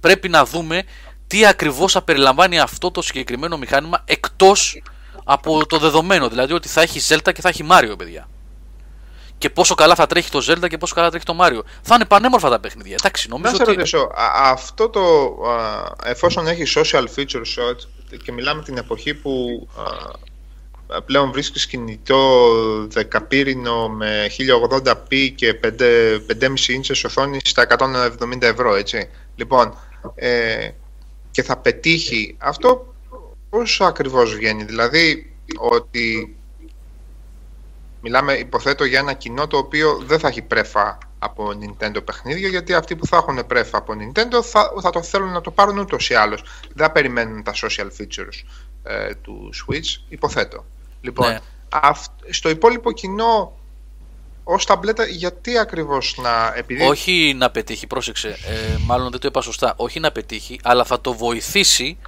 πρέπει να δούμε τι ακριβώς θα περιλαμβάνει αυτό το συγκεκριμένο μηχάνημα εκτός από το δεδομένο. Δηλαδή ότι θα έχει Zelda και θα έχει Mario, παιδιά. Και πόσο καλά θα τρέχει το Zelda και πόσο καλά θα τρέχει το Mario. Θα είναι πανέμορφα τα παιχνίδια. Εντάξει, νομίζω Να σε ρωτήσω, αυτό το εφόσον έχει social feature shot και μιλάμε την εποχή που πλέον βρίσκεις κινητό δεκαπύρινο με 1080p και 5,5 ίντσες οθόνης στα 170 ευρώ, έτσι. Λοιπόν, ε, και θα πετύχει αυτό πώς ακριβώς βγαίνει, δηλαδή ότι μιλάμε υποθέτω για ένα κοινό το οποίο δεν θα έχει πρέφα από Nintendo παιχνίδια γιατί αυτοί που θα έχουν πρέφα από Nintendo θα, θα το θέλουν να το πάρουν ούτως ή άλλως. Δεν θα περιμένουν τα social features ε, του Switch, υποθέτω. Λοιπόν, ναι. στο υπόλοιπο κοινό ως ταμπλέτα γιατί ακριβώς να επειδή... Όχι να πετύχει, πρόσεξε, ε, μάλλον δεν το είπα σωστά, όχι να πετύχει, αλλά θα το βοηθήσει,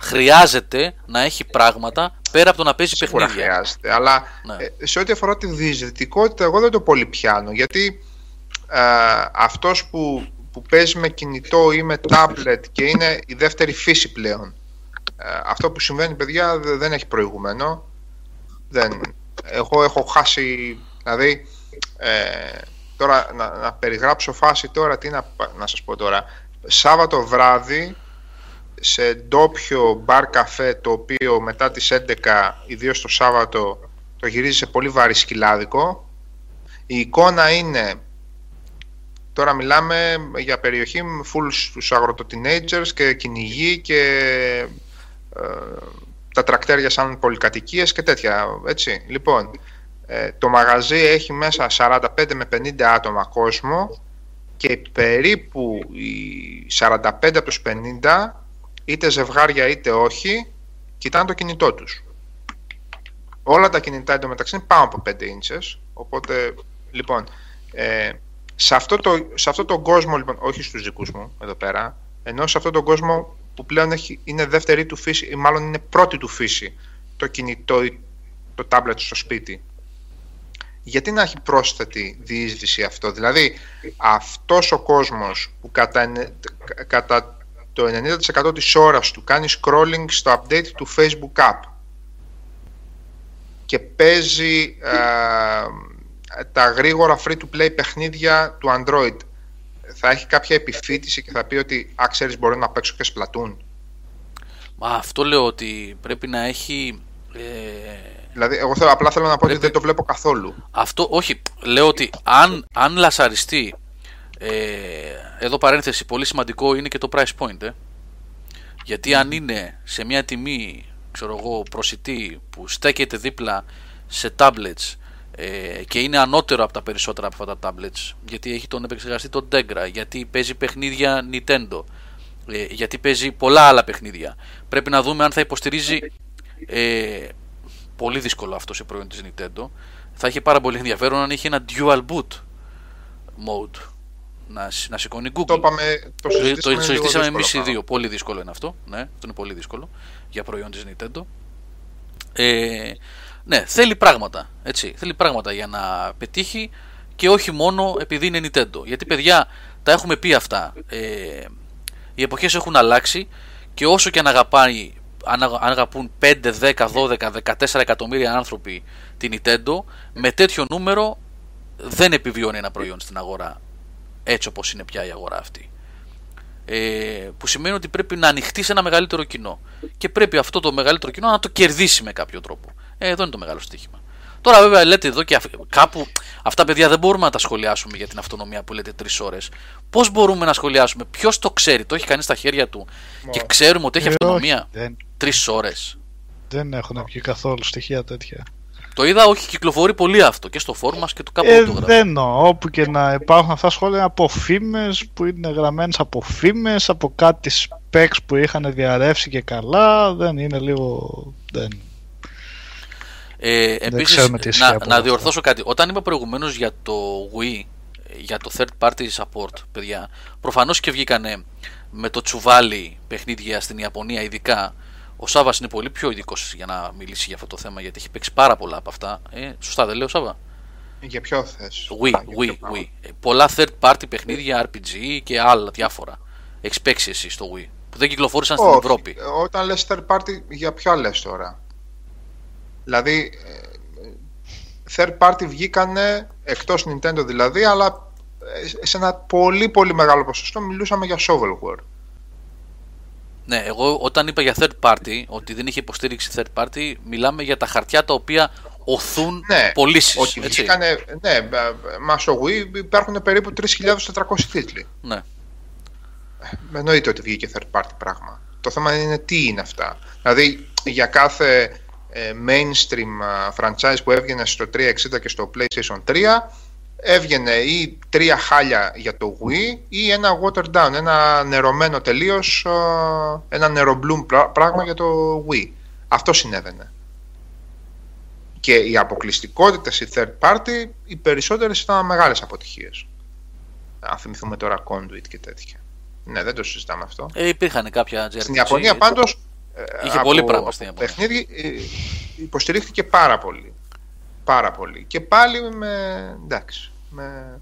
χρειάζεται να έχει πράγματα πέρα από το να παίζει Σίγουρα παιχνίδια. χρειάζεται, αλλά ναι. ε, σε ό,τι αφορά τη διαισθητικότητα εγώ δεν το πολύ πιάνω, γιατί ε, αυτός που, που παίζει με κινητό ή με τάμπλετ και είναι η δεύτερη φύση πλέον, ε, αυτό που συμβαίνει παιδιά δεν έχει προηγούμενο, δεν, εγώ έχω χάσει, δηλαδή ε, τώρα να, να, περιγράψω φάση τώρα, τι να, να σας πω τώρα. Σάββατο βράδυ σε ντόπιο μπαρ καφέ το οποίο μετά τις 11 ιδίως το Σάββατο το γυρίζει σε πολύ βαρύ σκυλάδικο. Η εικόνα είναι Τώρα μιλάμε για περιοχή full στους αγροτοτινέιτζερς και κυνηγοί και ε, τα τρακτέρια σαν πολυκατοικίες και τέτοια, έτσι. Λοιπόν, ε, το μαγαζί έχει μέσα 45 με 50 άτομα κόσμο και περίπου οι 45 από τους 50 είτε ζευγάρια είτε όχι κοιτάνε το κινητό τους. Όλα τα κινητά εντωμεταξύ είναι πάνω από 5 ίντσες οπότε λοιπόν ε, σε, αυτό το, σε αυτό τον κόσμο λοιπόν, όχι στους δικούς μου εδώ πέρα ενώ σε αυτόν τον κόσμο που πλέον έχει, είναι δεύτερη του φύση ή μάλλον είναι πρώτη του φύση το κινητό ή το τάμπλετ στο σπίτι γιατί να έχει πρόσθετη διείσδυση αυτό; Δηλαδή, αυτός ο κόσμος που κατά, κατά το 90% της ώρας του κάνει scrolling στο update του Facebook app και παίζει τα γρήγορα free-to-play παιχνίδια του Android θα έχει κάποια επιφύτηση και θα πει ότι «Α, ξέρεις, μπορώ να παίξω και Splatoon». Μα αυτό λέω ότι πρέπει να έχει ε, Δηλαδή, εγώ θέλω, απλά θέλω να πω ότι δεν το βλέπω καθόλου. Αυτό, όχι. Λέω ότι αν, αν λασαριστεί. Ε, εδώ παρένθεση, πολύ σημαντικό είναι και το price point. Ε. Γιατί αν είναι σε μια τιμή, ξέρω εγώ, προσιτή που στέκεται δίπλα σε tablets ε, και είναι ανώτερο από τα περισσότερα από αυτά τα tablets, γιατί έχει τον επεξεργαστή τον Tegra, γιατί παίζει παιχνίδια Nintendo, ε, γιατί παίζει πολλά άλλα παιχνίδια. Πρέπει να δούμε αν θα υποστηρίζει ε, πολύ δύσκολο αυτό σε προϊόν της Nintendo. Θα είχε πάρα πολύ ενδιαφέρον αν είχε ένα dual boot mode να, να σηκώνει Google. Το, είπαμε, το συζητήσαμε, το συζητήσαμε εμείς οι δύο. Πολύ δύσκολο είναι αυτό. Ναι, αυτό είναι πολύ δύσκολο για προϊόν της Nintendo. Ε, ναι, θέλει πράγματα. Έτσι, θέλει πράγματα για να πετύχει και όχι μόνο επειδή είναι Nintendo. Γιατί παιδιά, τα έχουμε πει αυτά. Ε, οι εποχές έχουν αλλάξει και όσο και αν αγαπάει αν αγαπούν 5, 10, 12, 14 εκατομμύρια άνθρωποι την Nintendo, με τέτοιο νούμερο δεν επιβιώνει ένα προϊόν στην αγορά έτσι όπως είναι πια η αγορά αυτή. Ε, που σημαίνει ότι πρέπει να ανοιχτεί σε ένα μεγαλύτερο κοινό και πρέπει αυτό το μεγαλύτερο κοινό να το κερδίσει με κάποιο τρόπο. Ε, εδώ είναι το μεγάλο στοίχημα. Τώρα, βέβαια, λέτε εδώ και κάπου αυτά, παιδιά, δεν μπορούμε να τα σχολιάσουμε για την αυτονομία που λέτε τρεις ώρες. Πώς μπορούμε να σχολιάσουμε, ποιος το ξέρει, το έχει κανείς στα χέρια του και ξέρουμε ότι έχει ε, αυτονομία; Τρεις ώρες. Δεν έχουν βγει καθόλου στοιχεία τέτοια. Το είδα, όχι, κυκλοφορεί πολύ αυτό και στο φόρμα και το κάπου ε, το Δεν εννοώ. Όπου και να υπάρχουν αυτά σχόλια από φήμες που είναι γραμμένες από φήμες, από κάτι specs που είχαν διαρρεύσει και καλά. Δεν είναι λίγο. Δεν... Ε, Επίσης, να, να διορθώσω κάτι. Όταν είπα προηγουμένως για το Wii, για το third party support, παιδιά, προφανώς και βγήκανε με το τσουβάλι παιχνίδια στην Ιαπωνία, ειδικά. Ο Σάβα είναι πολύ πιο ειδικός για να μιλήσει για αυτό το θέμα, γιατί έχει παίξει πάρα πολλά από αυτά. Ε, σωστά, δεν λέω, Σάβα. Για ποιο θες. Wii, Α, για Wii, ποιο πράγμα. Wii. Ε, Πολλά third party παιχνίδια, RPG και άλλα διάφορα. Έχεις παίξει εσύ στο Wii. Που δεν κυκλοφόρησαν στην Όχι. Ευρώπη. Όταν λες third party, για ποια λες τώρα; Δηλαδή, ε, third party βγήκανε, εκτός Nintendo δηλαδή, αλλά ε, σε ένα πολύ πολύ μεγάλο ποσοστό μιλούσαμε για shovelware. Ναι, εγώ όταν είπα για third party, ότι δεν είχε υποστήριξη third party, μιλάμε για τα χαρτιά τα οποία οθούν Ναι, πωλήσεις. Ότι βγήκανε, ναι, ε, μα στο Wii υπάρχουν περίπου 3.400 τίτλοι. Ναι. Με εννοείται ότι βγήκε third party πράγμα. Το θέμα είναι τι είναι αυτά. Δηλαδή για κάθε ε, mainstream α, franchise που έβγαινε στο 360 και στο PlayStation 3 έβγαινε ή τρία χάλια για το Wii ή ένα water down, ένα νερωμένο τελείως, α, ένα νεροπλούμ πρά- πράγμα για το Wii. Αυτό συνέβαινε. Και οι αποκλειστικότητες οι third party, οι περισσότερες ήταν μεγάλες αποτυχίες. Αν θυμηθούμε τώρα Conduit και τέτοια. Ναι, δεν το συζητάμε αυτό. Ε, υπήρχαν κάποια JRPG. Στην Ιαπωνία πάντως Είχε από πολύ πράγμα στην Ιαπωνία. παιχνίδι ε, υποστηρίχθηκε πάρα πολύ. Πάρα πολύ. Και πάλι με, εντάξει, με,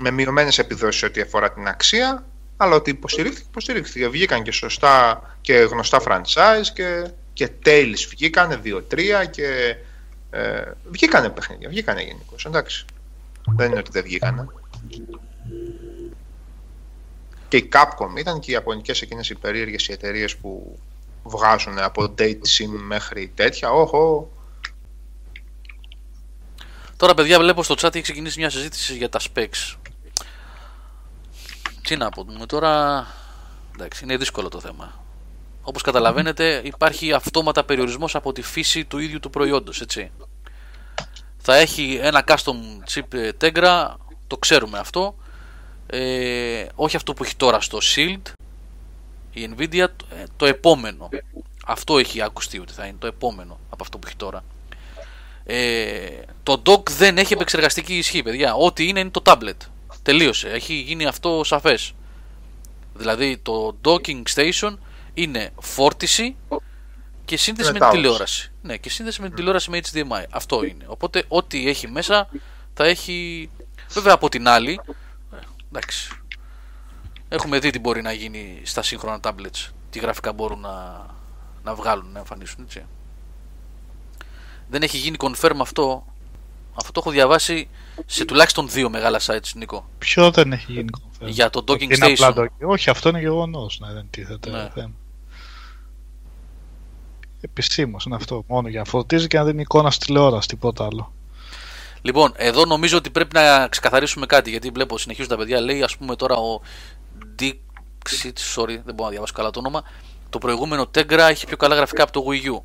με μειωμένες επιδόσεις ό,τι αφορά την αξία, αλλά ότι υποστηρίχθηκε, υποστηρίχθηκε. Βγήκαν και σωστά και γνωστά franchise και, και Tales βγήκανε, 2-3 και ε, βγήκανε παιχνίδια, βγήκανε γενικώς. εντάξει. Δεν είναι ότι δεν βγήκανε. Και η Capcom ήταν και οι Ιαπωνικές εκείνες οι περίεργες οι εταιρείες που βγάζουν από date sim μέχρι τέτοια. Όχο, Τώρα, παιδιά, βλέπω στο chat έχει ξεκινήσει μια συζήτηση για τα specs. Τι να πούμε τώρα. Εντάξει, είναι δύσκολο το θέμα. Όπως καταλαβαίνετε, υπάρχει αυτόματα περιορισμός από τη φύση του ίδιου του προϊόντος, έτσι. Θα έχει ένα custom chip ε, Tegra, το ξέρουμε αυτό. Ε, όχι αυτό που έχει τώρα στο Shield, η Nvidia, ε, το επόμενο. Αυτό έχει ακουστεί ότι θα είναι το επόμενο από αυτό που έχει τώρα. Ε, το dock δεν έχει επεξεργαστική ισχύ, παιδιά. Ό,τι είναι είναι το tablet. Τελείωσε. Έχει γίνει αυτό σαφές. Δηλαδή το docking station είναι φόρτιση και σύνδεση με την Μετάδοση. τηλεόραση. Ναι, και σύνδεση με την τηλεόραση με HDMI. Αυτό είναι. Οπότε ό,τι έχει μέσα θα έχει. Βέβαια από την άλλη. ε, Εντάξει. Έχουμε δει τι μπορεί να γίνει στα σύγχρονα tablets. Τι γραφικά μπορούν να, να βγάλουν, να εμφανίσουν, έτσι. Δεν έχει γίνει confirm αυτό. Αυτό το έχω διαβάσει σε τουλάχιστον δύο μεγάλα sites, Νίκο. Ποιο δεν έχει γίνει confirm; Για το docking Είναι απλά station. το- Όχι, αυτό είναι γεγονός. Ναι, δεν τίθεται Ναι. θέμα. Επισήμως είναι αυτό. Μόνο για να φορτίζει και να δίνει εικόνα στη τηλεόραση, τίποτα άλλο. Λοιπόν, εδώ νομίζω ότι πρέπει να ξεκαθαρίσουμε κάτι γιατί βλέπω συνεχίζουν τα παιδιά. Λέει, ας πούμε τώρα ο Dixit, sorry, δεν μπορώ να διαβάσω καλά το όνομα. Το προηγούμενο Tegra έχει πιο καλά γραφικά από το Wii U.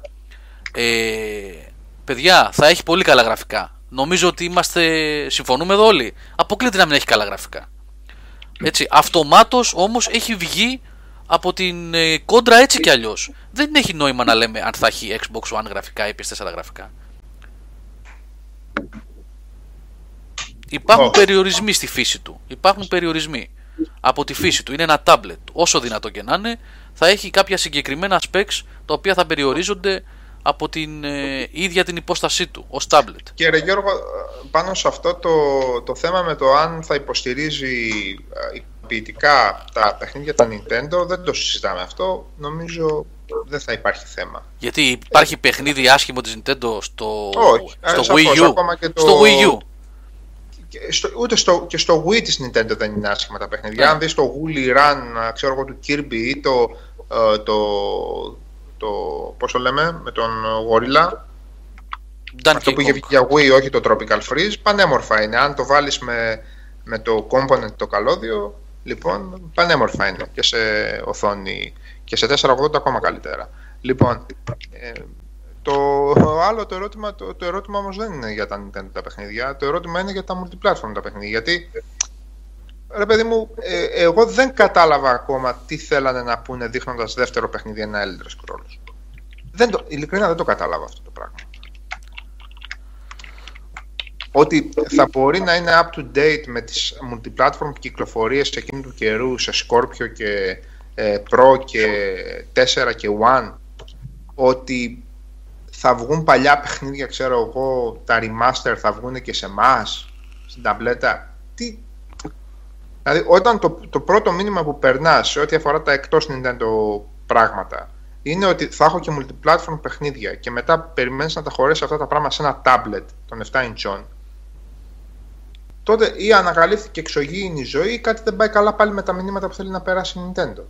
Ε, παιδιά, θα έχει πολύ καλά γραφικά. Νομίζω ότι είμαστε, συμφωνούμε εδώ όλοι. Αποκλείται να μην έχει καλά γραφικά. Έτσι, αυτομάτως όμως έχει βγει από την ε, κόντρα έτσι κι αλλιώς. Δεν έχει νόημα να λέμε αν θα έχει Xbox One γραφικά ή PS4 γραφικά. Υπάρχουν Όχι. περιορισμοί στη φύση του. Υπάρχουν περιορισμοί από τη φύση του. Είναι ένα tablet. Όσο δυνατό και να είναι, θα έχει κάποια συγκεκριμένα specs τα οποία θα περιορίζονται από την ε, ίδια την υπόστασή του ως tablet. Και ρε Γιώργο, πάνω σε αυτό το, το θέμα με το αν θα υποστηρίζει ε, ικανοποιητικά τα παιχνίδια τα Nintendo, δεν το συζητάμε αυτό. Νομίζω δεν θα υπάρχει θέμα. Γιατί υπάρχει παιχνίδι άσχημο της Nintendo στο, Όχι, ε, στο σαφώς, Wii U; ακόμα και το- Στο Wii U. Και στο, ούτε στο, και στο Wii της Nintendo δεν είναι άσχημα τα παιχνίδια. Ναι. Αν δεις το Woolly Run, ξέρω εγώ, του Kirby ή το, ε, το, το, πώς το λέμε, με τον Gorilla, Donkey αυτό που είχε Kong. βγει για Wii, όχι το Tropical Freeze, πανέμορφα είναι. Αν το βάλεις με, με το component το καλώδιο, λοιπόν, πανέμορφα είναι και σε οθόνη και σε 480 ακόμα καλύτερα. Λοιπόν, ε, το άλλο το ερώτημα, το, το ερώτημα όμως δεν είναι για τα Nintendo τα παιχνίδια, το ερώτημα είναι για τα multiplatform τα παιχνίδια, γιατί Ρε παιδί μου, ε, εγώ δεν κατάλαβα ακόμα τι θέλανε να πούνε δείχνοντας δεύτερο παιχνίδι ένα Elder Scrolls. Δεν το, ειλικρινά δεν το κατάλαβα αυτό το πράγμα. Ότι θα μπορεί να είναι up to date με τις multiplatform κυκλοφορίες εκείνου του καιρού σε Scorpio και ε, Pro και 4 και 1 ότι θα βγουν παλιά παιχνίδια, ξέρω εγώ, τα remaster θα βγουν και σε εμάς στην ταμπλέτα. Τι... Δηλαδή, όταν το, το πρώτο μήνυμα που περνά σε ό,τι αφορά τα εκτός Nintendo πράγματα είναι ότι θα έχω και multiplatform παιχνίδια και μετά περιμένεις να τα χωρέσει αυτά τα πράγματα σε ένα tablet των 7 inch τότε ή ανακαλύφθηκε εξωγήινη ζωή ή κάτι δεν πάει καλά πάλι με τα μηνύματα που θέλει να περάσει η Nintendo.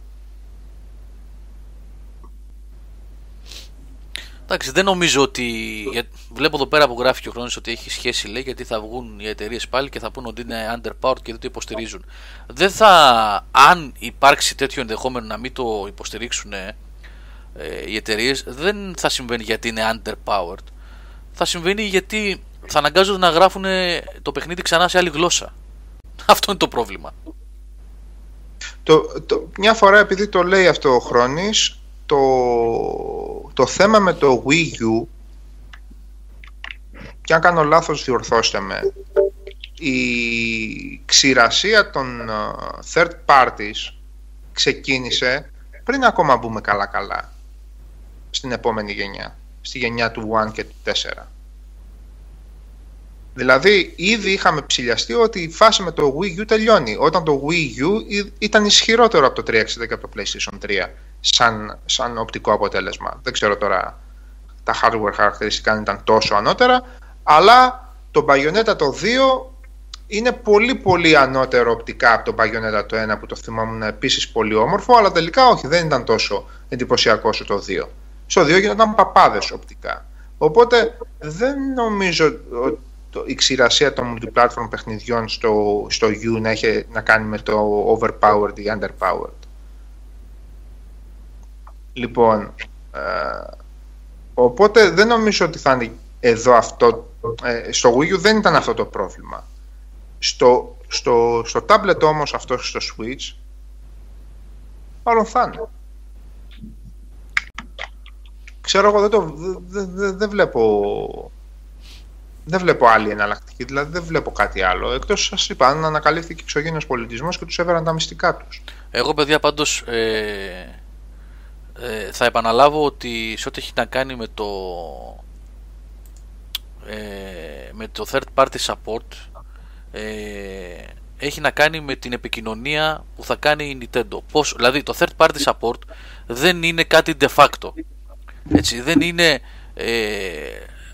Εντάξει, δεν νομίζω ότι. Βλέπω εδώ πέρα που γράφει και ο χρόνο ότι έχει σχέση, λέει, γιατί θα βγουν οι εταιρείες πάλι και θα πούνε ότι είναι underpowered και δεν το υποστηρίζουν. Δεν θα. Αν υπάρξει τέτοιο ενδεχόμενο να μην το υποστηρίξουν ε, οι εταιρείες, δεν θα συμβαίνει γιατί είναι underpowered. Θα συμβαίνει γιατί θα αναγκάζονται να γράφουν το παιχνίδι ξανά σε άλλη γλώσσα. [LAUGHS] Αυτό είναι το πρόβλημα. Το, το, μια φορά επειδή το λέει αυτό ο Χρόνης, το, το θέμα με το Wii U και αν κάνω λάθος διορθώστε με. Η ξηρασία των ε, third parties ξεκίνησε πριν ακόμα μπούμε καλά καλά στην επόμενη γενιά στη γενιά του 1 και του 4 Δηλαδή, ήδη είχαμε ψηλιαστεί ότι η φάση με το Wii U τελειώνει. Όταν το Wii U ήταν ισχυρότερο από το 360 και από το PlayStation 3 σαν, σαν οπτικό αποτέλεσμα. Δεν ξέρω τώρα τα hardware χαρακτηριστικά αν ήταν τόσο ανώτερα, αλλά το Bayonetta το 2 είναι πολύ πολύ ανώτερο οπτικά από το Bayonetta το 1 που το θυμάμαι επίσης πολύ όμορφο, αλλά τελικά όχι, δεν ήταν τόσο εντυπωσιακό όσο το 2. Στο 2 γινόταν παπάδες οπτικά. Οπότε δεν νομίζω ότι η ξηρασία των multiplatform παιχνιδιών στο, στο U να έχει να κάνει με το overpowered ή underpowered. Λοιπόν, ε, οπότε δεν νομίζω ότι θα είναι εδώ αυτό. Ε, στο Wii U δεν ήταν αυτό το πρόβλημα. Στο, στο, στο tablet όμως αυτό στο Switch μάλλον θα είναι. Ξέρω εγώ δεν, το, δεν, δεν, δεν βλέπω δεν βλέπω άλλη εναλλακτική, δηλαδή δεν βλέπω κάτι άλλο. Εκτός σας είπα, αν ανακαλύφθηκε εξωγήινος πολιτισμός και τους έβαλαν τα μυστικά τους. Εγώ, παιδιά, πάντως ε, ε, θα επαναλάβω ότι σε ό,τι έχει να κάνει με το, ε, με το third party support ε, έχει να κάνει με την επικοινωνία που θα κάνει η Nintendo. Πώς, δηλαδή το third party support δεν είναι κάτι de facto. Έτσι, δεν είναι ε,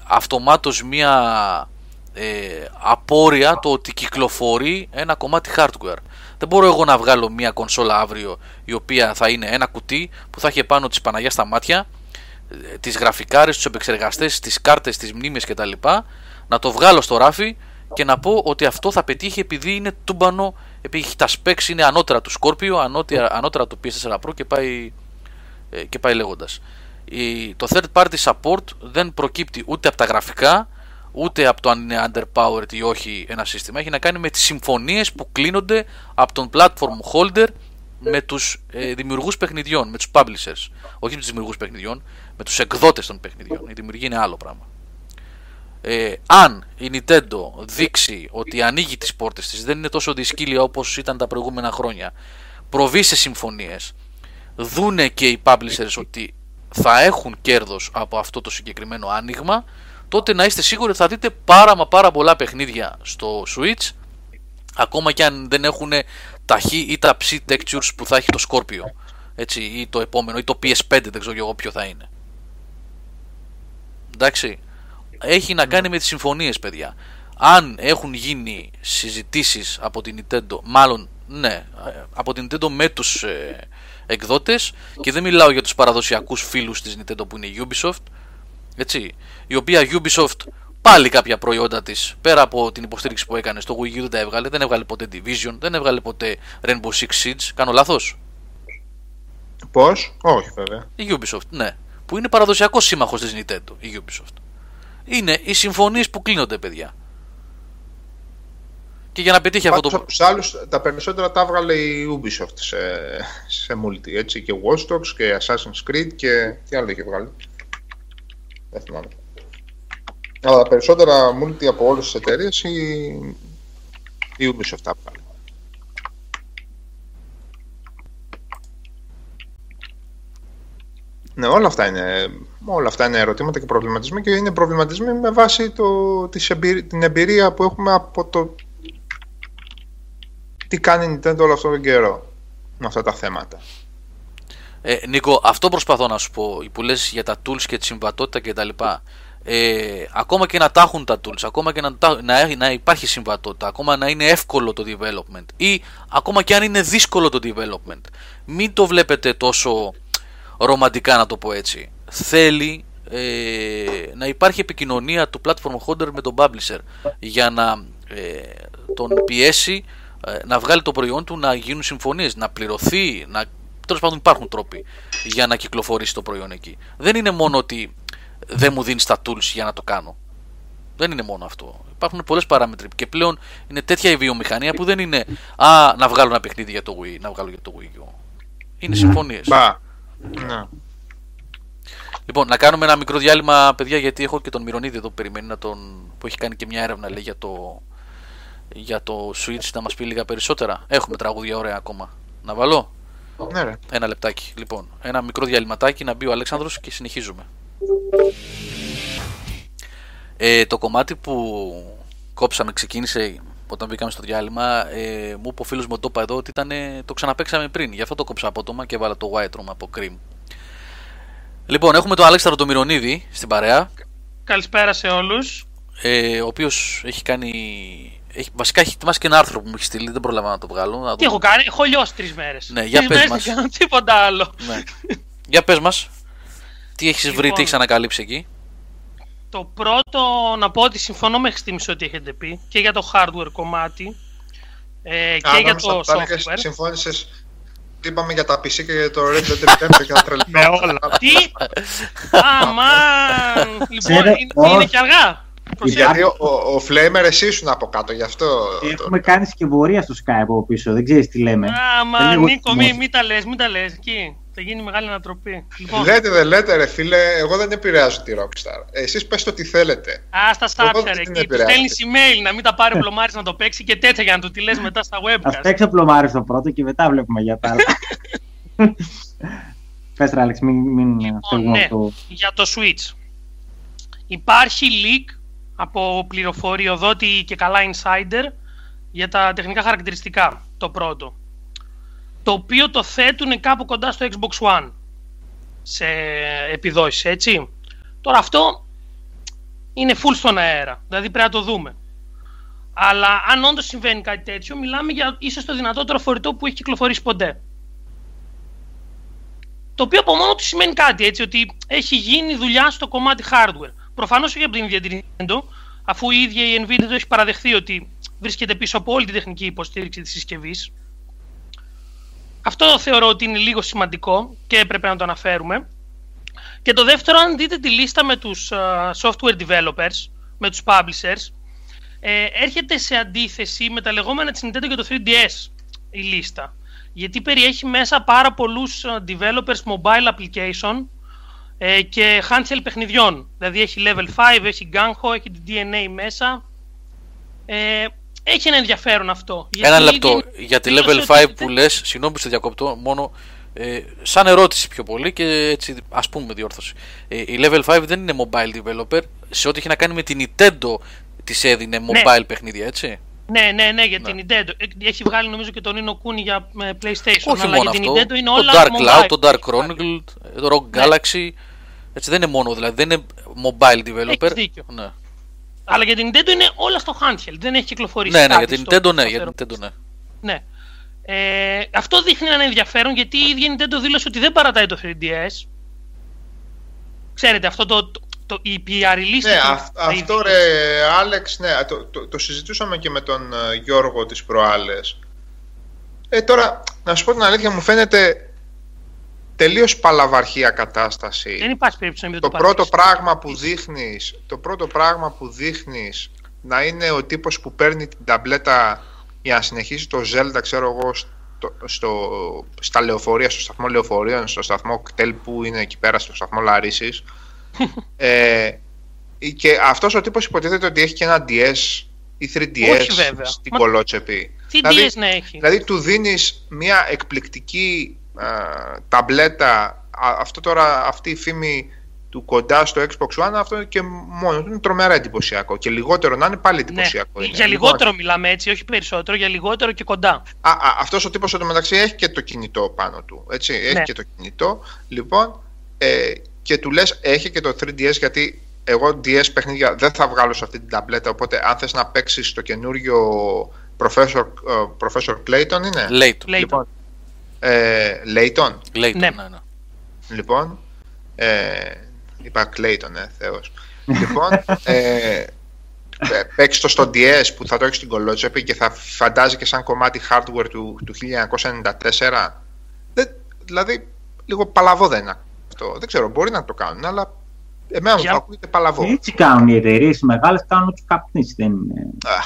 αυτομάτως μία ε, απόρρια το ότι κυκλοφορεί ένα κομμάτι hardware. Δεν μπορώ εγώ να βγάλω μία κονσόλα αύριο η οποία θα είναι ένα κουτί που θα έχει πάνω της Παναγιάς στα μάτια, ε, τις γραφικάρες, τους επεξεργαστές, τις κάρτες, τις μνήμες κτλ. Να το βγάλω στο ράφι και να πω ότι αυτό θα πετύχει επειδή είναι τούμπανο, επειδή τα specs είναι ανώτερα του Scorpio, ανώτερα, ανώτερα του PS4 Pro και πάει, ε, και πάει λέγοντας το third party support δεν προκύπτει ούτε από τα γραφικά ούτε από το αν είναι underpowered ή όχι ένα σύστημα. Έχει να κάνει με τις συμφωνίες που κλείνονται από τον platform holder με τους ε, δημιουργούς παιχνιδιών, με τους publishers. Όχι με τους δημιουργούς παιχνιδιών, με τους εκδότες των παιχνιδιών. Η δημιουργία είναι άλλο πράγμα. Ε, αν η Nintendo δείξει ότι ανοίγει τις πόρτες της δεν είναι τόσο δυσκύλια όπως ήταν τα προηγούμενα χρόνια προβεί σε συμφωνίες δούνε και οι publishers ότι θα έχουν κέρδος από αυτό το συγκεκριμένο άνοιγμα τότε να είστε σίγουροι ότι θα δείτε πάρα μα πάρα πολλά παιχνίδια στο Switch ακόμα και αν δεν έχουν τα χ ή τα ψ textures που θα έχει το Scorpio έτσι, ή το επόμενο ή το PS5 δεν ξέρω εγώ ποιο θα είναι. Εντάξει έχει να κάνει με τις συμφωνίες παιδιά. Αν έχουν γίνει συζητήσεις από την Nintendo μάλλον ναι από την Nintendo με τους ε, εκδότες και δεν μιλάω για τους παραδοσιακούς φίλους της Nintendo που είναι η Ubisoft έτσι, η οποία Ubisoft πάλι κάποια προϊόντα της πέρα από την υποστήριξη που έκανε στο Wii U δεν τα έβγαλε δεν έβγαλε ποτέ Division, δεν έβγαλε ποτέ Rainbow Six Siege κάνω λάθος; Πώς, όχι βέβαια. Η Ubisoft, ναι που είναι παραδοσιακός σύμμαχος της Nintendo η Ubisoft. Είναι οι συμφωνίες που κλείνονται παιδιά και για να πετύχει αυτό το. Από τους άλλους, τα περισσότερα τα έβγαλε η Ubisoft σε, σε multi. Έτσι, και Watch Dogs και Assassin's Creed και. Τι άλλο είχε βγάλει. Δεν θυμάμαι. Αλλά τα περισσότερα multi από όλες τις εταιρείες η, η Ubisoft τα έβγαλε. Ναι, όλα αυτά είναι, όλα αυτά είναι ερωτήματα και προβληματισμοί και είναι προβληματισμοί με βάση το, της εμπειρία, την εμπειρία που έχουμε από το τι κάνει η Nintendo όλο αυτόν τον καιρό με αυτά τα θέματα; Ε, Νίκο, αυτό προσπαθώ να σου πω που λες για τα tools και τη συμβατότητα κτλ. Ε, ακόμα και να τα έχουν τα tools, ακόμα και να, να, να υπάρχει συμβατότητα, ακόμα να είναι εύκολο το development ή ακόμα και αν είναι δύσκολο το development, μην το βλέπετε τόσο ρομαντικά να το πω έτσι. Θέλει ε, να υπάρχει επικοινωνία του platform holder με τον publisher για να ε, τον πιέσει ε, να βγάλει το προϊόν του να γίνουν συμφωνίες, να πληρωθεί, να... τέλος πάντων υπάρχουν τρόποι για να κυκλοφορήσει το προϊόν εκεί. Δεν είναι μόνο ότι δεν μου δίνεις τα tools για να το κάνω. Δεν είναι μόνο αυτό. Υπάρχουν πολλές παράμετροι και πλέον είναι τέτοια η βιομηχανία που δεν είναι Α, να βγάλω ένα παιχνίδι για το Wii, να βγάλω για το Wii U. Είναι συμφωνίες. Μπα. Ναι. Λοιπόν, να κάνουμε ένα μικρό διάλειμμα, παιδιά, γιατί έχω και τον Μυρονίδη εδώ που περιμένει να τον. που έχει κάνει και μια έρευνα λέει, για το, για το Switch να μας πει λίγα περισσότερα. Έχουμε τραγούδια ωραία ακόμα. Να βάλω; Ναι, ρε. Ένα λεπτάκι. Λοιπόν, ένα μικρό διαλυματάκι να μπει ο Αλέξανδρος και συνεχίζουμε. Ε, το κομμάτι που κόψαμε, ξεκίνησε όταν μπήκαμε στο διάλειμμα, ε, μου είπε ο φίλος μου το είπα εδώ ότι ήταν, το ξαναπέξαμε πριν. Γι' αυτό το κόψα απότομα και έβαλα το White Room από Cream. Λοιπόν, έχουμε τον Αλέξανδρο το Μυρονίδη στην παρέα. Καλησπέρα σε όλους. Ε, ο οποίος έχει κάνει έχει, βασικά έχει ετοιμάσει και ένα άρθρο που μου έχει στείλει, δεν προλαβαίνω να το βγάλω. Να Τι έχω κάνει, έχω λιώσει τρεις μέρες. Ναι, για πες μας. Δεν κάνω τίποτα άλλο. Ναι. για πες μας, τι έχεις βρει, Λοιπόν. τι έχεις ανακαλύψει εκεί; Το πρώτο να πω ότι συμφωνώ μέχρι στιγμής ό,τι έχετε πει και για το hardware κομμάτι ε, και Α, για νόμιζα το ότι πάλι και software. συμφώνησες είπαμε για τα PC και για το Red Dead Redemption και τα τρελά. Με όλα. [LAUGHS] Τι! Αμάν! Λοιπόν, Ξέρε, είναι, είναι όχι. και αργά. Προσέχετε. Γιατί ο, ο, ο Flamer εσύ ήσουν από κάτω, γι' αυτό. Έχουμε κάνει σκευωρία στο Skype από πίσω, δεν ξέρεις τι λέμε. Δεν Αμάν, λίγο Νίκο, θυμός. μην μη τα λες, μην τα λες. Εκεί θα γίνει μεγάλη ανατροπή. Λοιπόν, Λέτε, δεν λέτε, ρε φίλε, εγώ δεν επηρεάζω τη Rockstar. Εσείς πες το τι θέλετε. Α, στα Εγώ Snapchat δεν την εκεί. Του επηρεάζει. στέλνει email να μην τα πάρει ο Πλωμάρης να το παίξει και τέτοια για να του τη λες μετά στα Α webcast. παίξει απλομάρι στο πρώτο και μετά βλέπουμε για τα άλλα. [LAUGHS] Πες ρε Άλεξ, μην, μην Λοιπόν, φεύγουμε ναι, από το... για το Switch. Υπάρχει leak από πληροφοριοδότη και καλά insider για τα τεχνικά χαρακτηριστικά, το πρώτο. Το οποίο το θέτουν κάπου κοντά στο Xbox One σε επιδόσεις, έτσι. Τώρα αυτό είναι full στον αέρα, δηλαδή πρέπει να το δούμε. Αλλά αν όντως συμβαίνει κάτι τέτοιο, μιλάμε για ίσως το δυνατότερο φορητό που έχει κυκλοφορήσει ποτέ. Το οποίο από μόνο του σημαίνει κάτι, έτσι, ότι έχει γίνει δουλειά στο κομμάτι hardware. Προφανώς όχι από την ίδια την Nintendo, αφού η ίδια η Nvidia το έχει παραδεχθεί ότι βρίσκεται πίσω από όλη τη τεχνική υποστήριξη της συσκευής. Αυτό θεωρώ ότι είναι λίγο σημαντικό και έπρεπε να το αναφέρουμε. Και το δεύτερο, αν δείτε τη λίστα με τους α, software developers, με τους publishers, ε, έρχεται σε αντίθεση με τα λεγόμενα της Nintendo και το 3DS η λίστα. Γιατί περιέχει μέσα πάρα πολλούς α, developers mobile application ε, και handheld παιχνιδιών. Δηλαδή έχει level 5, έχει Gunho, έχει την DNA μέσα. Ε, έχει ένα ενδιαφέρον αυτό. Ένα Γιατί λεπτό. ήδη Για τη δήλωσε level 5 ότι- που λες, συγγνώμη που σε διακόπτω, μόνο ε, σαν ερώτηση πιο πολύ και έτσι ας πούμε διόρθωση. Ε, η level 5 δεν είναι mobile developer. Σε ό,τι έχει να κάνει με την Nintendo της έδινε mobile παιχνίδια, έτσι; Ναι, ναι, ναι, για την Nintendo. Ε, Έχει βγάλει νομίζω και τον Nino Kuni για ε, PlayStation. Όχι αλλά μόνο για την αυτό. Nintendo είναι το όλα Dark mobile. Cloud, το Dark Chronicle, το Rock Ναι. Galaxy. Έτσι δεν είναι μόνο, δηλαδή δεν είναι mobile developer. Έχεις δίκιο. Ναι, Αλλά για την Nintendo είναι όλα στο handheld. Δεν έχει κυκλοφορήσει. ναι, ναι, για κάτι την στο- Nintendo ναι, στο για φτερό. την Nintendo ναι. Ναι. Ε, αυτό δείχνει ένα ενδιαφέρον γιατί η ίδια η Nintendo δήλωσε ότι δεν παρατάει το 3DS. Ξέρετε, αυτό το, το, το η PR list. Ναι, του- αυ- τα αυτό ίδια. ρε Άλεξ, ναι, το, το, το συζητούσαμε και με τον ε, Γιώργο τις προάλλες. Ε, τώρα, να σου πω την αλήθεια, μου φαίνεται τελείως παλαβαρχία κατάσταση. Δεν υπάρχει περίπτωση να μην το το πρώτο παρατήσεις. πράγμα που δείχνεις, το πρώτο πράγμα που δείχνεις να είναι ο τύπος που παίρνει την ταμπλέτα για να συνεχίσει το Zelda, ξέρω εγώ, στο, στο, στα λεωφορεία, στο σταθμό λεωφορείων, στο σταθμό κτέλ που είναι εκεί πέρα, στο σταθμό Λαρίσης. Ε, και αυτός ο τύπος υποτίθεται ότι έχει και ένα DS ή 3DS Όχι, βέβαια. στην Μα- κολότσεπη. Τι DS να έχει; Δηλαδή του δίνεις μια εκπληκτική α, ταμπλέτα α- αυτό τώρα, αυτή η φήμη του κοντά στο Xbox One, αυτό και μόνο του είναι τρομερά εντυπωσιακό. Και λιγότερο να είναι πάλι εντυπωσιακό. Ναι, είναι. για Λοιπόν, λιγότερο μιλάμε έτσι, όχι περισσότερο, για λιγότερο και κοντά. Α, α, αυτός ο τύπος μεταξύ έχει και το κινητό πάνω του. Έτσι, έχει Ναι. και το κινητό. Λοιπόν, ε, και του λες έχει και το 3DS γιατί εγώ DS παιχνίδια δεν θα βγάλω σε αυτή την ταμπλέτα. Οπότε αν θες να παίξεις το καινούριο Professor, ε, Professor Clayton είναι; Λέει του. Λέει Λοιπόν, ε, Layton. Λέει του, Ναι. ναι, ναι. Λοιπόν, ε, είπα Clayton, ε, Θεός. λοιπόν, ε, ε, παίξεις το στο DS που θα το έχεις στην κολότσεπη και θα φαντάζει και σαν κομμάτι hardware του, του 1994. Δεν, δηλαδή, λίγο παλαβό δεν είναι αυτό. Δεν ξέρω, μπορεί να το κάνουν, αλλά εμένα μου Για- θα ακούγεται παλαβό. Έτσι κάνουν οι εταιρείες, οι μεγάλες κάνουν ό,τι καπνίσει. Δεν είναι. Αχ,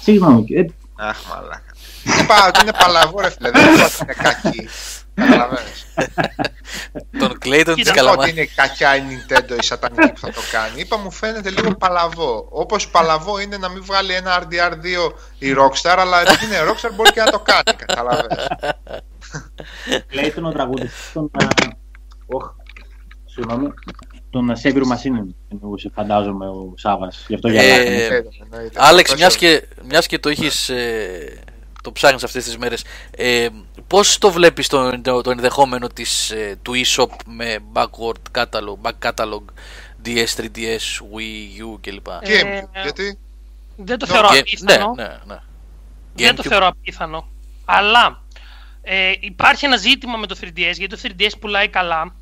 Συγγνώμη. ε, αχ, μαλάκα. Δεν είπα ότι είναι παλαβό, ρε φίλε. Δεν είπα ότι είναι κακή. Καταλαβαίνεις. Τον Κλέιτον της Κοίτα, Δεν είπα ότι Καλαμά. είναι κακιά η Nintendo η σατανική που θα το κάνει. Είπα μου φαίνεται λίγο παλαβό. Όπως παλαβό είναι να μην βγάλει ένα RDR2 η Rockstar, αλλά επειδή είναι Rockstar μπορεί και να το κάνει. Καταλαβαίνεις. Λέει τον ο τραγουδιστή τον. α, Οχ, συγγνώμη. Τον Σέβιρου Μασίνεν εννοούσε, φαντάζομαι, ο Σάβα. Γι' αυτό Ε, γελάει. Εννοείται, εννοείται. Άλεξ, Professor- μιας και, μιας και το έχεις, ε, το ψάχνεις αυτές τις μέρες, ε, πώς το βλέπεις το, το, το ενδεχόμενο της, ε, του eShop με backward catalog, back catalog, DS, 3DS, Wii U κλπ; Gamecube, Ε, γιατί; Δεν το No, θεωρώ Ge- ναι, απίθανο. ναι, ναι. Δεν το Gamecube. θεωρώ απίθανο. Αλλά ε, υπάρχει ένα ζήτημα με το 3DS, γιατί το 3DS πουλάει καλά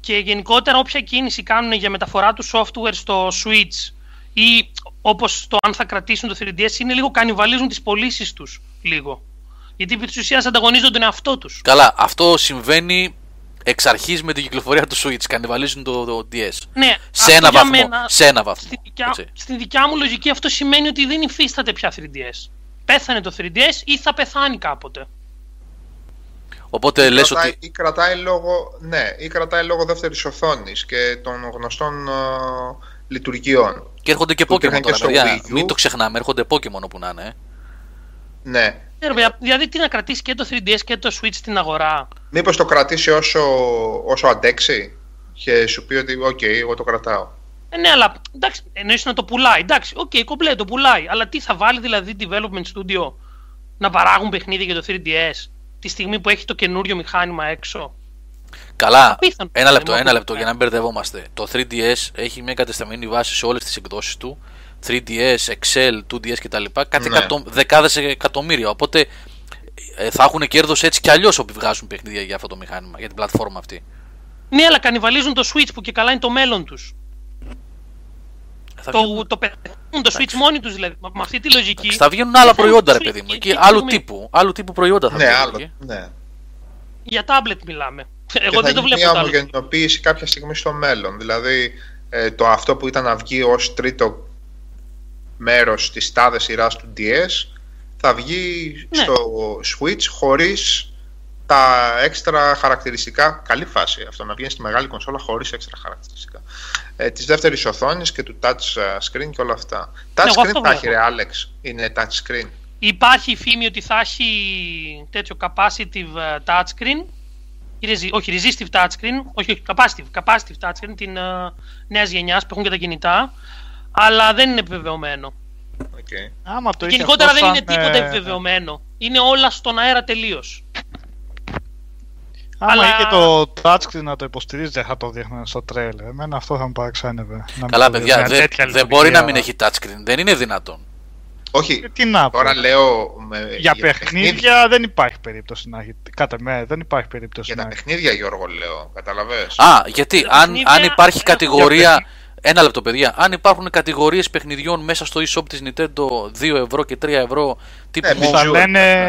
και γενικότερα όποια κίνηση κάνουν για μεταφορά του software στο Switch ή όπως το αν θα κρατήσουν το 3DS είναι λίγο κανιβαλίζουν τις πωλήσεις τους λίγο. Γιατί επί της ουσίας ανταγωνίζονται τον εαυτό τους. Καλά, αυτό συμβαίνει εξ αρχής με την κυκλοφορία του Switch, κανιβαλίζουν το, το DS. Ναι, Σε αυτό ένα για βαθμό. μένα- σε ένα βαθμό. Στην δικιά, έτσι. στην δικιά μου λογική αυτό σημαίνει ότι δεν υφίσταται πια 3DS. Πέθανε το 3DS ή θα πεθάνει κάποτε. Οπότε λες κρατάει, ότι... ή κρατάει λόγω, ναι, ή κρατάει λόγω δεύτερης οθόνης και των γνωστών ε, λειτουργιών. Και έρχονται και που Pokémon υπήρχαν και τώρα, στο παιδιά. Wii U. Μην το ξεχνάμε, έρχονται Pokémon όπου να είναι. ε. Ναι. Ναι, ρε παιδιά, Δηλαδή τι να κρατήσεις και το 3DS και το Switch στην αγορά; Μήπως το κρατήσει όσο, όσο αντέξει και σου πει ότι οκ, εγώ το κρατάω. Ε, ναι, αλλά εντάξει, εννοείς να το πουλάει. Εντάξει, οκ, κομπλέ, το πουλάει. Αλλά τι θα βάλει δηλαδή development studio να παράγουν παιχνίδια για το 3DS τη στιγμή που έχει το καινούριο μηχάνημα έξω. Καλά, Απίθανο. ένα λεπτό, Δεν ένα μου λεπτό για να μην μπερδευόμαστε. Το 3DS έχει μια κατεσταμένη βάση σε όλες τις εκδόσεις του. 3DS, Excel, 2DS κτλ. Κάτι Ναι. εκατο... δεκάδες εκατομμύρια. Οπότε ε, θα έχουν κέρδος έτσι κι αλλιώς όποιοι βγάζουν παιχνίδια για αυτό το μηχάνημα, για την πλατφόρμα αυτή. Ναι, αλλά κανιβαλίζουν το Switch που και καλά είναι το μέλλον τους. Θα Το, βγαίνουν, το πεθαίνουν το Switch μόνοι τους δηλαδή. Με αυτή τη λογική. θα βγαίνουν άλλα πεθαίνουν προϊόντα, το ρε Switch παιδί μου. και- Εκεί και άλλου έχουμε- τύπου, άλλου τύπου προϊόντα θα Ναι, βγαίνουν. άλλο. εκεί. Ναι. Για tablet μιλάμε. [LAUGHS] Και Εγώ θα δεν το γίνει βλέπω μια το άλλο. ομογενοποίηση κάποια στιγμή στο μέλλον. Δηλαδή, ε, το αυτό που ήταν να βγει ως τρίτο μέρος της τάδες σειράς του DS θα βγει Ναι. στο Switch χωρίς τα έξτρα χαρακτηριστικά. Καλή φάση αυτό να βγαίνει στη μεγάλη κονσόλα χωρίς έξτρα χαρακτηριστικά. Ε, της δεύτερης οθόνης και του touch ε, screen και όλα αυτά. Touch εγώ screen αυτό θα έχει βλέπω. ρε Alex. Είναι touch screen. Υπάρχει η φήμη ότι θα έχει τέτοιο capacitive ε, touchscreen. ή resi- Όχι, resistive touchscreen. Όχι, όχι, capacitive, capacitive touchscreen την uh, νέας γενιάς που έχουν και τα κινητά. Αλλά δεν είναι επιβεβαιωμένο. Okay. Άμα το είχε Γενικότερα αυτό δεν είναι σαν, τίποτα ε, επιβεβαιωμένο. Είναι όλα στον αέρα τελείως. Άμα Αλλά- είχε το touchscreen να το υποστηρίζει, δεν θα το δείχνανε στο τρέλερ. Εμένα αυτό θα μου παραξένευε. να μην Καλά, το παιδιά, δείχνανε. δεν Τέτοια δεν μπορεί να μην λειτουργία. έχει touchscreen. Δεν είναι δυνατόν. Όχι, Ε, Τι να πω. τώρα λέω με, Για παιχνίδια δεν υπάρχει περίπτωση να έχει. Κατά με, δεν υπάρχει περίπτωση Για να τα έχει. παιχνίδια, Γιώργο, λέω. Καταλαβες. Α, γιατί Τα αν, παιχνίδια αν υπάρχει έχουν- κατηγορία. Ένα λεπτό, παιδιά. Αν υπάρχουν κατηγορίες παιχνιδιών μέσα στο e-shop της Nintendo 2 ευρώ και 3 ευρώ τύπου. Ναι, Που θα, Bonjour. λένε,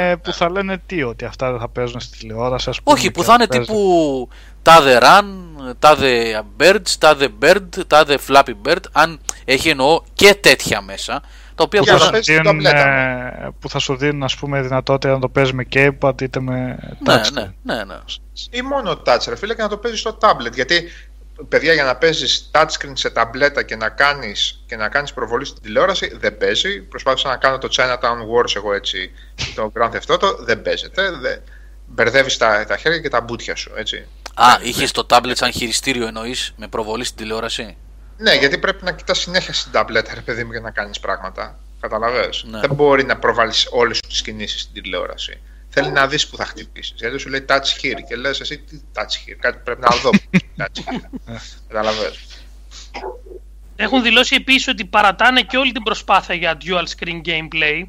Ναι, που ναι. θα λένε τι, ότι αυτά δεν θα παίζουν στη τηλεόραση, ας πούμε. Όχι, που και θα είναι παίζουν. τύπου τάδε run, τάδε birds, τάδε bird, τάδε flappy bird. Αν έχει εννοώ και τέτοια μέσα. Τα οποία Για που να μπορούν- θα, παίζει δίνουν, την ταμπλέτα, ε, που θα σου δίνουν ας πούμε δυνατότητα να το παίζεις με gamepad είτε με Ναι, touchscreen. ναι, ναι, ναι. Ή μόνο touch, ρε φίλε, και να το παίζεις στο tablet. Γιατί, παιδιά, για να παίζεις touchscreen σε ταμπλέτα και να κάνεις και να κάνεις προβολή στην τηλεόραση, δεν παίζει. Προσπάθησα να κάνω το Chinatown Wars εγώ έτσι, το Grand Theft Auto, δεν παίζεται. Δεν... μπερδεύεις τα, τα χέρια και τα μπούτια σου, έτσι. Α, είχες το tablet σαν χειριστήριο εννοείς με προβολή στην τηλεόραση; Ναι, γιατί πρέπει να κοιτάς συνέχεια στην ταμπλέτα, ρε παιδί μου, για να κάνεις πράγματα. Καταλαβες; Ναι. Δεν μπορεί να προβάλλεις όλες σου τις κινήσεις στην τηλεόραση. Θέλει να δεις που θα χτυπήσεις. Γιατί σου λέει touch here και λες εσύ τι touch here. Κάτι πρέπει να δω. που είναι [LAUGHS] touch here. Καταλαβες. Έχουν δηλώσει επίσης ότι παρατάνε και όλη την προσπάθεια για dual screen gameplay.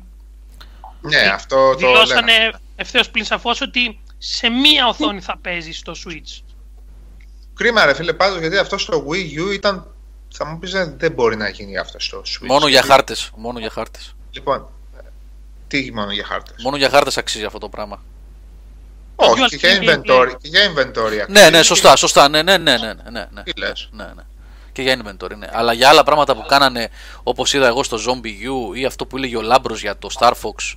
Ναι, αυτό το λέγαμε. Δηλώσανε ευθέως πλην σαφώς ότι σε μία οθόνη θα παίζεις στο Switch. Κρίμα ρε φίλε πάντως γιατί αυτό στο Wii U ήταν... Θα μου πεις «Ε, δεν μπορεί να γίνει αυτό στο Switch. Μόνο για χάρτες. Μόνο για χάρτες. Λοιπόν, τι μόνο για χάρτες; Μόνο για χάρτες αξίζει αυτό το πράγμα. Όχι, dual και για screen inventory. gameplay. Και για inventory Ναι, αξίζει. ναι, σωστά, σωστά. Ναι, ναι, ναι, ναι, ναι, ναι. Τι λες; ναι, ναι. Και για inventory, ναι. Αλλά για άλλα πράγματα που κάνανε, όπως είδα εγώ στο Zombie U ή αυτό που έλεγε ο Λάμπρος για το Star Fox.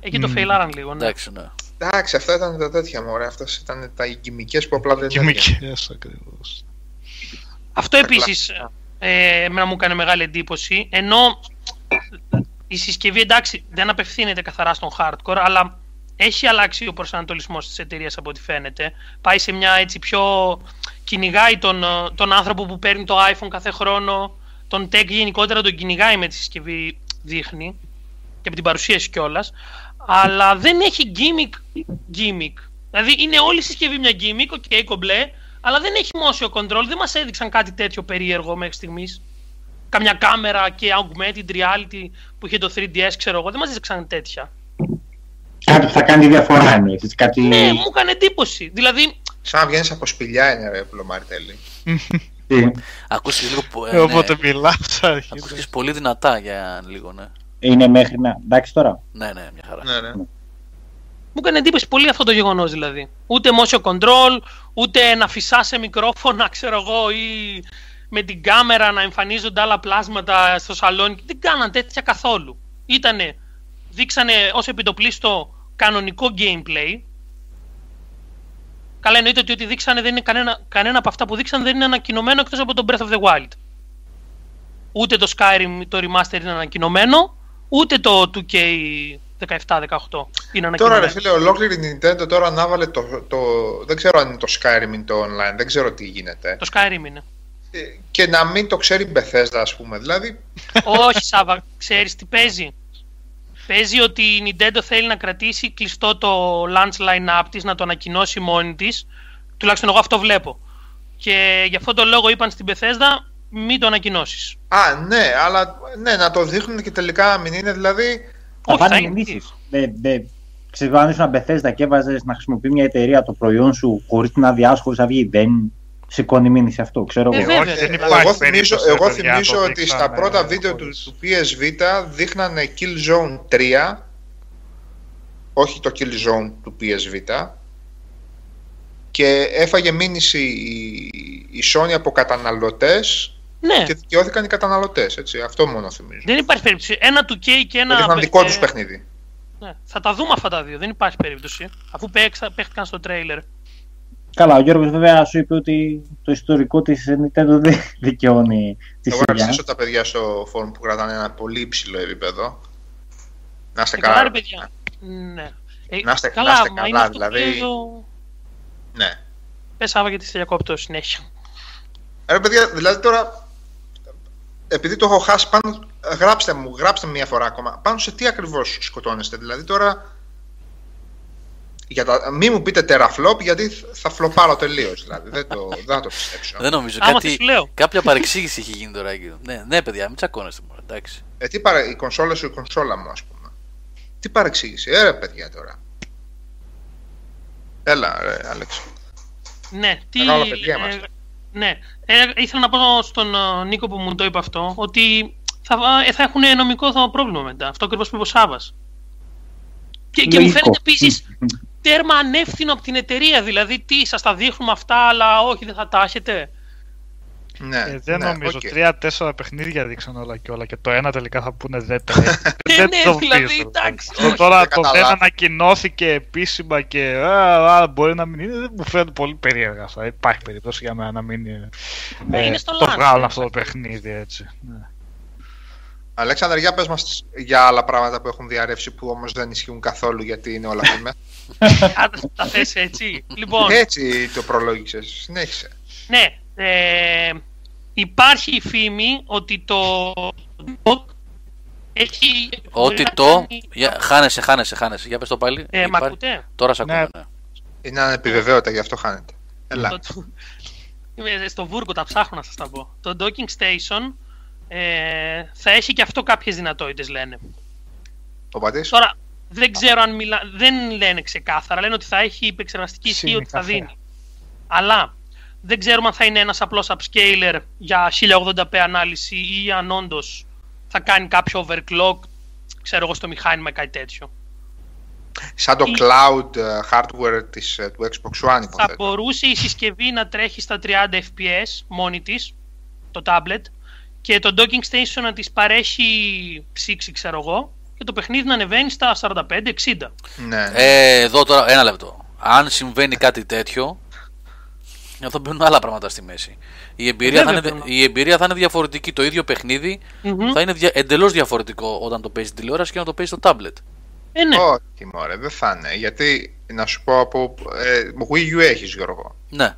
Εκεί το φεϊλάραν λίγο, ναι. Εντάξει, ναι. Εντάξει, αυτά ήταν τα τέτοια μωρέ. Αυτές ήταν τα γυμικές που απλά δεν έτυχαν. Χημικές ακριβώς. Αυτό επίσης ε, εμένα μου έκανε μεγάλη εντύπωση. Ενώ η συσκευή εντάξει δεν απευθύνεται καθαρά στον hardcore, αλλά έχει αλλάξει ο προσανατολισμός της εταιρείας από ό,τι φαίνεται. Πάει σε μια έτσι πιο... κυνηγάει τον, ε, τον άνθρωπο που παίρνει το iPhone κάθε χρόνο, τον tech γενικότερα τον κυνηγάει με τη συσκευή δείχνει και από την παρουσίαση κιόλας. Αλλά δεν έχει gimmick, gimmick. Δηλαδή είναι όλη η συσκευή μια gimmick, ok, κομπλέ, αλλά δεν έχει motion control, δεν μας έδειξαν κάτι τέτοιο περίεργο μέχρι στιγμής. Καμιά κάμερα και augmented reality που είχε το 3DS, ξέρω εγώ, δεν μας έδειξαν τέτοια. Κάτι που θα κάνει διαφορά εννοείς. Κάτι... Ναι, μου έκανε εντύπωση. Δηλαδή, Σαν να βγαίνεις από σπηλιά είναι ρε Πλωμαριτέλη. Τι, Ακούστηκε λίγο. που- Ε, Ε, Όποτε ναι. μιλάς αρχίζει. Ακούστηκες πολύ δυνατά για λίγο, ναι. Είναι μέχρι να... Εντάξει τώρα. Ναι, ναι, μια χαρά. Ναι, ναι. μου έκανε εντύπωση πολύ αυτό το γεγονός δηλαδή. Ούτε motion control, ούτε να φυσά σε μικρόφωνα, ξέρω εγώ, ή με την κάμερα να εμφανίζονται άλλα πλάσματα στο σαλόνι. Δεν κάναν τέτοια καθόλου. Ήτανε, δείξανε ως επιτοπλίστο κανονικό gameplay. Καλά εννοείται ότι ό,τι δείξανε δεν είναι κανένα, κανένα από αυτά που δείξαν δεν είναι ανακοινωμένο εκτός από το Breath of the Wild. Ούτε το Skyrim, το remaster είναι ανακοινωμένο, ούτε το 2K 17-18 είναι ανακοινωμένο. Τώρα ρε φίλε, ολόκληρη η Nintendo τώρα ανάβαλε το, το... Δεν ξέρω αν είναι το Skyrim ή το online, δεν ξέρω τι γίνεται. Το Skyrim είναι. Ε, Και να μην το ξέρει η Bethesda ας πούμε. Δηλαδή, Όχι, Σάβα, ξέρεις τι παίζει. Παίζει ότι η Nintendo θέλει να κρατήσει κλειστό το launch line-up της, να το ανακοινώσει μόνη της. Τουλάχιστον εγώ αυτό βλέπω. Και γι' αυτό το λόγο είπαν στην Bethesda μην το ανακοινώσεις. α ναι, αλλά ναι, να το δείχνουν και τελικά να μην είναι δηλαδή... Θα Όχι, θα πάνε είναι. μηνύσεις. Δεν, δεν, ξέρω αν ήσουν Bethesda και έβαζες να χρησιμοποιεί μια εταιρεία το προϊόν σου χωρίς την άδειά σου, χωρί να βγει. Δεν σηκώνει μήνυση αυτό, ξέρω Ε, εγώ. βέβαια. Όχι, δεν Ε, υπάρχει εγώ θυμίζω, περίπτωση, εγώ ρε παιδιά, θυμίζω το ότι στα δείξανε πρώτα βίντεο του, χωρίς. του PSV δείχνανε Killzone 3 όχι το Killzone του PSV και έφαγε μήνυση η, η Sony από καταναλωτές Ναι, και δικαιώθηκαν οι καταναλωτές, έτσι, αυτό μόνο θυμίζω. δεν υπάρχει περίπτωση. Ένα 2K και ένα. Έδειχναν δικό ε, τους παιχνίδι. ναι, θα τα δούμε αυτά τα δύο. Δεν υπάρχει περίπτωση. Αφού παίξα, παίχτηκαν στο τρέιλερ. Καλά, ο Γιώργος βέβαια σου είπε ότι το ιστορικό της Nintendo δεν δικαιώνει τη Εγώ να σιγά. ξέσω τα παιδιά στο φόρουμ που κρατάνε ένα πολύ υψηλό επίπεδο. Να είστε Ε, καλά, καλά. ρε παιδιά. Ναι. Ε, Να είστε- καλά, να είστε μα καλά, είναι αυτό δηλαδή. που λέει ο- Ναι. Πες Σάβα γιατί σε διακόπτω συνέχεια. Ρε παιδιά, δηλαδή τώρα, επειδή το έχω χάσει πάνω, γράψτε μου, γράψτε μου μια φορά ακόμα, πάνω σε τι ακριβώς σκοτώνεστε. Δηλαδή τώρα, για τα, μη μου πείτε τεραφλόπ, γιατί θα φλοπάρω τελείως, δηλαδή, δεν, το, δεν θα το πιστέψω. Δεν νομίζω. Άμα κάτι, θες σου λέω. κάποια παρεξήγηση έχει γίνει τώρα εκεί. Ναι, ναι, παιδιά, μην τσακώνεστε μόνο. Εντάξει. Ε, τι παρα... Η κονσόλα σου, η κονσόλα μου, ας πούμε. Τι παρεξήγηση, ε, ρε παιδιά τώρα. Έλα, ρε, Άλεξ. Ναι, τι. Μεγάλα παιδιά είμαστε. ναι, ε, ήθελα να πω στον ε, Νίκο που μου το είπε αυτό ότι θα, ε, θα έχουν νομικό θα- πρόβλημα μετά. Αυτό ακριβώς που είπε ο Σάβα. Και, και μου Λογικό. φαίνεται επίσης τέρμα ανεύθυνο από την εταιρεία. Δηλαδή, τι, σας τα δείχνουμε αυτά, αλλά όχι, δεν θα τα έχετε. Ναι, Ε, δεν ναι, νομίζω. οκ. Τρία-τέσσερα παιχνίδια δείξαν όλα και όλα. Και το ένα τελικά θα πούνε δεν τα [LAUGHS] έχει. Ε, δεν ναι, το δηλαδή, πίσω. εντάξει, Αυτό όχι, τώρα δεν το δεν καταλάβω. ανακοινώθηκε επίσημα και α, α, μπορεί να μην είναι. Δεν μου φαίνεται πολύ περίεργα αυτά. Υπάρχει περίπτωση για μένα να μην είναι. Ε, είναι στο το launch. βγάλουν αυτό το παιχνίδι έτσι. Ναι. Αλέξανδρα, για πες μας για άλλα πράγματα που έχουν διαρρεύσει που όμως δεν ισχύουν καθόλου γιατί είναι όλα φήμες. [LAUGHS] Άντε, τα θες έτσι. Λοιπόν, Έτσι το προλόγησες. Συνέχισε. ναι, ε, υπάρχει η φήμη ότι το έχει... Ότι το. Για, χάνεσαι, χάνεσαι, χάνεσαι. Για πες το πάλι. Ε, μ' Υπάρχει- ακούτε; Τώρα σε ακούμε. Ναι. ναι. Είναι ανεπιβεβαίωτα, γι' αυτό χάνεται. Έλα. Το- Είμαι στο Βούργο, τα ψάχνω να σας τα πω. Το docking station ε, θα έχει και αυτό κάποιες δυνατότητες λένε. Ο πατής. Τώρα δεν ξέρω αν μιλά... δεν λένε ξεκάθαρα, λένε ότι θα έχει επεξεργαστική ισχύ Σύνη ότι θα καφέ. δίνει. Αλλά δεν ξέρουμε αν θα είναι ένας απλός upscaler για 1080p ανάλυση ή αν όντως θα κάνει κάποιο overclock, ξέρω εγώ, στο μηχάνημα ή κάτι τέτοιο. Σαν το η- cloud ε, hardware της, ε, του Xbox One Θα υποθέτω. μπορούσε η συσκευή να τρέχει στα 30 fps μόνη της, το tablet, και το docking station να της παρέχει ψήξη, ξέρω εγώ, και το παιχνίδι να ανεβαίνει στα 45-60. Ναι. Ε, εδώ τώρα, ένα λεπτό. Αν συμβαίνει κάτι τέτοιο, εδώ μπαίνουν άλλα πράγματα στη μέση. Η εμπειρία, θα Βέβαια, είναι, μπαίνουν. η εμπειρία θα είναι διαφορετική. Το ίδιο παιχνίδι Μμμ. θα είναι δια, εντελώς διαφορετικό όταν το παίζεις στην τηλεόραση και όταν το παίζεις στο tablet. Ε, ναι. Όχι, μωρέ, δεν θα είναι. Γιατί, να σου πω, από ε, Wii U έχεις, Γιώργο. Ναι.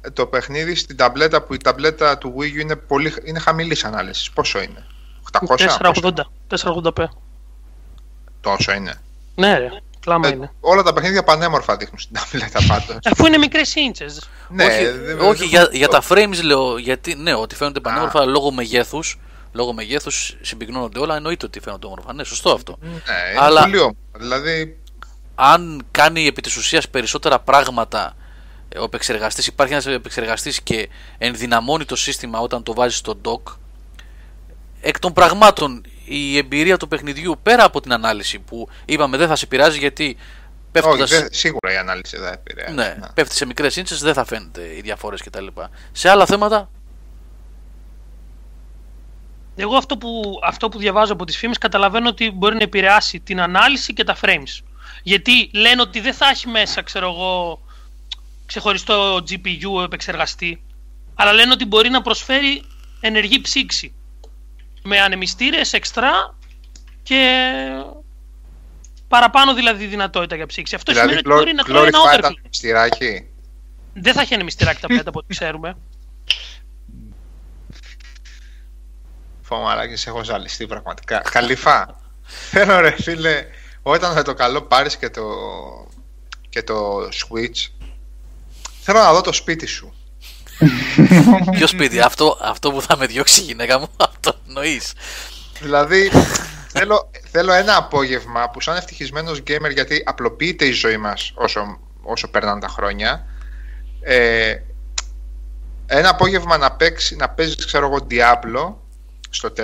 Ε, Το παιχνίδι στην ταμπλέτα που η ταμπλέτα του Wii U είναι, πολύ, είναι χαμηλής ανάλυσης. Πόσο είναι; 800? 480. 480p. Τόσο είναι. Ναι, ρε. Κλάμα Ε, είναι. όλα τα παιχνίδια πανέμορφα δείχνουν στην ταμπλέτα πάντως. [LAUGHS] Αφού είναι μικρές ίντσες. ναι, όχι, δεν- όχι δεν- για, για τα frames λέω. Γιατί ναι, ότι φαίνονται πανέμορφα λόγω μεγέθους. Λόγω μεγέθους συμπυκνώνονται όλα. Εννοείται ότι φαίνονται όμορφα. Ναι, σωστό αυτό. Ναι, είναι Αλλά- πολύ όμορφο. Δηλαδή, αν κάνει επί της ουσίας περισσότερα πράγματα ε, ο επεξεργαστής, υπάρχει ένας επεξεργαστής και ενδυναμώνει το σύστημα όταν το βάζει στο dock εκ των πραγμάτων η εμπειρία του παιχνιδιού πέρα από την ανάλυση που είπαμε δεν θα σε πειράζει γιατί όχι, πέφτοντας, δεν- σίγουρα η ανάλυση δεν θα επηρεάζει. ναι, πέφτει σε μικρές ίντσες δεν θα φαίνεται οι διαφορές κτλ. Σε άλλα θέματα; Εγώ αυτό που, αυτό που διαβάζω από τις φήμες καταλαβαίνω ότι μπορεί να επηρεάσει την ανάλυση και τα frames. Γιατί λένε ότι δεν θα έχει μέσα, ξέρω εγώ, ξεχωριστό GPU επεξεργαστή, αλλά λένε ότι μπορεί να προσφέρει ενεργή ψήξη. Με ανεμιστήρες, εξτρά και παραπάνω δηλαδή δυνατότητα για ψήξη. Αυτό Δηλαδή, σημαίνει ότι μπορεί να τρώει ένα glorified overclock. ανεμιστηράκι. Δεν θα έχει ανεμιστηράκι τα πέντε από ό,τι ξέρουμε. Φώμα, σε έχω ζαλιστεί πραγματικά. Καλυφά. Θέλω ρε φίλε, όταν με το καλό πάρεις και το, και το Switch, θέλω να δω το σπίτι σου. [LAUGHS] ποιο σπίτι, αυτό, αυτό που θα με διώξει η γυναίκα μου, [LAUGHS] αυτό εννοείς. Δηλαδή, θέλω, θέλω ένα απόγευμα που σαν ευτυχισμένος gamer, γιατί απλοποιείται η ζωή μας όσο, όσο περνάνε τα χρόνια, ε, ένα απόγευμα να, παίξει, να παίζεις, ξέρω εγώ, Diablo στο 4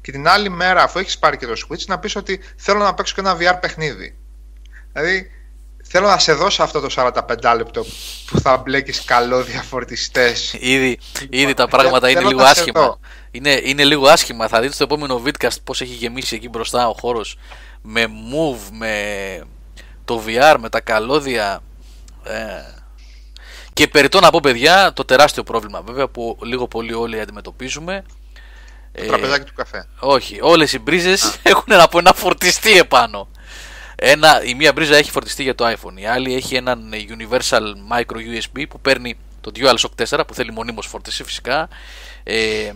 και την άλλη μέρα, αφού έχεις πάρει και το Switch, να πεις ότι θέλω να παίξω και ένα VR παιχνίδι. Δηλαδή, θέλω να σε δώσω αυτό το 45 λεπτό που θα μπλέκεις καλώδια φορτιστές. Ήδη, ήδη τα πράγματα είναι θέλω λίγο να σε άσχημα. δω. Είναι, είναι λίγο άσχημα. Θα δείτε στο επόμενο vidcast πώς έχει γεμίσει εκεί μπροστά ο χώρος με move, με το VR, με τα καλώδια. Ε. Και περιττώ να πω παιδιά το τεράστιο πρόβλημα βέβαια που λίγο πολύ όλοι αντιμετωπίζουμε. Το Ε, τραπεζάκι του καφέ. όχι, όλες οι μπρίζες [LAUGHS] έχουν από ένα φορτιστή επάνω. Ένα, η μία μπρίζα έχει φορτιστή για το iPhone, η άλλη έχει έναν Universal Micro USB που παίρνει το DualShock 4 που θέλει μονίμως φόρτιση φυσικά. Ε,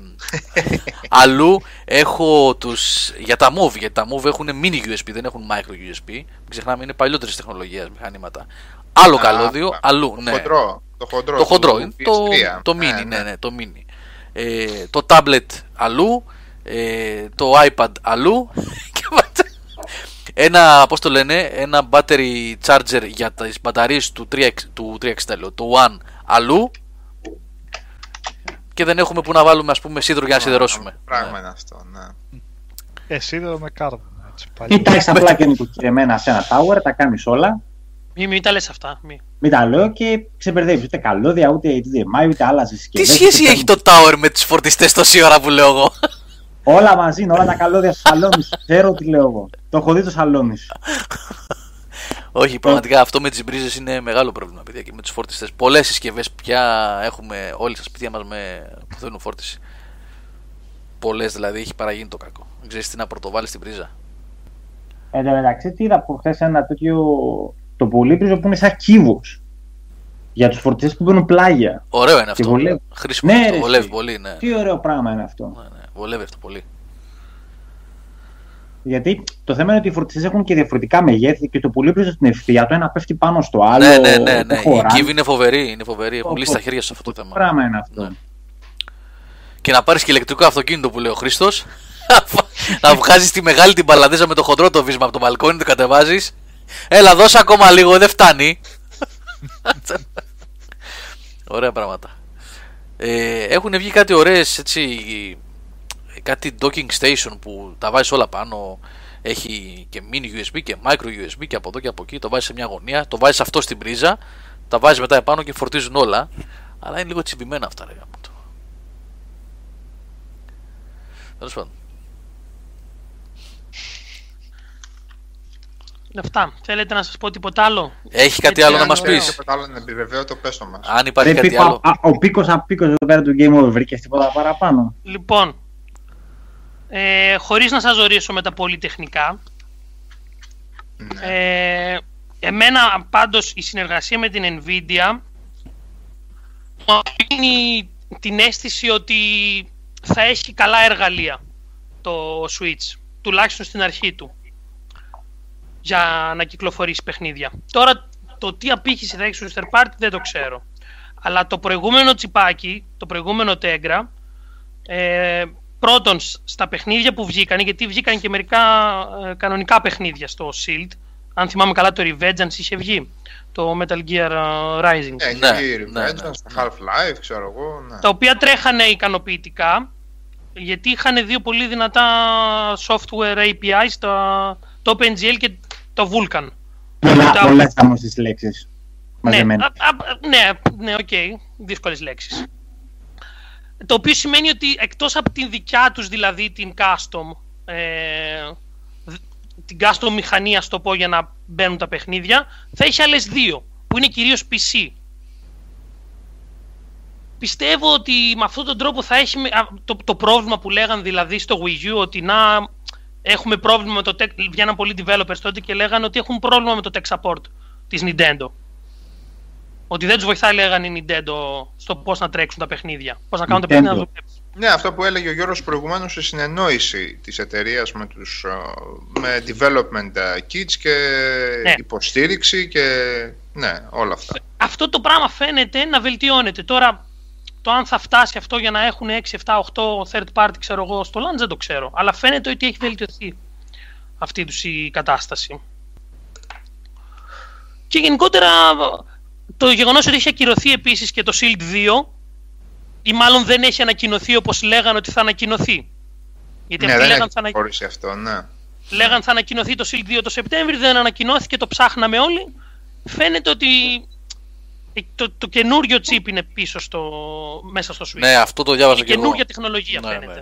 [LAUGHS] αλλού έχω τους, για τα Move, γιατί τα Move έχουν mini USB, δεν έχουν micro USB. Μην ξεχνάμε είναι παλιότερης τεχνολογίας μηχανήματα. Άλλο Α, καλώδιο, α, αλλού. Το ναι. χοντρό. Το χοντρό. Το του χοντρό, είναι το, PS3. το mini, ναι, ναι, το mini. Ε, το tablet αλλού, ε, το iPad αλλού [LAUGHS] και μετά ένα, πώς το λένε, ένα battery charger για τις μπαταρίες του 3, του 360, λέω, το One αλλού και δεν έχουμε που να βάλουμε ας πούμε σίδερο για να σιδερώσουμε. Πράγμα Ναι. είναι αυτό, ναι. Ε, σίδερο με κάρβουνο. έτσι, πάλι. Κοιτάξει απλά και νοικοκυρεμένα σε ένα tower, τα κάνεις όλα. Μην, μην τα λες αυτά. Μη. Μην τα λέω και ξεμπερδεύεις ούτε καλώδια, ούτε HDMI, ούτε άλλα Τι συσκευές. σχέση έχει το tower με τους φορτιστές τόση ώρα που λέω εγώ; Όλα μαζί είναι, όλα τα καλώδια στο σαλόνι σου. Ξέρω τι λέω εγώ. Το έχω δει το σαλόνι σου. Όχι, πραγματικά αυτό με τις μπρίζες είναι μεγάλο πρόβλημα, παιδιά, και με του φορτιστέ. Πολλές συσκευές πια έχουμε όλοι στα σπίτια μας με... που θέλουν φόρτιση. Πολλές δηλαδή έχει παραγίνει το κακό. Δεν ξέρεις τι να πρωτοβάλεις στην πρίζα. Εν τω μεταξύ, τι είδα από χθε ένα τέτοιο το πολύπριζο που είναι σαν κύβος. Για τους φορτιστές που παίρνουν πλάγια. Ωραίο είναι Και αυτό. βολεύει. Χρήσιμο Ναι, αυτό. ρε, Βολεύει εσύ. πολύ, ναι. Τι ωραίο πράγμα είναι αυτό. ναι, ναι. Βολεύει αυτό πολύ. Γιατί το θέμα είναι ότι οι φορτιστές έχουν και διαφορετικά μεγέθη και το πολύπριζο στην ευθεία το ένα πέφτει πάνω στο άλλο. ναι, ναι, ναι. το ναι. Η χωράνε. Κίβη είναι φοβερή. Είναι φοβερή. Έχουν Πω, λύσει πω. τα χέρια σε αυτό το θέμα. πράγμα είναι αυτό. Ναι. Και να πάρεις και ηλεκτρικό αυτοκίνητο που λέει ο Χρήστος. [LAUGHS] να βγάζεις τη μεγάλη την παλαδίζα με το χοντρό το βίσμα από το μπαλκόνι, το κατεβάζεις. Έλα, δώσε ακόμα λίγο, δεν φτάνει. [LAUGHS] Ωραία πράγματα. Ε, έχουν βγει κάτι ωραίες έτσι κάτι docking station που τα βάζεις όλα πάνω έχει και mini USB και micro USB και από εδώ και από εκεί το βάζεις σε μια γωνία το βάζεις αυτό στην πρίζα τα βάζεις μετά επάνω και φορτίζουν όλα αλλά είναι λίγο τσιμπημένα αυτά ρε γάμο το. Τέλος πάντων. Αυτά. Θέλετε να σας πω τίποτα άλλο; Έχει κάτι Έτσι, άλλο να αν μας ωραίο. πεις; Τίποτα άλλο να επιβεβαίωτο, πες το μας. αν υπάρχει Ρε, κάτι Πίπα, άλλο α, ο πίκος απ' πίκος εδώ πέρα του Game Over βρήκες τίποτα παραπάνω. Λοιπόν, ε, χωρίς να σας ζωρίσω με τα πολυτεχνικά, Ναι. ε, εμένα πάντως η συνεργασία με την Nvidia μου δίνει την αίσθηση ότι θα έχει καλά εργαλεία το Switch, τουλάχιστον στην αρχή του, για να κυκλοφορήσει παιχνίδια. Τώρα το τι απήχηση θα έχει στο third party δεν το ξέρω. Αλλά το προηγούμενο τσιπάκι, το προηγούμενο Tegra, ε, πρώτον σ- στα παιχνίδια που βγήκαν, γιατί βγήκαν και μερικά ε, κανονικά παιχνίδια στο Shield, αν θυμάμαι καλά το Revengeance είχε βγει, το Metal Gear ε, Rising, Έχει Ναι, βγει ναι, Revenge, ναι. στο Half-Life, ξέρω εγώ. Ναι. τα οποία τρέχανε ικανοποιητικά, γιατί είχαν δύο πολύ δυνατά software APIs, το, το OpenGL και το Vulkan. Πολλά, Τα- πολλές άγνωστες λέξεις. Ναι, Μαζεμένα. α, α, ναι, ναι, οκ. Δύσκολες λέξεις. Το οποίο σημαίνει ότι εκτός από την δικιά τους, δηλαδή την custom, ε, δ- την custom μηχανή, ας το πω, για να μπαίνουν τα παιχνίδια, θα έχει άλλες δύο, που είναι κυρίως PC. Πιστεύω ότι με αυτόν τον τρόπο θα έχει με- α, το, το πρόβλημα που λέγαν δηλαδή στο Wii U, ότι να έχουμε πρόβλημα με το tech, βγαίναν πολλοί developers τότε και λέγανε ότι έχουν πρόβλημα με το tech support της Nintendo. Ότι δεν τους βοηθάει, λέγανε η Nintendo, στο πώς να τρέξουν τα παιχνίδια. Πώς να κάνουν τα Nintendo. παιχνίδια να δουλέψουν. Ναι, αυτό που έλεγε ο Γιώργος προηγουμένως σε συνεννόηση της εταιρείας με, τους, ε, με development ε, kits και Ναι. υποστήριξη και ναι, όλα αυτά. Αυτό το πράγμα φαίνεται να βελτιώνεται. Τώρα, το αν θα φτάσει αυτό για να έχουν 6, 7, 8 third party, ξέρω εγώ, στο launch δεν το ξέρω. Αλλά φαίνεται ότι έχει βελτιωθεί αυτή τους η κατάσταση. Και γενικότερα, το γεγονός ότι έχει ακυρωθεί επίσης και το Shield 2, ή μάλλον δεν έχει ανακοινωθεί όπως λέγανε ότι θα ανακοινωθεί. Γιατί ναι, αυτοί δεν λέγανε έχει θα, ανα... χωρίσει αυτό, ναι. λέγαν θα ανακοινωθεί το Shield 2 το Σεπτέμβρη, δεν ανακοινώθηκε, το ψάχναμε όλοι. Φαίνεται ότι το, το καινούριο chip είναι πίσω στο, μέσα στο Switch. ναι αυτό το διάβαζα Η και εγώ καινούργια τεχνολογία Ναι, φαίνεται. ναι.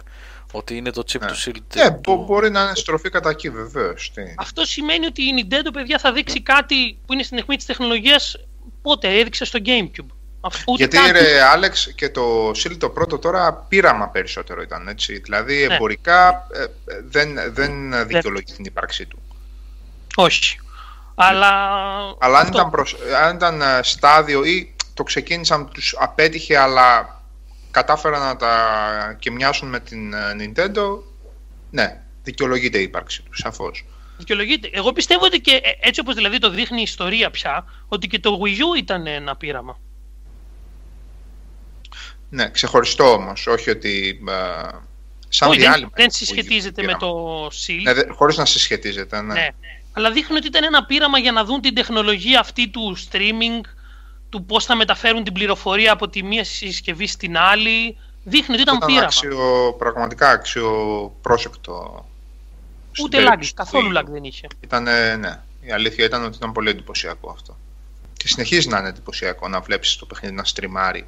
ότι είναι το chip Ναι. του Shield Ναι, του- μπο- μπορεί να είναι στροφή κατά εκεί βεβαίως. Τι. Αυτό σημαίνει ότι η Nintendo, παιδιά, θα δείξει κάτι που είναι στην αιχμή της τεχνολογίας πότε έδειξε στο Gamecube. Αυτό, ούτε Γιατί καν- ρε Άλεξ και το Shield το πρώτο τώρα πείραμα περισσότερο ήταν έτσι. Δηλαδή Ναι. εμπορικά ε, ε, δεν, δεν δικαιολογεί την ύπαρξή του. Όχι. Αλλά, Αλλά αν αυτό. ήταν, προσ... αν ήταν ε, στάδιο ή το ξεκίνησαν, τους απέτυχε αλλά κατάφεραν να τα και μοιάσουν με την ε, Nintendo, ναι, δικαιολογείται η ύπαρξη τους, σαφώς. δικαιολογείται. Εγώ πιστεύω ότι και ε, έτσι όπως δηλαδή το δείχνει η ιστορία πια, ότι και το Wii U ήταν ένα πείραμα. Ναι, ξεχωριστό όμως, όχι ότι ε, σαν Όχι, διάλειμμα. δεν, δεν Wii U συσχετίζεται με πείραμα. το Shield. Ναι, δε- χωρίς να συσχετίζεται, ναι. Ναι. Αλλά δείχνει ότι ήταν ένα πείραμα για να δουν την τεχνολογία αυτή του streaming, του πώς θα μεταφέρουν την πληροφορία από τη μία συσκευή στην άλλη. Δείχνει ότι ήταν, Ήταν πείραμα. άξιο, πραγματικά αξιοπρόσεκτο. στην Ούτε lag, περίπτωση του καθόλου Wii U. lag δεν είχε. Ήτανε, ναι. Η αλήθεια ήταν ότι ήταν πολύ εντυπωσιακό αυτό. Και συνεχίζει να είναι εντυπωσιακό να βλέπεις το παιχνίδι να στριμάρει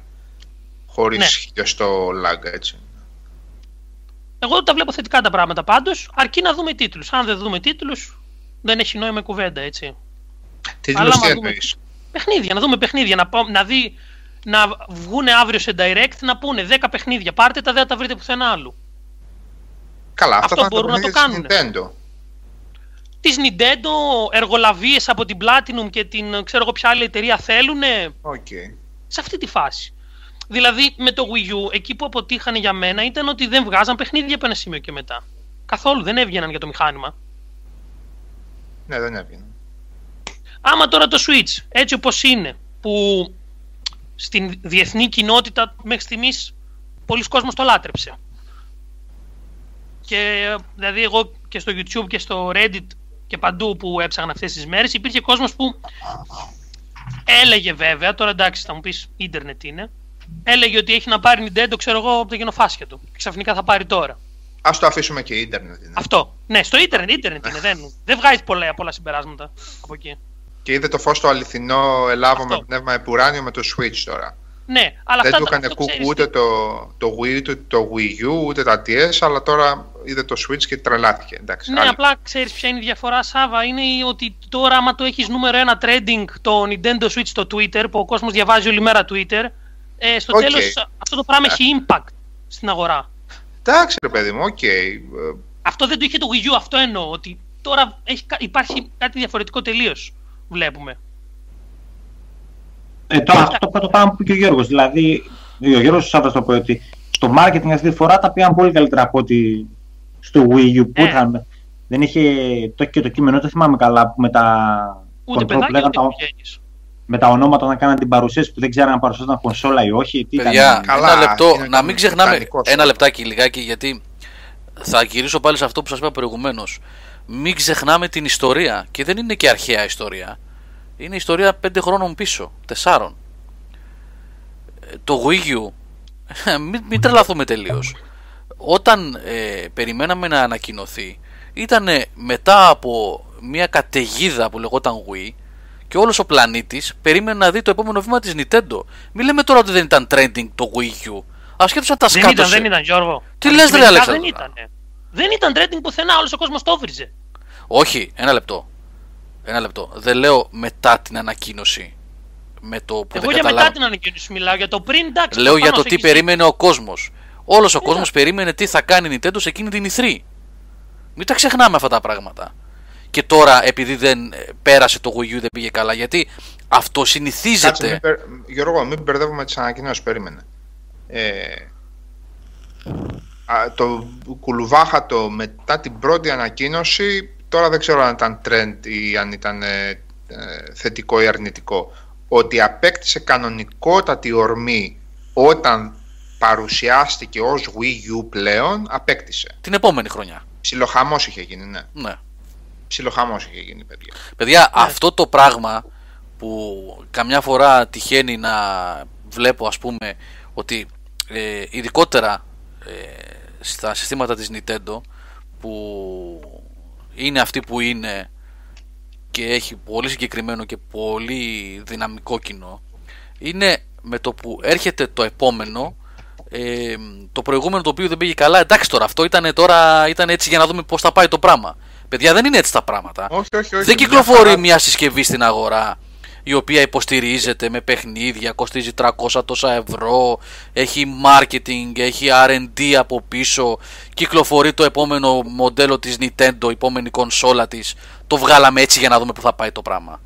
χωρίς Ναι. χιλιοστό lag, έτσι. Εγώ τα βλέπω θετικά τα πράγματα πάντως, αρκεί να δούμε τίτλους. Αν δεν δούμε τίτλους, δεν έχει νόημα η κουβέντα, έτσι. Τι Αλλά τι άμα δούμε- εννοείς; Παιχνίδια, να δούμε παιχνίδια, να, πά- να δει, να βγουν αύριο σε direct, να πούνε 10 παιχνίδια, πάρτε τα, δεν θα τα βρείτε πουθενά άλλου. Καλά, αυτά Αυτό θα είναι τα μπορούν να το παιχνίδια της Nintendo. Της Nintendo εργολαβίες από την Platinum και την ξέρω εγώ ποια άλλη εταιρεία θέλουν Οκ. σε αυτή τη φάση. Δηλαδή με το Wii U εκεί που αποτύχανε για μένα ήταν ότι δεν βγάζαν παιχνίδια από ένα σημείο και μετά. Καθόλου δεν έβγαιναν για το μηχάνημα. Ναι, δεν έβγαινε. Άμα τώρα το Switch έτσι όπως είναι που στην διεθνή κοινότητα μέχρι στιγμής πολλοί κόσμος το λάτρεψε. Και δηλαδή εγώ και στο YouTube και στο Reddit και παντού που έψαχνα αυτές τις μέρες υπήρχε κόσμος που έλεγε βέβαια, τώρα εντάξει θα μου πεις ίντερνετ είναι, έλεγε ότι έχει να πάρει Nintendo ξέρω εγώ από το γενοφάσκια του και ξαφνικά θα πάρει τώρα. Ας το αφήσουμε και ίντερνετ. Είναι. Αυτό. Ναι, στο ίντερνετ, ίντερνετ είναι. δεν, δεν βγάζει πολλά, πολλά συμπεράσματα από εκεί. Και είδε το φως το αληθινό Ελλάβο Αυτό. με πνεύμα επουράνιο με το Switch τώρα. Ναι, αλλά δεν αυτά του τα- έκανε αυτό κουκ ξέρεις ούτε τι. το, το Wii, ούτε το Wii U, ούτε τα TS, αλλά τώρα είδε το Switch και τρελάθηκε. Εντάξει, Ναι, άλλη. απλά ξέρεις ποια είναι η διαφορά, Σάβα. Είναι ότι τώρα, άμα το έχεις νούμερο ένα trending το Nintendo Switch στο Twitter, που ο κόσμος διαβάζει όλη μέρα Twitter, ε, στο Οκ. τέλος αυτό το πράγμα έχει impact στην αγορά. Εντάξει ρε παιδί μου, οκ. Ε, Αυτό δεν το είχε το Wii U, αυτό εννοώ. Ότι τώρα έχει, κα- υπάρχει κάτι διαφορετικό τελείως. Βλέπουμε. Ε, τώρα αυτό το πρώτο πράγμα που είπε και ο Γιώργος. Δηλαδή, ο Γιώργος Σάββας το πει ότι στο marketing αυτή τη φορά τα πήγαν πολύ καλύτερα από ότι στο Wii U που Ναι. είχαν. Δεν είχε το, και το κείμενο, δεν θυμάμαι καλά, που με τα, Ούτε control που παιδάκι, λέγαν ούτε τα, οικογένειες. Με τα ονόματα να κάναν την παρουσίαση που δεν ξέραν αν παρουσιάζονταν κονσόλα ή όχι. Τι Παιδιά, ήταν. Καλά, ένα λεπτό, είναι να μην ξεχνάμε μηχανικός. ένα λεπτάκι λιγάκι γιατί θα γυρίσω πάλι σε αυτό που σας είπα προηγουμένως. Μην ξεχνάμε την ιστορία και δεν είναι και αρχαία ιστορία. Είναι ιστορία πέντε χρόνων πίσω, τεσσάρων. Ε, Το Wii U, [LAUGHS] μην, μην τρελαθούμε τελείως. Όταν ε, περιμέναμε να ανακοινωθεί, ήταν μετά από μια καταιγίδα που λεγόταν Wii και όλος ο πλανήτης περίμενε να δει το επόμενο βήμα της Nintendo. Μην λέμε τώρα ότι δεν ήταν trending το Wii U. Ασχέτως αν τα Δεν ήταν, σκάτωσε. δεν ήταν, Γιώργο. Τι λες, ρε, Αντικειμενικά Αλέξανδρο; Δεν ήταν. Δεν ήταν trending πουθενά, όλος ο κόσμος το βρίζε. Όχι, ένα λεπτό. Ένα λεπτό. Δεν λέω μετά την ανακοίνωση. Με το που Εγώ δεν για καταλάβα. μετά την ανακοίνωση μιλάω. Για το πριν, εντάξει. Λέω για το προφανώς τι έχεις περίμενε ο κόσμος. Όλος ο Είδα. κόσμος περίμενε τι θα κάνει η Nintendo σε εκείνη την E3. Μην τα ξεχνάμε αυτά τα πράγματα. Και τώρα, επειδή δεν ε, πέρασε το Wii U, δεν πήγε καλά. Γιατί αυτό Κάτσε, συνηθίζεται. μην, μπερ- Γιώργο, μην μπερδεύουμε τις ανακοινώσεις, περίμενε. Ε, α, το κουλουβάχατο μετά την πρώτη ανακοίνωση, τώρα δεν ξέρω αν ήταν trend ή αν ήταν ε, ε, θετικό ή αρνητικό, ότι απέκτησε κανονικότατη ορμή όταν παρουσιάστηκε ως Wii U πλέον, απέκτησε. Την επόμενη χρονιά. Ψιλοχαμός είχε γίνει, ναι. Ναι. Ψιλοχαμός είχε γίνει, παιδιά. Παιδιά, αυτό το πράγμα που καμιά φορά τυχαίνει να βλέπω ας πούμε ότι ε, ειδικότερα ε, στα συστήματα της Nintendo που είναι αυτή που είναι και έχει πολύ συγκεκριμένο και πολύ δυναμικό κοινό είναι με το που έρχεται το επόμενο ε, το προηγούμενο το οποίο δεν πήγε καλά. Εντάξει τώρα αυτό ήταν, τώρα, ήταν έτσι για να δούμε πως θα πάει το πράγμα παιδιά δεν είναι έτσι τα πράγματα Όχι, όχι, όχι. δεν μια κυκλοφορεί χαρά. μια συσκευή στην αγορά η οποία υποστηρίζεται με παιχνίδια, κοστίζει 300 τόσα ευρώ, έχει marketing, έχει R&D από πίσω, κυκλοφορεί το επόμενο μοντέλο της Nintendo, η επόμενη κονσόλα της. Το βγάλαμε έτσι για να δούμε που θα πάει το πράγμα.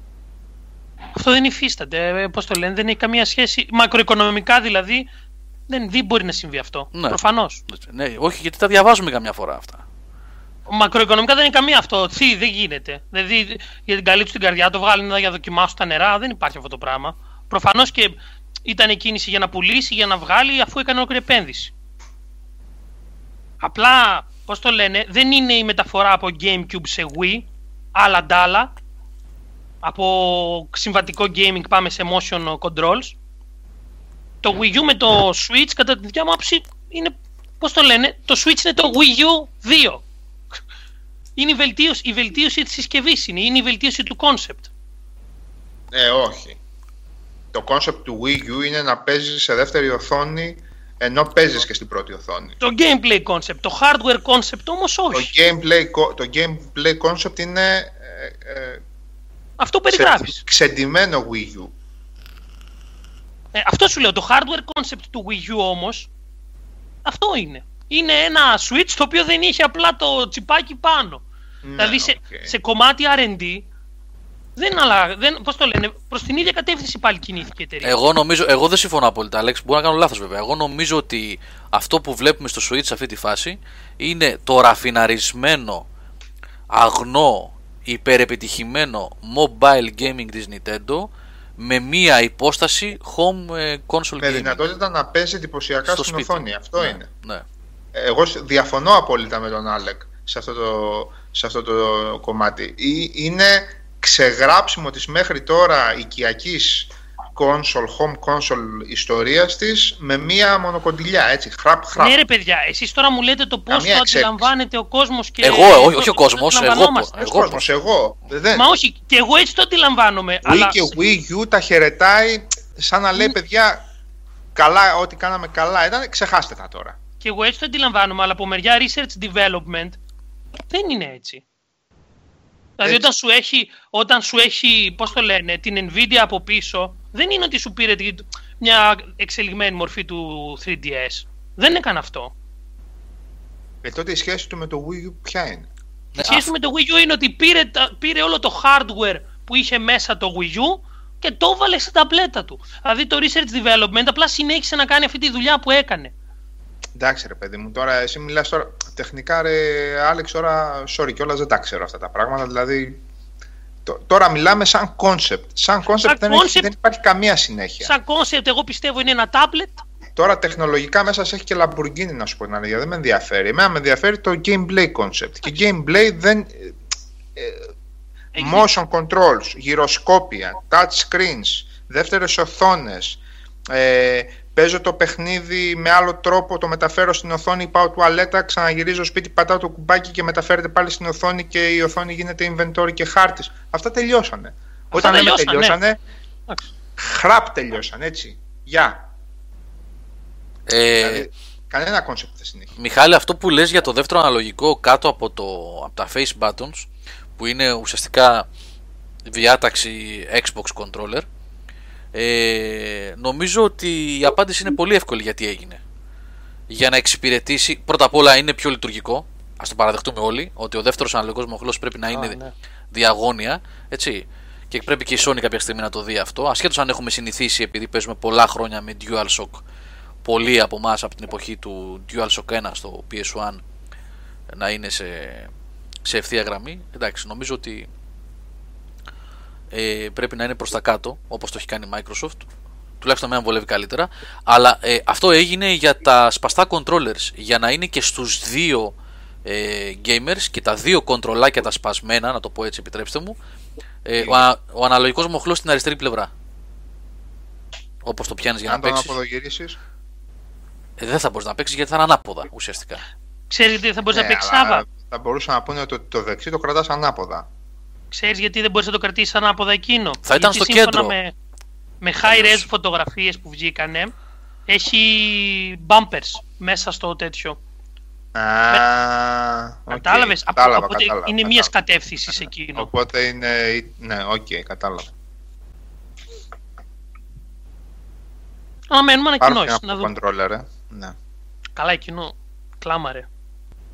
Αυτό δεν υφίσταται. Πώς το λένε, δεν έχει καμία σχέση. Μακροοικονομικά δηλαδή δεν, δεν μπορεί να συμβεί αυτό. Ναι. Προφανώς. Ναι, όχι γιατί τα διαβάζουμε καμιά φορά αυτά. Μακροοικονομικά δεν είναι καμία αυτό. Τι, δεν γίνεται. Δηλαδή για την καλή του την καρδιά το βγάλουν για να δοκιμάσουν τα νερά. Δεν υπάρχει αυτό το πράγμα. Προφανώς και ήταν η κίνηση για να πουλήσει, για να βγάλει, αφού έκανε ολόκληρη επένδυση. Απλά, πώς το λένε, δεν είναι η μεταφορά από GameCube σε Wii, άλλα ντάλα. Από συμβατικό gaming πάμε σε motion controls. Το Wii U με το Switch, κατά τη δικιά μου άποψη, είναι, πώς το λένε, το Switch είναι το Wii U 2. Είναι η βελτίωση, η βελτίωση της συσκευής είναι, είναι η βελτίωση του concept. Ε, όχι. Το concept του Wii U είναι να παίζεις σε δεύτερη οθόνη ενώ παίζεις και στην πρώτη οθόνη. Το gameplay concept, το hardware concept όμως Το όχι. gameplay, co- το gameplay concept είναι ε, ε, Αυτό ξε- περιγράφεις. ξεντημένο Wii U. Ε, αυτό σου λέω, το hardware concept του Wii U όμως, αυτό είναι. Είναι ένα Switch το οποίο δεν είχε απλά το τσιπάκι πάνω. Ναι, δηλαδή σε, οκ. σε κομμάτι R&D δεν αλλα... δεν, πώς το λένε, προς την ίδια κατεύθυνση πάλι κινήθηκε η εταιρεία. Εγώ νομίζω, εγώ δεν συμφωνώ απόλυτα, Alex. Μπορεί να κάνω λάθος βέβαια. Εγώ νομίζω ότι αυτό που βλέπουμε στο Switch σε αυτή τη φάση είναι το ραφιναρισμένο, αγνό, υπερεπιτυχημένο mobile gaming της Nintendo με μία υπόσταση home ε, console Με gaming. δυνατότητα να παίζει εντυπωσιακά Στο στην σπίτι. οθόνη. Αυτό Ναι, είναι. Ναι. Εγώ σ- διαφωνώ απόλυτα με τον Άλεκ σε αυτό το, σε αυτό το κομμάτι. Ή- Είναι ξεγράψιμο της μέχρι τώρα οικιακής console, home console ιστορίας της με μία μονοκοντιλιά, έτσι, χραπ χραπ. Ναι ρε παιδιά, εσείς τώρα μου λέτε το πώς Καμία το εξέλιξη. αντιλαμβάνεται ο κόσμος και... Εγώ, όχι- όχι πώς ο το κόσμος, εγώ αντιλαμβανόμαστε. Ποιος εγώ κόσμος, εγώ. Δεν. Μα όχι, και εγώ έτσι το αντιλαμβάνομαι. Wii αλλά και Wii U τα χαιρετάει σαν να λέει παιδιά καλά, ό,τι κάναμε καλά ήταν, ξεχάστε τα τώρα. Και εγώ έτσι το αντιλαμβάνομαι, αλλά από μεριά research development δεν είναι έτσι. Δηλαδή Έτσι. όταν σου έχει, όταν σου έχει, πώς το λένε, την Nvidia από πίσω, δεν είναι ότι σου πήρε τη- μια εξελιγμένη μορφή του 3DS. Δεν έκανε αυτό. Ε, τότε η σχέση του με το Wii U ποια είναι; Ναι, Η σχέση με το Wii U είναι ότι πήρε, τα- πήρε όλο το hardware που είχε μέσα το Wii U και το έβαλε στην ταμπλέτα του. Δηλαδή το research development απλά συνέχισε να κάνει αυτή τη δουλειά που έκανε. Εντάξει ρε παιδί μου, τώρα εσύ μιλάς τώρα τεχνικά ρε Άλεξ, τώρα sorry κιόλας δεν τα ξέρω αυτά τα πράγματα, δηλαδή τ- τώρα μιλάμε σαν concept. Σαν concept, Σαν δεν, έχει- concept. δεν υπάρχει καμία συνέχεια. Σαν concept εγώ πιστεύω είναι ένα tablet Τώρα τεχνολογικά μέσα σε έχει και Lamborghini να σου πω την αλήθεια, δεν με ενδιαφέρει. Εμένα με ενδιαφέρει το gameplay concept. Και gameplay δεν... ε, Έχει- motion controls, γυροσκόπια, touch screens, δεύτερες οθόνες, ε, παίζω το παιχνίδι με άλλο τρόπο, το μεταφέρω στην οθόνη, πάω τουαλέτα, ξαναγυρίζω σπίτι, πατάω το κουμπάκι και μεταφέρεται πάλι στην οθόνη και η οθόνη γίνεται inventory και χάρτης. Αυτά τελειώσανε. Όταν λέμε τελειώσανε. τελειώσανε, Εντάξει. χραπ τελειώσανε, έτσι. Γεια. Ε, Δηλαδή, κανένα concept δεν συνεχίζει. Μιχάλη, αυτό που λες για το δεύτερο αναλογικό κάτω από, το, από τα face buttons, που είναι ουσιαστικά διάταξη Xbox controller, ε, νομίζω ότι η απάντηση είναι πολύ εύκολη γιατί έγινε. Για να εξυπηρετήσει, πρώτα απ' όλα είναι πιο λειτουργικό, ας το παραδεχτούμε όλοι, ότι ο δεύτερος αναλογικός μοχλός πρέπει να είναι ναι. διαγώνια, έτσι. Και πρέπει και η Sony κάποια στιγμή να το δει αυτό. Ασχέτως αν έχουμε συνηθίσει, επειδή παίζουμε πολλά χρόνια με DualShock, πολλοί από εμάς από την εποχή του DualShock 1 στο PS1 να είναι σε, σε ευθεία γραμμή. Εντάξει, νομίζω ότι ε, πρέπει να είναι προς τα κάτω, όπως το έχει κάνει η Microsoft. Τουλάχιστον με βολεύει καλύτερα. Αλλά ε, αυτό έγινε για τα σπαστά controllers, για να είναι και στους δύο ε, gamers και τα δύο κοντρολάκια τα σπασμένα, να το πω έτσι επιτρέψτε μου, ε, ο, α- ο αναλογικός μοχλός στην αριστερή πλευρά. Όπως το πιάνεις για να Αν τον παίξεις. αποδογυρίσεις, Ε, δεν θα μπορείς να παίξεις γιατί θα είναι ανάποδα ουσιαστικά. Ξέρεις γιατί δεν μπορείς ναι, να παίξεις αλλά Σάβα. Θα μπορούσαν να πούνε ότι το, το δεξί το κρατάς ανάποδα. Ξέρεις γιατί δεν μπορείς να το κρατήσεις ανάποδα εκείνο. Θα ήταν Γιατί στο σύμφωνα κέντρο. Με, με high res φωτογραφίες που βγήκανε, έχει bumpers μέσα στο τέτοιο. Α, οκ, Κατάλαβες; Από- κατάλαβα, Οπότε κατάλαβα, είναι μία κατάλαβα. κατεύθυνση εκείνο. Οπότε είναι. Ναι, οκ, κατάλαβα. Αναμένουμε Πάρω και ανακοινώσεις. ένα Να δούμε. controller, ε. Ναι. Καλά εκείνο. Κλάμα ρε.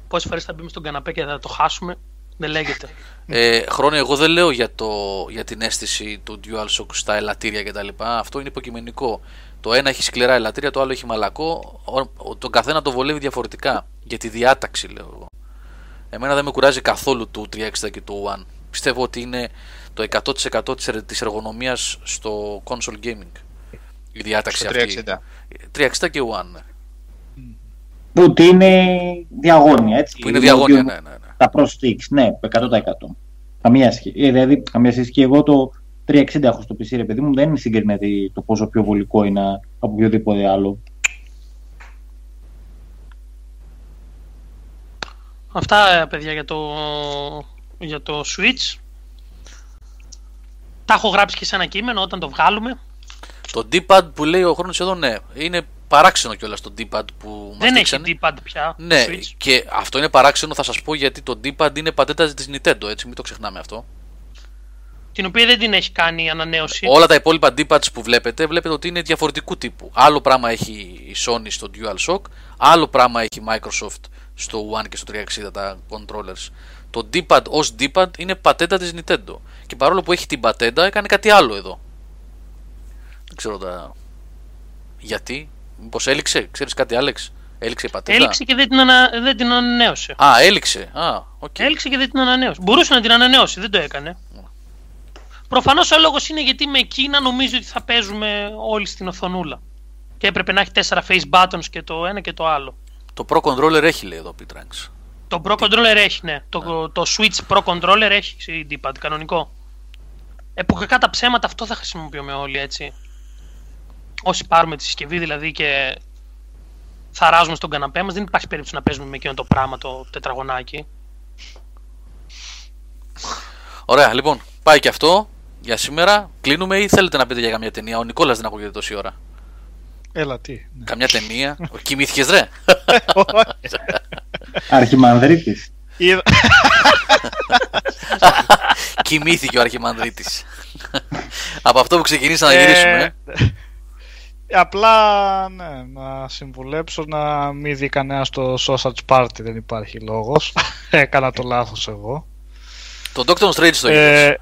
Πόσες φορές θα μπούμε στον καναπέ και θα το χάσουμε. Δεν λέγεται. Ε, χρόνια, εγώ δεν λέω για, το, για την αίσθηση του DualShock στα ελατήρια κτλ. Αυτό είναι υποκειμενικό. Το ένα έχει σκληρά ελαττήρια, το άλλο έχει μαλακό. Ο, ο- τον καθένα το βολεύει διαφορετικά. Για τη διάταξη, λέω εγώ. Εμένα δεν με κουράζει καθόλου το 360 και το One. Πιστεύω ότι είναι το 100% της, ερ- της εργονομίας στο console gaming. Η διάταξη Στο αυτή. 360. 360 και One. ναι. Που είναι διαγώνια, έτσι. Που είναι διαγώνια, ναι, ναι, ναι. Τα Pro Sticks, ναι, 100%. Καμία σχέση. Ε, δηλαδή, καμία σχέση και εγώ το 360 έχω στο PC, ρε παιδί μου, δεν συγκρίνεται το πόσο πιο βολικό είναι από οποιοδήποτε άλλο. Αυτά ε, παιδιά για το, για το Switch. Τα έχω γράψει και σε ένα κείμενο όταν το βγάλουμε. Το D-pad που λέει ο χρόνος εδώ, ναι, είναι παράξενο κιόλας το D-pad που μας Δεν έχει δείξανε. D-pad πια. Ναι, Switch. και αυτό είναι παράξενο, θα σας πω γιατί το D-pad είναι πατέτα της Nintendo, έτσι, μην το ξεχνάμε αυτό. την οποία δεν την έχει κάνει ανανέωση. Όλα τα υπόλοιπα D-pads που βλέπετε, βλέπετε ότι είναι διαφορετικού τύπου. Άλλο πράγμα έχει η Sony στο DualShock, άλλο πράγμα έχει η Microsoft στο One και στο 360 τα controllers. Το D-pad ως D-pad είναι πατέντα της Nintendo. Και παρόλο που έχει την πατέντα, έκανε κάτι άλλο εδώ. Δεν ξέρω τα... γιατί. Μήπως έληξε, ξέρεις κάτι Άλεξ; Έληξε η πατέντα. Έληξε και δεν την, ανα... δεν την ανανέωσε. Α, έληξε. Α, οκ. Έληξε και δεν την ανανέωσε. Μπορούσε να την ανανεώσει, δεν το έκανε. Προφανώς ο λόγος είναι γιατί με εκείνα νομίζω ότι θα παίζουμε όλοι στην οθονούλα. Και έπρεπε να έχει τέσσερα face buttons και το ένα και το άλλο. Το Pro Controller έχει λέει εδώ Pitranks. Το Pro Controller έχει, ναι. Το, το Switch Pro Controller έχει D-pad, κανονικό. Ε, που κακά τα ψέματα αυτό θα χρησιμοποιούμε όλοι, έτσι. Όσοι πάρουμε τη συσκευή δηλαδή και θα ράζουμε στον καναπέ μας, δεν υπάρχει περίπτωση να παίζουμε με εκείνο το πράγμα το τετραγωνάκι. Ωραία, λοιπόν, πάει και αυτό για σήμερα. Κλείνουμε ή θέλετε να πείτε για καμιά ταινία; Ο Νικόλας δεν ακούγεται τόση ώρα. Έλα, τι. ναι. Καμιά ταινία. Κοιμήθηκες ρε. [LAUGHS] Αρχιμανδρίτης. Είδα- [LAUGHS] Κοιμήθηκε ο Αρχιμανδρίτης. Από αυτό που ξεκινήσαμε να γυρίσουμε. Ε, Απλά ναι, να συμβουλέψω να μην δει κανένα το sausage party, δεν υπάρχει λόγος. [LAUGHS] Έκανα το λάθος εγώ. Το Doctor Strange το είδες; Ε,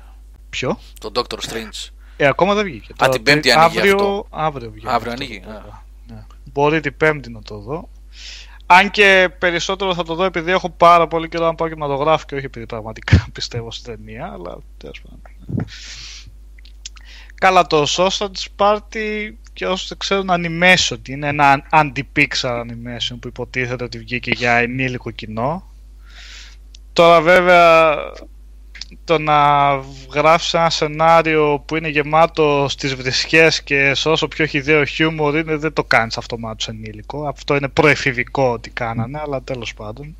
ποιο; Το Doctor Strange. Ε, ακόμα δεν βγήκε. Α, την Πέμπτη ανοίγει αύριο, αυτό. Αύριο βγήκε. Αύριο αυτό, ανοίγει, βέβαια. α. Ναι. Μπορεί την Πέμπτη να το δω. Αν και περισσότερο θα το δω επειδή έχω πάρα πολύ καιρό να πάω κινηματογράφο και όχι επειδή πραγματικά [LAUGHS] πιστεύω στην ταινία, αλλά τέλος πάντων. Καλά, το Sausage Party και όσοι δεν ξέρουν animation, ότι είναι ένα anti-pixar animation που υποτίθεται ότι βγήκε για ενήλικο κοινό. Τώρα βέβαια το να γράψεις ένα σενάριο που είναι γεμάτο στις βρισκές και σε όσο πιο χιδαίο χιούμορ είναι δεν το κάνεις αυτομάτως ενήλικο. Αυτό είναι προεφηβικό ότι κάνανε, αλλά τέλος πάντων.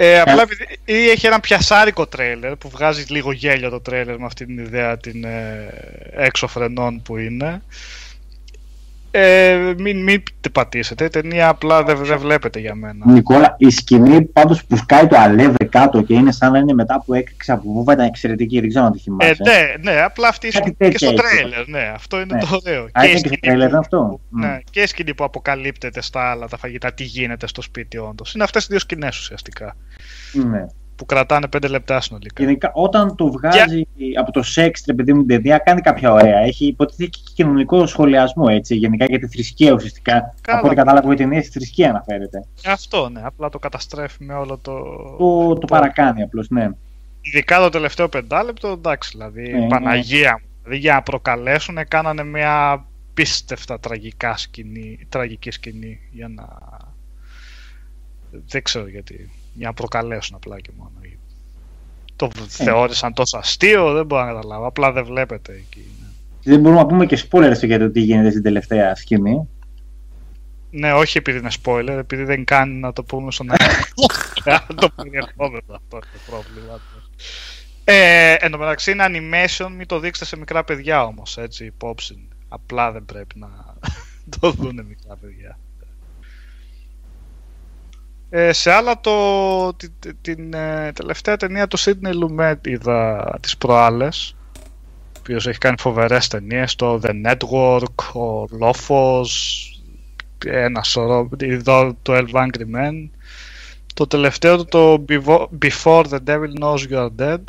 Ε, απλά επειδή ή έχει ένα πιασάρικο τρέιλερ που βγάζει λίγο γέλιο το τρέιλερ με αυτή την ιδέα την ε, έξω φρενών που είναι. Ε, μην, μην την πατήσετε, η ταινία απλά δεν, δεν βλέπετε για μένα. Νικόλα, η σκηνή πάντως που σκάει το αλεύρι κάτω και είναι σαν να είναι μετά που έκρηξε από βούβα ήταν εξαιρετική. Δεν ξέρω αν το Ε, θυμάσαι. ναι, ναι, απλά αυτή η Κάτι σκηνή και στο τέτοια έχει. τρέιλερ, ναι, αυτό είναι Ναι. το ωραίο. Α, ήταν η και στο σκηνή τρέιλερ που- αυτό. Ναι, και η σκηνή που αποκαλύπτεται στα άλλα τα φαγητά, τι γίνεται στο σπίτι όντως. Είναι αυτές οι δύο σκηνές ουσιαστικά. ναι. Που κρατάνε πέντε λεπτά συνολικά. Γενικά, όταν το βγάζει από το σεξ, ρε παιδί μου, την ταινία, κάνει κάποια ωραία. Έχει υποτίθεται και κοινωνικό σχολιασμό, έτσι. Γενικά για τη θρησκεία ουσιαστικά. Καλά. Από ό,τι κατάλαβα, η ταινία στη θρησκεία αναφέρεται. Αυτό, ναι, απλά το καταστρέφει με όλο το. Το, το παρακάνει απλώς, ναι. Ειδικά το τελευταίο πεντάλεπτο, εντάξει, δηλαδή. Ναι, ναι. Παναγία μου. Δηλαδή για να προκαλέσουν, κάνανε μια πίστευτα τραγικά σκηνή, τραγική σκηνή για να. Δεν ξέρω γιατί. Για να προκαλέσουν απλά και μόνο. Το θεώρησαν τόσο αστείο, δεν μπορώ να καταλάβω. Απλά δεν βλέπετε εκεί. ναι. Δεν μπορούμε να πούμε και spoilers για το τι γίνεται στην τελευταία σκηνή. Ναι, όχι επειδή είναι spoiler, επειδή δεν κάνει να το πούμε στον αέρα. [LAUGHS] Να το περιεχόμενο αυτό είναι το πρόβλημα. Ε, εν τω μεταξύ είναι animation, μην το δείξετε σε μικρά παιδιά όμως, έτσι, υπόψη. Απλά δεν πρέπει να [LAUGHS] το δούνε μικρά παιδιά. Ε, σε άλλα το, την, την ε, τελευταία ταινία του Sidney Lumet είδα τις προάλλες ο οποίος έχει κάνει φοβερές ταινίες το The Network, ο Lofos ένα σωρό είδω το 12 Angry Men. Το τελευταίο του το Bevo- Before the Devil Knows You Are Dead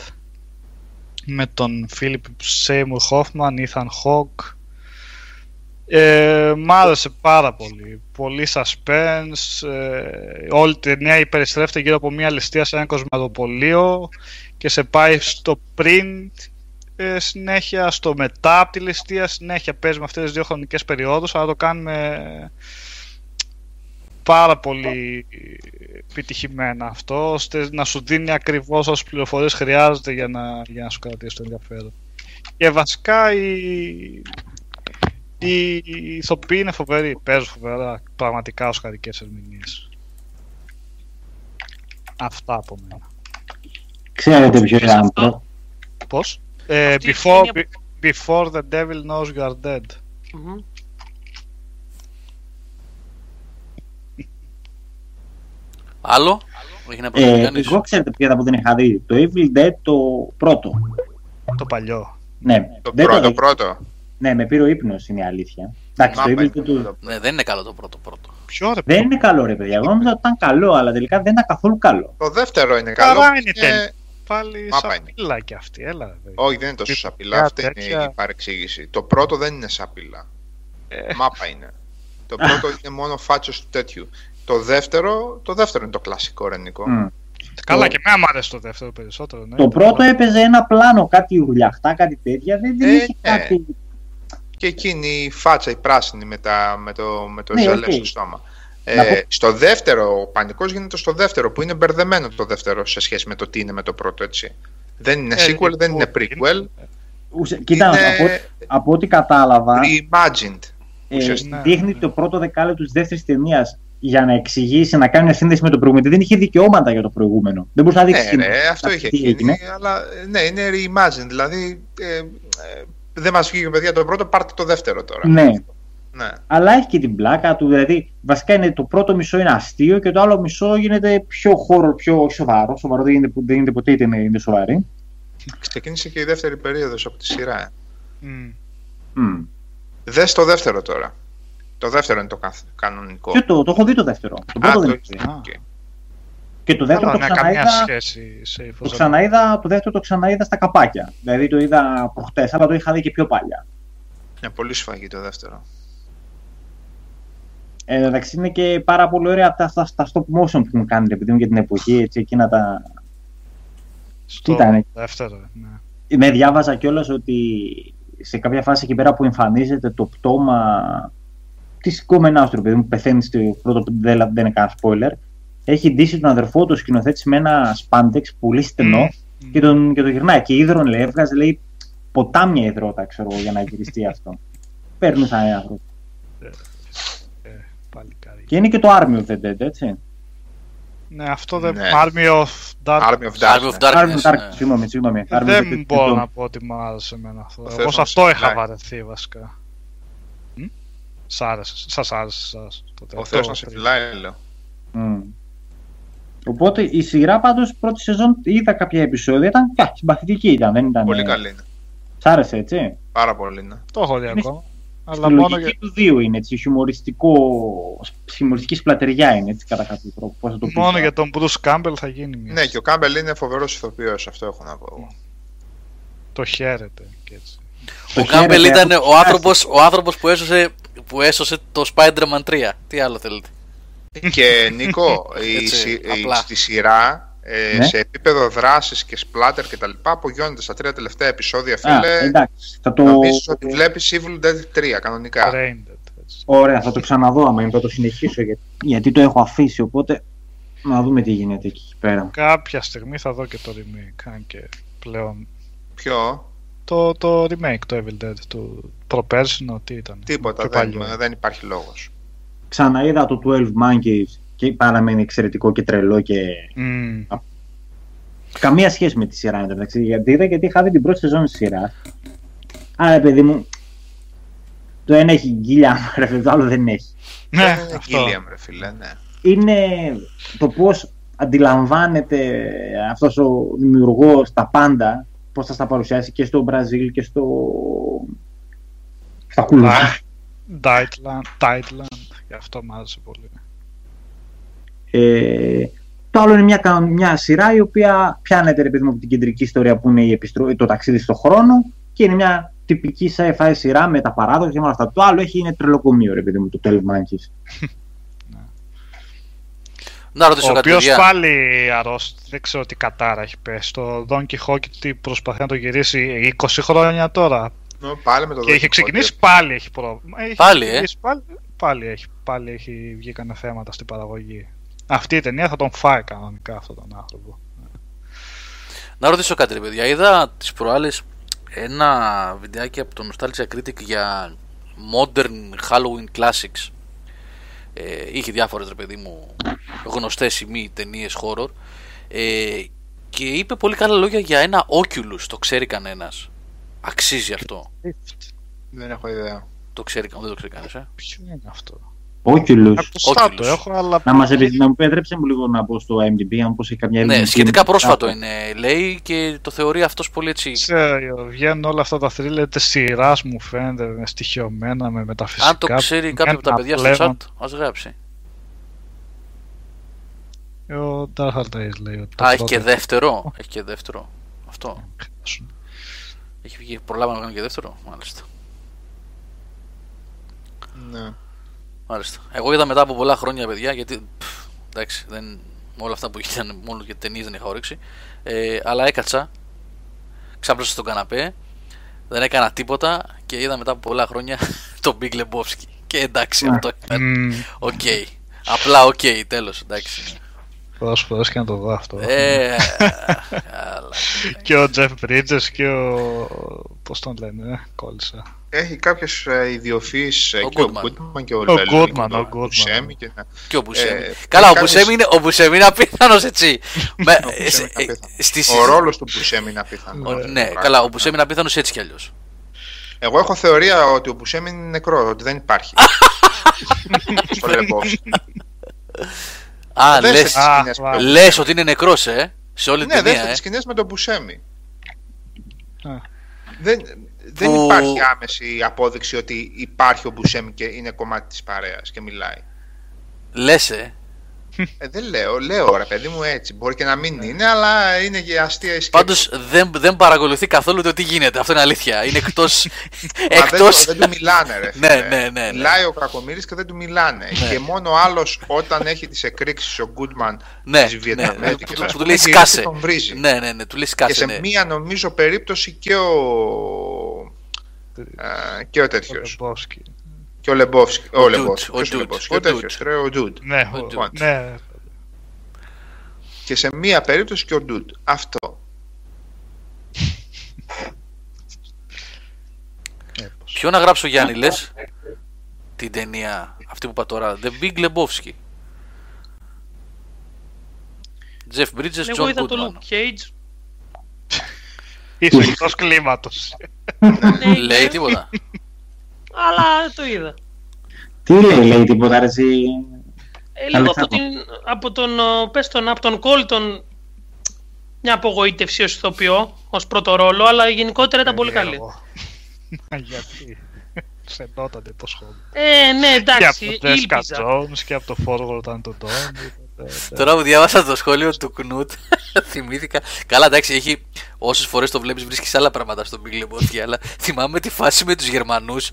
με τον Philip Seymour Hoffman, Ethan Hawke ε, μ' άρεσε πάρα πολύ. Πολύ suspense. Ε, όλη η ταινία περιστρέφεται γύρω από μια ληστεία σε ένα κοσμαδοπολείο και σε πάει στο πριν ε, συνέχεια, στο μετά από τη ληστεία συνέχεια παίζει με αυτές τις δύο χρονικές περιόδους αλλά το κάνουμε πάρα πολύ επιτυχημένα αυτό ώστε να σου δίνει ακριβώς όσες πληροφορίες χρειάζεται για να, για να σου κρατήσει το ενδιαφέρον. Και βασικά η, οι οι ηθοποιοί είναι φοβεροί, παίζουν φοβερά, πραγματικά ως χαρικές ερμηνείες. Αυτά από μένα. Ξέρετε ποιο είναι αυτό. αυτό. Πώς; Ε, Αυτή η before, ταινία be- before the devil knows you are dead. Μμμ. Άλλο; Έχει να Ε, προσωπικάνεις. εγώ ξέρετε ποια που δεν είχα δει. Το Evil Dead το πρώτο. Το παλιό. Ναι, Το δεν πρώτο, το- πρώτο. Ναι, με πήρε ο ύπνος είναι η αλήθεια. Εντάξει, το Μάπα Evil είναι Dead του... το- Ναι, δεν είναι καλό το πρώτο πρώτο. Ποιο ρε δεν είναι καλό ρε παιδιά. Εγώ νόμιζα ότι ήταν καλό, αλλά τελικά δεν ήταν καθόλου καλό. Το δεύτερο είναι καλό. Παρά είναι και- τέλειο. Πάλι Μάπα είναι. σαπίλα και αυτή, έλα. ρε. Όχι, δεν είναι τόσο σαπίλα. Τέτοια, Αυτή είναι τέτοια. η παρεξήγηση. Το πρώτο δεν είναι σαπίλα. Ε. Μάπα είναι. Το πρώτο [LAUGHS] είναι μόνο φάτσος του τέτοιου. Το δεύτερο, το δεύτερο είναι το κλασικό ρενικό. Μμ. Καλά, Το- και εμένα μου άρεσε το δεύτερο περισσότερο. Ναι. Το πρώτο έπαιζε ένα πλάνο, κάτι γουλιαχτά, κάτι τέτοια. Δεν, δεν Ε, είχε ναι. κάτι. Και εκείνη η φάτσα, η πράσινη με, τα, με το, με το Ναι, ζελέ οκ. στο στόμα. Να Ε, πω- στο δεύτερο, ο πανικός γίνεται στο δεύτερο, που είναι μπερδεμένο το δεύτερο σε σχέση με το τι είναι με το πρώτο, έτσι. Δεν είναι Ε, sequel, δεν είναι λοιπόν, prequel. Ουσε- Κοίτα, είναι από, από ό,τι κατάλαβα, reimagined. ε, ουσιαστικά. δείχνει το πρώτο δεκάλεπτο της δεύτερης ταινίας για να εξηγήσει, να κάνει μια σύνδεση με το προηγούμενο. Δεν είχε δικαιώματα για το προηγούμενο. Δεν μπορούσε να δείξει. Ναι, ρε, αυτό είχε τι γίνει, έγινε. αλλά ε, ναι, είναι reimagined, δηλαδή ε, ε, δεν μας βγήκε παιδιά το πρώτο, πάρτε το δεύτερο τώρα. Ναι, Ναι. αλλά έχει και την πλάκα του. Δηλαδή, βασικά είναι, το πρώτο μισό είναι αστείο και το άλλο μισό γίνεται πιο χώρο, πιο σοβαρό. Σοβαρό δεν γίνεται, δεν γίνεται ποτέ είτε είναι, είναι σοβαρή. Ξεκίνησε και η δεύτερη περίοδος από τη σειρά. ε. Μμ. Μμ. Δες το δεύτερο τώρα. Το δεύτερο είναι το καθ- κανονικό. Και το, το έχω δει το δεύτερο. Το Α, πρώτο δεν το έχω δει. Α. οκ. Και το δεύτερο Καλά, το ναι, καμία ξαναείδα, σχέση σε ύφος. το ξαναείδα, το δεύτερο το ξαναείδα στα καπάκια. Δηλαδή το είδα προχτές, αλλά το είχα δει και πιο παλιά. Είναι πολύ σφαγή το δεύτερο. Ε, εντάξει, είναι και πάρα πολύ ωραία αυτά στα, στα stop motion που μου κάνετε, επειδή μου για την εποχή, έτσι, εκείνα τα... Στο Ήτανε; δεύτερο, ναι. Με διάβαζα κιόλας ότι σε κάποια φάση εκεί πέρα που εμφανίζεται το πτώμα της κόμενάς του, παιδί μου, πεθαίνει στο πρώτο, δεν, δεν είναι κανένα spoiler. Έχει ντύσει τον αδερφό του σκηνοθέτη με ένα σπάντεξ πολύ στενό Μμ. και, τον, και τον γυρνάει. Και ίδρων λέει, έβγαζε λέει, ποτάμια υδρότα, ξέρω εγώ, για να γυριστεί αυτό. Παίρνουν σαν ένα άνθρωπο. Ε, παλικάρι. Και είναι και το Army of the Dead, έτσι. Ναι, αυτό δεν. Ναι. Army of Dark. Army of Army of Darkness. Army of Darkness. Dark, ναι. συγγνώμη, συγγνώμη. Army of the Dead, Δεν μπορώ το- να πω ότι μου άρεσε εμένα αυτό. Ο Εγώ Θεός σε μας αυτό είχα φυλάει. βαρεθεί βασικά. Μ; Σ' άρεσε, σας άρεσε σας. Το Ο τελευταίο Θεός να σε τρίτο. φυλάει, λέω. Μμ. Οπότε η σειρά πάντως πρώτη σεζόν είδα κάποια επεισόδια. Ήταν κα, συμπαθητική ήταν. Δεν ήταν Πολύ ε, καλή είναι. Σ' άρεσε έτσι. Πάρα πολύ, ναι. Το έχω δει Είναι ακόμα. Στη Αλλά μόνο λογική για, του δύο είναι έτσι. Χιουμοριστικό, χιουμοριστική σπλατεριά είναι έτσι κατά κάποιο τρόπο. Πώς θα το πεις μόνο τώρα. για τον Bruce Campbell θα γίνει μια. Ναι, και ο Campbell είναι φοβερός ηθοποιός, αυτό έχω να πω εγώ. Το χαίρεται και έτσι. Το Ο Campbell χαίρεται, ήταν έχω ο άνθρωπος, ο άνθρωπος που, έσωσε, που έσωσε το Spider-Man 3. Τι άλλο θέλετε; Και Νίκο, [LAUGHS] η, Έτσι, συ- η- απλά. στη σειρά, ε, Ναι. σε επίπεδο δράσης και splatter και τα λοιπά, απογειώνεται στα τρία τελευταία επεισόδια, Α, φίλε. εντάξει. Θα το... Νομίζεις ότι βλέπεις Evil Dead 3, κανονικά; Braindead, έτσι. Ωραία, θα το ξαναδώ άμα είναι, θα το συνεχίσω γιατί, γιατί το έχω αφήσει. Οπότε να δούμε τι γίνεται εκεί πέρα. Κάποια στιγμή θα δω και το remake. Αν και πλέον. Ποιο, Το, το remake, το Evil Dead του προπέρσινο, τι ήταν. τίποτα, Πιο δεν, παλιό. δεν υπάρχει λόγος. Ξαναείδα το 12 Monkeys και παραμένει εξαιρετικό και τρελό και Μμ. καμία σχέση με τη σειρά εντάξει. Γιατί είδα γιατί είχα δει την πρώτη σεζόν τη σειρά. Άρα, παιδί μου, το ένα έχει γκίλια, [LAUGHS] ρε παιδί, το άλλο δεν έχει. Ναι, δεν είναι αυτό. Gilliam, ρε φίλε, ναι. Είναι το πώς αντιλαμβάνεται αυτός ο δημιουργός τα πάντα, πώς θα στα παρουσιάσει και στο Μπραζίλ και στο... στα κουλά. Tightland, Tightland, γι' αυτό μου άρεσε πολύ. Ε, το άλλο είναι μια, κα- μια σειρά η οποία πιάνεται ρε παιδί μου από την κεντρική ιστορία που είναι η επιστρο... το ταξίδι στο χρόνο και είναι μια τυπική sci-fi σειρά με τα παράδοξα και με όλα αυτά. Το άλλο έχει είναι τρελοκομείο ρε παιδί μου, το 12 Monkeys. [LAUGHS] Να ρωτήσω Ο κάτι, οποίος παιδιά. πάλι αρρώστη, δεν ξέρω τι κατάρα έχει πέσει. Το Don Quixote προσπαθεί να το γυρίσει 20 χρόνια τώρα. Νο, Πάλι με το Και έχει Don ξεκινήσει Quixote. πάλι έχει πρόβλημα. Έχει Πάλι, ε; ξεκινήσει Πάλι, πάλι, έχει, πάλι έχει βγει κανένα θέματα στην παραγωγή. Αυτή η ταινία θα τον φάει κανονικά αυτόν τον άνθρωπο. Να ρωτήσω κάτι, ρε παιδιά. Είδα τις προάλλες ένα βιντεάκι από το Nostalgia Critic για Modern Halloween Classics. Ε, είχε διάφορες, ρε παιδί μου, γνωστές ή μη ταινίες horror. Ε, και είπε πολύ καλά λόγια για ένα Oculus. Το ξέρει κανένας. Αξίζει αυτό. Δεν έχω ιδέα. Το ξέρει, δεν το ξέρει κανένας, ε. Ποιο είναι αυτό; Oculus. Ακουστά το Oculus. έχω, αλλά. Να, μας, επι- να μου επιτρέψει μου λίγο να μπω στο IMDb, αν πως έχει καμιά Ναι, ελληνική σχετικά μετά. πρόσφατο είναι, λέει, και το θεωρεί αυτός πολύ έτσι. Ξέρω, βγαίνουν όλα αυτά τα θρύλε τη σειράς μου φαίνεται με στοιχειωμένα, με μεταφυσικά. Αν το ξέρει κάποιο από τα παιδιά στο πλέον. chat, ας γράψει. Ο Dark Days λέει ότι. το Α, έχει πρώτο και δεύτερο. Έχει και δεύτερο. Αυτό. σου. Έχει βγει προλάβα να κάνει και δεύτερο. Μάλιστα. Ναι. Μάλιστα. Εγώ είδα μετά από πολλά χρόνια, παιδιά, γιατί. πφ, εντάξει, δεν, με όλα αυτά που γίνανε, μόνο και ταινίες δεν είχα όρεξη. Ε, αλλά έκατσα, ξάπλωσα στον καναπέ, δεν έκανα τίποτα και είδα μετά από πολλά χρόνια [LAUGHS] τον Big Lebowski. Και εντάξει, Ναι. αυτό ήταν. Μμμ, Οκ. Απλά οκ, τέλος, εντάξει. Πόσες φορές και να το δω αυτό. Ε, [LAUGHS] καλά. Και ο Jeff Bridges και ο. Πώς τον λένε, ε, κόλλησα. Έχει κάποιες ιδιοφύσει Ο και ο Goodman. Goodman και ο Ο Λέλη Goodman, και ο Goodman. Μπουσέμι και να- Και ο Μπουσέμι. Ε, Καλά, ο κάνεις- Μπουσέμι είναι, ο Μπουσέμι είναι απίθανος έτσι. [LAUGHS] Με- Ο Μπουσέμι ε, είναι απίθανος. στη Ο συζή- ρόλος του Μπουσέμι είναι απίθανος. ο- Ναι, καλά, ο Μπουσέμι είναι απίθανος έτσι κι αλλιώς. Εγώ έχω θεωρία ότι ο Μπουσέμι είναι νεκρό, ότι δεν υπάρχει. [LAUGHS] Στο Λεμπόφσκι. Α, Δες λες, τις Α, σκηνές βα- με τον- λες ότι είναι νεκρός, ε. Σε όλη την Ναι, ταινία, δέστε ε. τις σκηνές με τον Μπουσέμι. Α. Δεν, δεν Που- υπάρχει άμεση απόδειξη ότι υπάρχει ο Μπουσέμι και είναι κομμάτι της παρέας και μιλάει. Λες, ε. Ε, δεν λέω, λέω ρε παιδί μου έτσι. Μπορεί και να μην είναι, αλλά είναι και αστεία η σκέψη. Πάντως δεν, δεν παρακολουθεί καθόλου το τι γίνεται. Αυτό είναι αλήθεια. Είναι εκτός... [LAUGHS] Μα δεν, [LAUGHS] εκτός... το- δεν του μιλάνε, ρε. Ναι, φίλε. ναι, ναι, ναι. Μιλάει ο Κακομοίρης και δεν του μιλάνε. Ναι. Και μόνο άλλος όταν έχει τις εκρήξεις ο Γκούντμαν Ναι, της ναι, Βιετναμέζικης, που του- ας που του πούμε, λέει γυρίζει σκάσε. και Τον βρίζει. Ναι, ναι, ναι, του λέει Και σκάσε, σε ναι. μία νομίζω περίπτωση και ο, ε, και ο Ο τέτοιος. Λεμπόσκι. Και ο Λεμπόφσκι. Ο, Ο Λεμπόφσκι. Dude, ποιος ο ο Dude, Λεμπόφσκι. ο Ο τέτοιος, Dude. ρε, ο Dude. Ναι, Ο ο- Dude. ναι. Και σε μία περίπτωση και ο Dude. Αυτό. Ποιο να γράψω Γιάννη λες; Την ταινία αυτή που είπα τώρα The Big Lebowski Jeff Bridges, Εγώ John είδα το Goodman Luke Cage. [LAUGHS] Είσαι εκτός κλίματος. Ναι, Λέει ναι, τίποτα Αλλά το είδα. Τι λέει, λέει τίποτα ρε εσύ; Ε, λίγο από, Αλεξάνδρου. την, από τον, ο, πες τον, από τον Κόλτον μια απογοήτευση ως ηθοποιό, ως πρώτο ρόλο, αλλά γενικότερα ήταν πολύ καλή. Περίεργο. Μα Γιατί. Σε νότανε το σχόλιο. Ε, ναι, Και εντάξει, από τον Τέσκα ήλπιζα. Jones και από το Forward ήταν το Don. Τώρα που διάβασα το σχόλιο του Κνούτ [LAUGHS] θυμήθηκα Καλά εντάξει έχει όσες φορές το βλέπεις βρίσκεις άλλα πράγματα στον Big Lebowski [LAUGHS] αλλά θυμάμαι τη φάση με τους Γερμανούς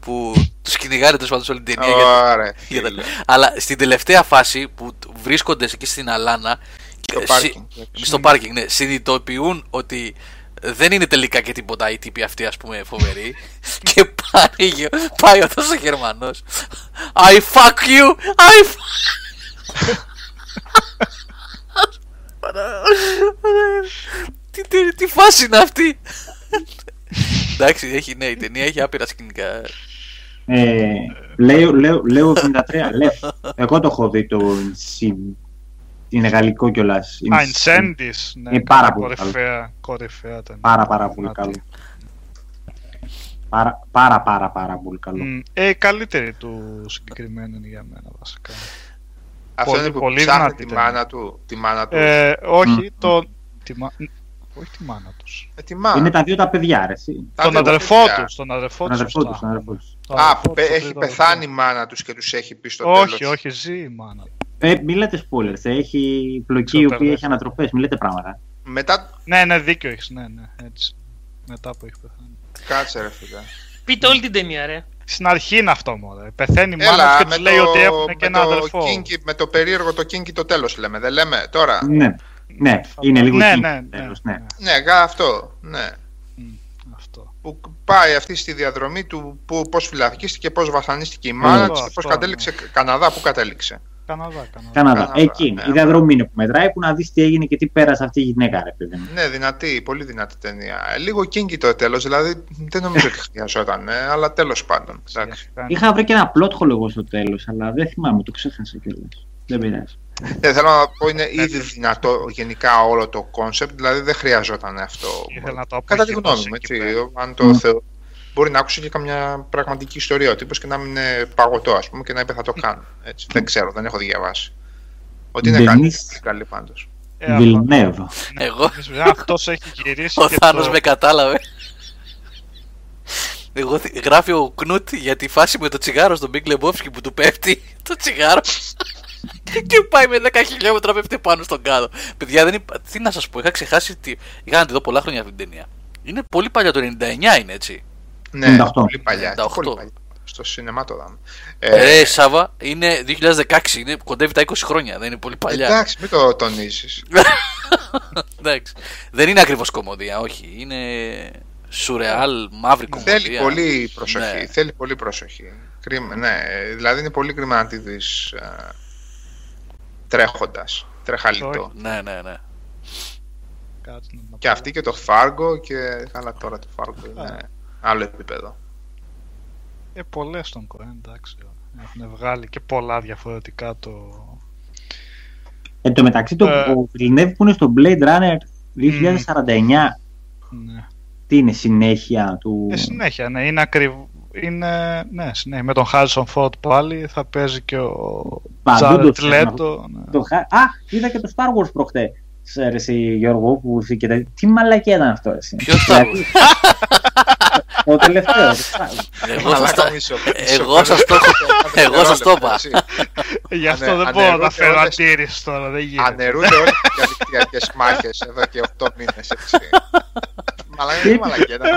που τους κυνηγάνε τόσο πάντων σε όλη την ταινία γιατί- Ωραία. [LAUGHS] για τα- Αλλά στην τελευταία φάση που τ- βρίσκονται εκεί στην Αλάνα και Στο συ- πάρκινγκ. στο πάρκινγκ, ναι, συνειδητοποιούν ότι δεν είναι τελικά και τίποτα οι τύποι αυτοί ας πούμε φοβεροί και πάει, γε- πάει αυτός ο Γερμανός I fuck you I fuck τι, τι, τι φάση είναι αυτή; Εντάξει, έχει, ναι, η ταινία έχει άπειρα σκηνικά. Ε, λέω, λέω, λέω 73, λέω. Εγώ το έχω δει το Insin- Είναι γαλλικό κιόλας. Α, Incendies. Ναι, Είναι πάρα πολύ κορυφαία, κορυφαία ήταν. Πάρα πάρα πολύ καλό. Πάρα πάρα πάρα, πάρα πολύ καλό. Μμ, Ε, η καλύτερη του συγκεκριμένη είναι για μένα βασικά. Αυτό Πολύ- είναι που πολύ ψάχνει δυνατή τη ταινία. μάνα του. Τη μάνα του. Ε, όχι, Μμ. το... Τη μα... Όχι τη μάνα τους. Ε, τη μάνα. Είναι τα δύο τα παιδιά, ρε. εσύ. Τα τον δύο αδερφό παιδιά. τους, τον αδερφό Τον τους. αδερφό τους, σωστά. τον αδερφό τους. Τον Α, αδερφό που τους, πε- το έχει τρίτο πεθάνει η αδερφό. μάνα τους και τους έχει πει στο τέλος. Όχι, όχι, ζει η μάνα. Ε, μη λέτε spoilers, ε, έχει πλοκή η Super, οποία ναι. έχει ανατροπές, μη λέτε πράγματα. Μετά Ναι, ναι, δίκιο έχεις, ναι, ναι, έτσι. Μετά που έχει πεθάνει. κάτσε ρε φίλε. Πείτε όλη την ταινία, ρε. Στην αρχή είναι αυτό μόνο. Πεθαίνει η μάνα Έλα, τους και με τους λέει το, ότι έχουν με και ένα το αδερφό. kinky- με το περίεργο το κίνκι το τέλος λέμε, δεν λέμε τώρα; Ναι, ναι, είναι λίγο ναι, εκεί, ναι, ναι, τέλος, ναι. Ναι, γα, αυτό, ναι. Μμ, Αυτό. Που πάει αυτή στη διαδρομή του που, πώς φυλακίστηκε, πώς βασανίστηκε η μάνα Αυτό, της και πώς αυτό, κατέληξε Καναδά, που κατέληξε. Καναδά, Καναδά. Καναδά. Καναδά, Εκεί, ναι. η διαδρομή είναι που μετράει που να δεις τι έγινε και τι πέρασε αυτή η γυναίκα, ρε παιδί μου. Ναι, δυνατή, πολύ δυνατή ταινία. Ε, Λίγο kinky το τέλος, δηλαδή δεν νομίζω ότι χρειαζόταν, ε, αλλά τέλος πάντων. Εντάξει. Είχα βρει και ένα plot hole εγώ στο τέλος, αλλά δεν θυμάμαι, το ξέχασα κιόλας. Δεν πειράζει. Ε, θέλω να πω είναι ήδη δυνατό γενικά όλο το concept, δηλαδή δεν χρειαζόταν αυτό. Ήθελα να το Κατά τη γνώμη απογειώσει μου, εκεί έτσι, πέρα. αν το Μμ. Θεω... μπορεί να άκουσε και καμιά πραγματική ιστορία ο τύπος και να μην είναι παγωτό, ας πούμε, και να είπε θα το κάνω. Έτσι. δεν ξέρω, δεν έχω διαβάσει. Ότι είναι καλή, Denis καλή πάντως. Ε, αυτό- Villeneuve. Εγώ, Αυτός έχει γυρίσει ο και Θάνος το... με κατάλαβε. Εγώ θυ- γράφει ο Κνούτ για τη φάση με το τσιγάρο στον Big Lebowski που του πέφτει [LAUGHS] το τσιγάρο [LAUGHS] και πάει με 10 χιλιόμετρα πέφτει πάνω στον κάδο. Παιδιά, δεν είπα, τι να σας πω, είχα ξεχάσει τι. Είχα να τη δω πολλά χρόνια αυτή την ταινία. Είναι πολύ παλιά, το 99 είναι έτσι. Ναι, 98. πολύ παλιά. 98. Πολύ παλιά. Στο σινεμά το δάμε. Ε, Σάβα, είναι 2016, είναι, κοντεύει τα 20 χρόνια, δεν είναι πολύ παλιά. εντάξει, μην το τονίζεις. [LAUGHS] Εντάξει. Δεν είναι ακριβώς κομμωδία, όχι. Είναι σουρεάλ, μαύρη κομμωδία. Θέλει πολύ προσοχή. Ναι. Θέλει πολύ προσοχή. Κρίμα, ναι, δηλαδή είναι πολύ κρίμα να τη δεις ε, τρέχοντας, τρεχαλιτό. Ναι, ναι, ναι. Κάτσε να Και αυτή και το Fargo και καλά τώρα το Fargo είναι άλλο επίπεδο. Ε, πολλές στον Κοέν, εντάξει. Έχουν βγάλει και πολλά διαφορετικά το... Εν τω μεταξύ, το, Ε. ο Villeneuve που είναι στο Blade Runner 2049, Ναι. τι είναι συνέχεια του... Ε, συνέχεια, ναι, είναι ακριβώ. Είναι, ναι, συνέχεια. Με τον Harrison Ford πάλι θα παίζει και ο Παντού το Jared ψάχνω. Leto. Ναι. Το χα- Α, είδα και το Star Wars προχτές. Ρε εσύ, Γιώργο, που θήκεται. Τι μαλακία ήταν αυτό, εσύ. Ποιος Star Wars? Το τελευταίος. Εγώ σας Μαλάκα, τα- μισό, εγώ μισό, σας το πέντε εγώ σας το είπα. δευτερόλεπτα, έτσι. Γι' αυτό Ανε- δεν μπορώ να αναιρούνται φέρω όλες- αντίρρηση τώρα, δεν γίνεται. Αναιρούνται όλες οι διαδικτυακές μάχες εδώ και 8 μήνες, έτσι. Μαλάκα, τι μαλακία ήταν.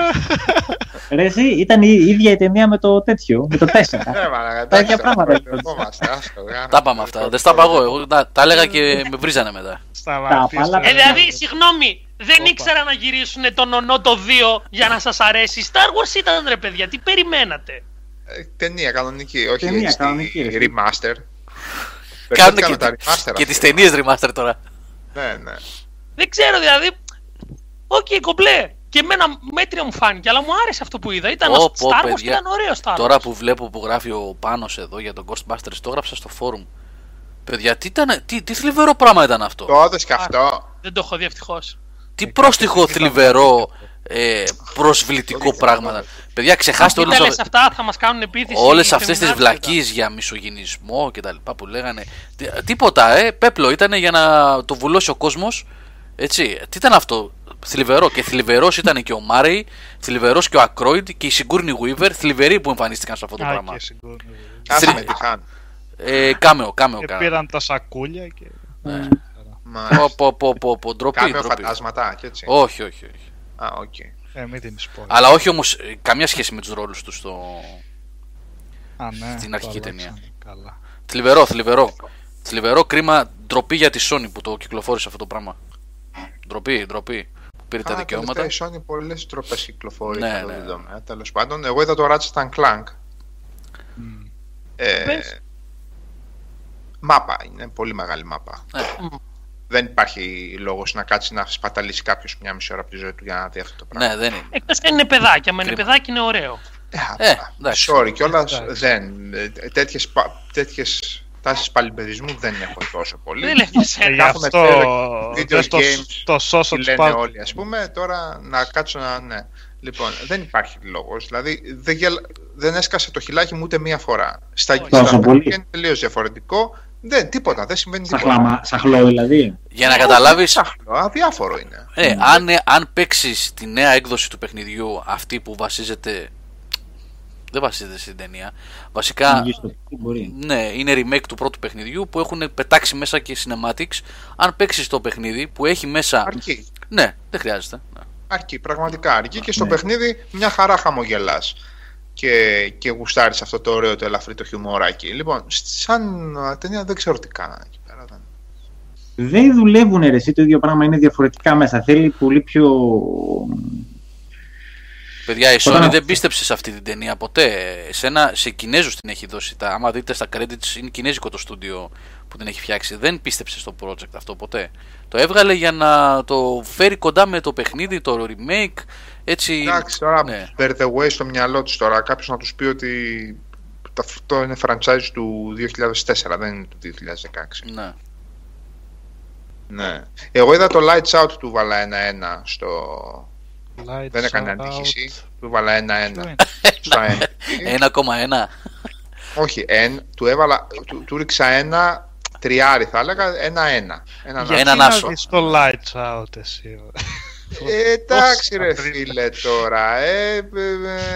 Ρε εσύ, ήταν η ίδια η ταινία με το τέτοιο, με το 4. Ναι, μαλάκα, Τα ίδια εντάξει, πράγματα. μπερδευόμαστε, άστο, γάμο. Τα είπαμε αυτά. Δεν στα είπα εγώ. Εγώ τα, τα έλεγα και με βρίζανε μετά. Σταματήστε. Τα πάλα- Ε, δηλαδή, συγγνώμη, δεν Όπα. ήξερα να γυρίσουν τον ονό το 2 για να σας αρέσει. Star Wars ήταν ρε παιδιά, τι περιμένατε; Ε, Ταινία κανονική, όχι Ταινία έτσι, κανονική, ρε. remaster. Κάνουν Μπερδεύτηκαν και, τα remaster και αυτά. τις ταινίες remaster τώρα. Ναι, ναι. Δεν ξέρω δηλαδή. Οκ, κομπλέ. Και εμένα μέτρια μου φάνηκε, αλλά μου άρεσε αυτό που είδα. Ήταν Πω, Star πω, Wars και παιδιά. ήταν ωραίο Star Wars. Τώρα που βλέπω που γράφει ο Πάνος εδώ για τον Ghostbusters, το έγραψα στο forum. Παιδιά, τι, ήταν, τι, τι θλιβερό πράγμα ήταν αυτό. Το όντως και αυτό. Δεν το έχω δει ευτυχώς. Τι πρόστιχο θλιβερό ε, προσβλητικό Το δείχνω, πράγματα. το Παιδιά, ξεχάστε Τι όλες, τα αυ- λες αυτά, θα μας κάνουν επίθεση. όλες οι αυτές τις φεμινάρτες βλακίες για μισογυνισμό και τα λοιπά που λέγανε. Τι- τίποτα, ε, πέπλο ήταν για να το βουλώσει ο κόσμος. Έτσι, τι ήταν αυτό, θλιβερό. Και θλιβερός ήταν και ο Μάρεϊ, θλιβερός και ο Ακρόιντ και η Σιγκούρνη Γουίβερ, θλιβεροί που εμφανίστηκαν σε αυτό το Α, πράγμα. και συγκρούω. Άσε Θρι- με τη χάνει. Ε, cameo, cameo Και κάνανε. πήραν τα σακούλια και... Ναι. Μα Πω, πω, πω, πω, πω, ντροπή, κάμιο ντροπή. φαντάσματα και έτσι. Όχι, όχι, όχι. Α, οκ. Ε, μην την spoil. Αλλά όχι όμως ε, καμία σχέση με τους ρόλους τους στο... Α, ναι, στην το αρχική αλλάξανε. ταινία. Καλά. Θλιβερό, θλιβερό. Θλιβερό κρίμα, ντροπή για τη Sony που το κυκλοφόρησε αυτό το πράγμα. Ντροπή, ντροπή. Που πήρε τα Α, δικαιώματα. τελευταία η Sony πολλές ντροπές κυκλοφορεί Ναι, σε αυτό ναι. το τομέα. Τέλος πάντων, εγώ είδα το Ratchet and Clank. Μμ. Ε, Πες. μάπα, είναι πολύ μεγάλη μάπα. Ναι. Δεν υπάρχει λόγος να κάτσει να σπαταλήσει κάποιος μια μισή ώρα από τη ζωή του για να δει αυτό το πράγμα. Ναι, δεν είναι. Εκτός και αν είναι παιδάκι. Αν είναι Κρίμα. παιδάκι είναι ωραίο. Ε, Ε, α, εντάξει. sorry κιόλας Εντάξει. δεν. ε, Τέτοιες, πα- τέτοιες τάσεις παλιμπερισμού δεν έχω τόσο πολύ. Δεν λέει για Ε, σένα. γι' Κάθομαι αυτό video δες το, games το σώσο Τι της λένε Πάρ- όλοι, ας πούμε, τώρα να κάτσω να. Ναι. Λοιπόν, δεν υπάρχει λόγος. Δηλαδή, δεν, γελ- δεν έσκασε το χιλάκι μου ούτε μία φορά. Στα Όχι. στα Τόσο πολύ. παιχνίδια είναι τελείως διαφορετικό. Δεν, τίποτα, δεν συμβαίνει τίποτα. Σαχλάμα, σαχλό δηλαδή. Για να καταλάβεις, Ψάχνω, αδιάφορο είναι. ε, αν, ε, αν παίξεις τη νέα έκδοση του παιχνιδιού, αυτή που βασίζεται. Δεν βασίζεται στην ταινία. Βασικά, Βγει στο τι μπορεί. ναι, είναι remake του πρώτου παιχνιδιού που έχουν πετάξει μέσα και cinematics. Αν παίξεις το παιχνίδι που έχει μέσα. Αρκεί. Ναι, δεν χρειάζεται. Ναι. Αρκεί, πραγματικά αρκεί και στο Ναι. παιχνίδι μια χαρά χαμογελάς και, και γουστάρεις αυτό το ωραίο το ελαφρύ το χιουμοράκι. Λοιπόν, σαν α, ταινία δεν ξέρω τι κάνανε εκεί πέρα. δεν- Δεν δουλεύουν ρε, εσύ το ίδιο πράγμα, είναι διαφορετικά μέσα. Θέλει πολύ πιο. Παιδιά, η Όταν- Sony δεν πίστεψε σε αυτή την ταινία ποτέ. Σε, ένα, σε Κινέζους την έχει δώσει. Τα, άμα δείτε στα credits, είναι κινέζικο το στούντιο που την έχει φτιάξει. Δεν πίστεψε στο project αυτό ποτέ. Το έβγαλε για να το φέρει κοντά με το παιχνίδι, το remake. Έτσι. Εντάξει, τώρα ναι. bear the way στο μυαλό τους τώρα. Κάποιος να τους πει ότι αυτό είναι franchise του 2004, δεν είναι του 2016. Ναι. Ναι. Εγώ είδα το Lights Out του βάλα ένα-ένα στο Lights Δεν έκανε out. αντίχηση. Του έβαλα ένα-ένα. Ποιο είναι; Στο [LAUGHS] ένα. 1,1. Όχι, εν, του, έβαλα, του, του ρίξα ένα τριάρι θα έλεγα, ένα-ένα. Έναν Γιατί Έναν να άσο. δεις το Lights Out εσύ. Ε, εντάξει ρε Πόσα φίλε τώρα, ε, ε,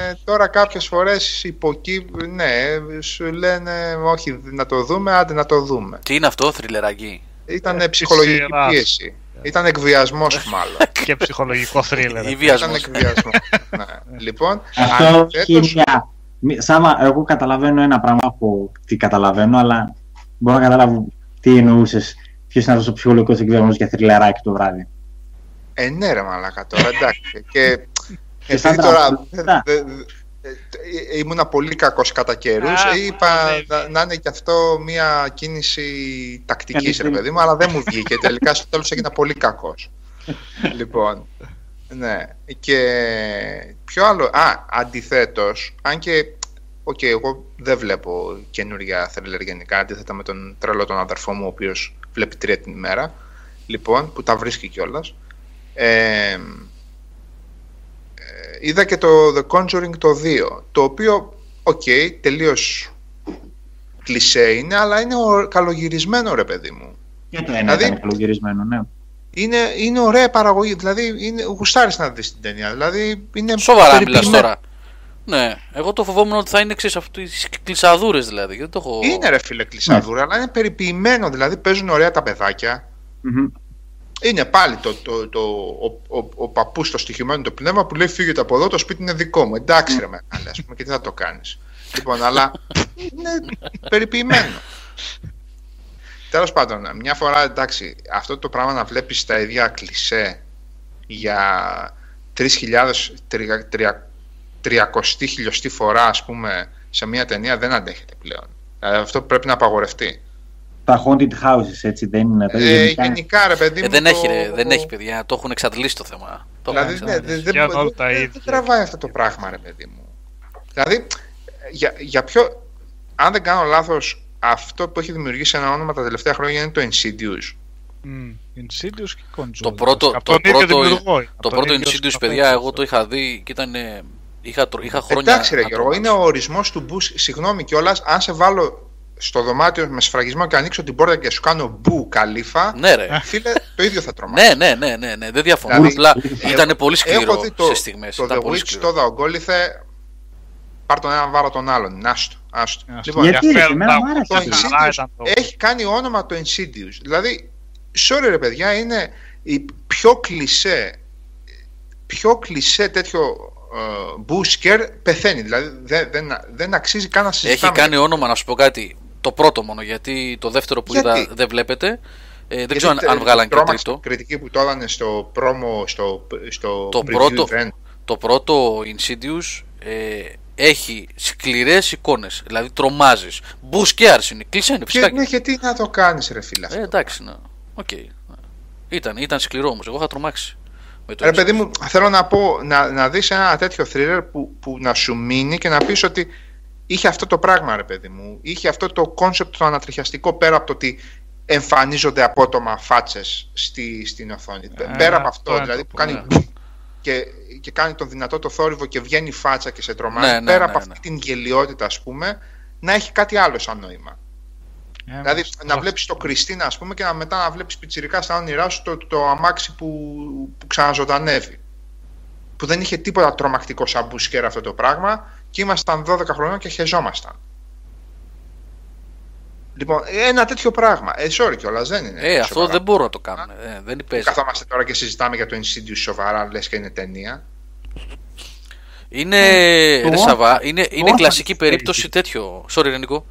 ε, τώρα κάποιες φορές υποκύ... ναι, σου λένε όχι να το δούμε, άντε να το δούμε. Τι είναι αυτό, θρυλεράκι; Ήταν Ε, ψυχολογική σειράς. πίεση. Ήταν εκβιασμός μάλλον. [LAUGHS] και ψυχολογικό θρίλερ. Ή Ήταν βιασμός. εκβιασμός. ναι. Λοιπόν, Αυτό αντιθέτως, έχει μια. μη- Σάμα, εγώ καταλαβαίνω ένα πράγμα που τι καταλαβαίνω, αλλά μπορώ να καταλάβω τι εννοούσες. Ποιος είναι αυτός ο ψυχολογικός εκβιασμός για θρυλεράκι το βράδυ. Ε, ναι ρε μαλάκα τώρα, εντάξει. Και επειδή σαν τώρα τραγούδια. δε- δε- ε, ε, ήμουνα πολύ κακός κατά καιρούς, Α, είπα ναι. να, να είναι και αυτό μια κίνηση τακτικής ρε Καλή παιδί μου, αλλά δεν μου βγήκε. Τελικά στο τέλος έγινα πολύ κακός. [LAUGHS] λοιπόν, ναι. Και ποιο άλλο, α, αντιθέτως, αν και, οκ, εγώ δεν βλέπω καινούργια θρίλερ γενικά, αντίθετα με τον τρελό τον αδερφό μου, ο οποίος βλέπει τρία την ημέρα, λοιπόν, που τα βρίσκει κιόλας. Ε, ε, είδα και το The Conjuring το 2, το οποίο, οκ, τελείως κλισέ είναι, αλλά είναι ο- καλογυρισμένο ρε παιδί μου. Και το ένα Δηλαδή- ήταν καλογυρισμένο, ναι. Είναι, είναι ωραία παραγωγή, δηλαδή είναι, γουστάρεις να δεις την ταινία, δηλαδή είναι Σοβαρά μιλάς περιποιημένο. τώρα. Ναι, εγώ το φοβόμουν ότι θα είναι εξής αυτού τις κλεισαδούρες δηλαδή. Δεν το έχω... Είναι ρε φίλε κλεισαδούρα, αλλά είναι περιποιημένο, δηλαδή παίζουν ωραία τα παιδάκια. Μμμ. Είναι πάλι το, το, το, ο, ο, ο παππούς στο στοιχειμένο το πνεύμα που λέει φύγετε από εδώ, το σπίτι είναι δικό μου. Εντάξει ρε μεγάλε, ας πούμε, και τι θα το κάνεις. Λοιπόν, αλλά είναι περιποιημένο. Τέλος πάντων, μια φορά εντάξει, αυτό το πράγμα να βλέπεις τα ίδια κλισέ για 3.000, 300 χιλιοστή φορά ας πούμε σε μια ταινία δεν αντέχεται πλέον. Δηλαδή, αυτό πρέπει να απαγορευτεί. Τα haunted houses, έτσι δεν είναι. τα Ε, γενικά- γενικά ρε παιδί Ε, μου δεν, το- έχει, ρε, δεν έχει παιδιά, το έχουν εξαντλήσει το θέμα. Το έχουν Δηλαδή, ναι, εξαντλήσει. δεν, δεν, Πηγαίνουν όλα δεν- τα δεν- ίδια. δεν τραβάει αυτό το πράγμα, ρε παιδί μου. Δηλαδή, για, για ποιο. Αν δεν κάνω λάθος, αυτό που έχει δημιουργήσει ένα όνομα τα τελευταία χρόνια είναι το Insidious. Μμ, Insidious και Conjuring. Το πρώτο, Από το τον ίδιο πρώτο, δημιουργό είναι, το από τον πρώτο ίδιο Insidious, σκηνοθέτη. παιδιά, εγώ το είχα δει και ήταν. ε, Είχα, τρο- είχα χρόνια. Εντάξει, ρε να Γιώργο, είναι τρομάξω. ο ορισμός του μπου. Συγγνώμη κιόλας, αν σε βάλω στο δωμάτιο με σφραγισμό και ανοίξω την πόρτα και σου κάνω μπου καλύφα, Ναι, ρε. φίλε, το ίδιο θα τρομάξει. ναι, ναι, ναι, ναι, ναι, δεν διαφωνώ. Δηλαδή, Απλά ε, ήταν πολύ Έχω σκληρό δει το, σε στιγμές. το Ήταν The πολύ Witch, σκληρό. το Δαογκόλιθε. Πάρ τον έναν, βάλω τον άλλον. Άστο. άστο. Άστο. Λοιπόν, Γιατί, ρε, ενδιαφέρον εμένα μου τα- άρεσε. το Καλά Insidious ήταν το- έχει κάνει όνομα το Insidious. Δηλαδή, sorry ρε παιδιά, είναι η πιο κλισέ, πιο κλισέ τέτοιο ε, μπούσκερ πεθαίνει. Δηλαδή, δεν, δεν, δεν αξίζει καν να Έχει συζητάμε. κάνει όνομα, να σου πω κάτι. Το πρώτο μόνο, γιατί το δεύτερο που Γιατί; είδα δεν βλέπετε. Ε, δεν Γιατί ξέρω αν, τε- αν βγάλαν και τρόμαξε τρίτο. την κριτική που το έδανε στο πρόμο, στο, στο Το preview πρώτο- event. Το πρώτο Insidious ε, έχει σκληρές εικόνες, δηλαδή τρομάζεις. Μπούς και άρσινη, κλεισέ είναι Και, φυσικά. ναι, γιατί να το κάνεις ρε φίλε αυτό. Ε, εντάξει, ναι. Οκ. Ήταν, ήταν σκληρό όμως, εγώ είχα τρομάξει. Με το Ρε Insidious. παιδί μου, θέλω να πω, να, να δεις ένα τέτοιο thriller που, που να σου μείνει και να πεις ότι είχε αυτό το πράγμα ρε παιδί μου. Είχε αυτό το concept το ανατριχιαστικό πέρα από το ότι εμφανίζονται απότομα φάτσες στη, στην οθόνη. Ε, πέρα από αυτό αυτό, είναι δηλαδή το που κάνει ναι. [LAUGHS] και, και κάνει τον δυνατό το θόρυβο και βγαίνει η φάτσα και σε τρομάζει. Ναι, ναι, πέρα ναι, από ναι. αυτή την γελιότητα ας πούμε, να έχει κάτι άλλο σαν νόημα. Ε, Δηλαδή μας- να βλέπεις το Christine ας πούμε και να μετά να βλέπεις πιτσιρικά στα όνειρά σου το, το αμάξι που, που ξαναζωντανεύει. Που δεν είχε τίποτα τρομακτικό σαν μπουσκέρα αυτό το πράγμα και ήμασταν 12 χρονών και χεζόμασταν. Λοιπόν, ένα τέτοιο πράγμα. Ε, sorry κιόλας, δεν είναι. Ε, αυτό σοβαρά. δεν μπορώ να το κάνω. Ε, δεν παίζει. Καθόμαστε τώρα και συζητάμε για το Insidious σοβαρά, λες και είναι ταινία. Είναι, Το ρε Orphan- Σαββά, είναι, το είναι Orphan κλασική της περίπτωση περίπτωσης. τέτοιο. Sorry, Ρενικό.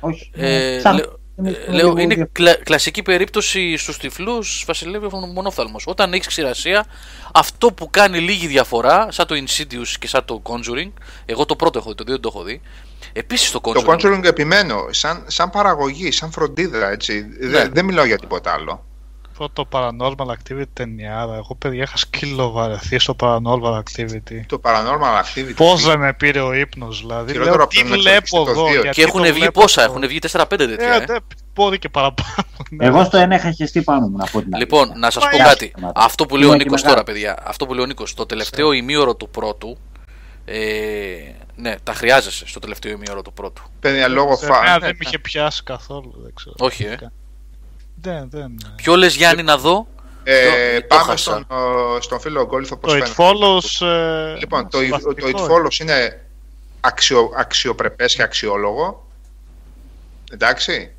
Όχι. Ε, σαν- λέω, είναι ε, στο λέω, λίγο είναι δια- κλα- κλασική περίπτωση στους τυφλούς βασιλεύει ο μονόφθαλμος. Όταν έχει ξηρασία, αυτό που κάνει λίγη διαφορά, σαν το Insidious και σαν το Conjuring, εγώ το πρώτο έχω δει, το δύο δεν το έχω δει. Επίσης το Conjuring, Το Conjuring επιμένω, σαν, σαν παραγωγή, σαν φροντίδα, έτσι. Ναι. Δεν, δεν μιλάω για τίποτα άλλο. Αυτό το Paranormal Activity ταινιάρα. Εγώ παιδιά είχα σκυλοβαρεθεί στο Paranormal Activity. Το Paranormal Activity. Πώς δεν με πήρε ο ύπνος δηλαδή. Χειρότερο Λέω, από τι το Netflix, βλέπω το εδώ. δύο. γιατί και έχουν το βγει βλέπω πόσα, εδώ. έχουν βγει 4-5 τέτοια. Ε, ε. ναι, μπορεί και παραπάνω. Εγώ στο ένα είχα χεστεί πάνω μου να πω την αλήθεια. Λοιπόν, να σας πω Πάει κάτι. άσχημα. Αυτό που λέει ο Είναι και Νίκος μεγάλο. τώρα, παιδιά. Αυτό που λέει ο Νίκος, το τελευταίο ημίωρο του πρώτου. Ε, ναι, τα χρειάζεσαι στο τελευταίο ημίωρο του πρώτου. Παιδιά, λόγω Σε μένα φαν. δεν με είχε πιάσει καθόλου, δεν ξέρω. Όχι, ε. Δεν, δεν. Ποιο λες, Γιάννη, να δω; Ε, Το πάμε χάσα. στον, ο, στον φίλο Γκόλιθο πώς Το It φαίνεται. Follows. ε, Λοιπόν, το, το συμβαστικό. It Follows είναι αξιο, αξιοπρεπές και αξιόλογο. Εντάξει.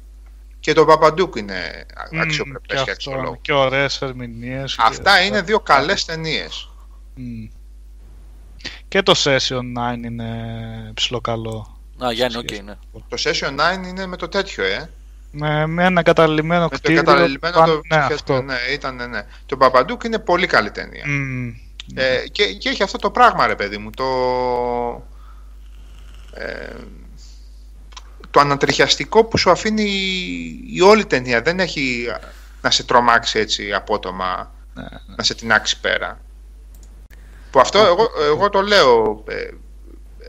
Και το Babadook είναι α- Μμμ, αξιοπρεπές και, αυτό, αξιόλογο. Και ωραίες ερμηνείες. και- Αυτά είναι δύο καλές ταινίες. Μμ. Και το Session 9 είναι ψιλοκαλό. Α, Γιάννη, οκ, ναι. Το Session 9 είναι με το τέτοιο, ε. Με, με ένα κατειλημμένο Με το κτίριο. κατειλημμένο πάνω- το ναι, αυτό. ναι, ήταν, ναι. Το Babadook είναι πολύ καλή ταινία. Μμ. Ε, και, και έχει αυτό το πράγμα, ρε παιδί μου, το, ε, το ανατριχιαστικό που σου αφήνει η, η όλη ταινία. Δεν έχει να σε τρομάξει έτσι απότομα, Ναι, να σε τεινάξει πέρα. Που αυτό εγώ, εγώ το λέω, ε,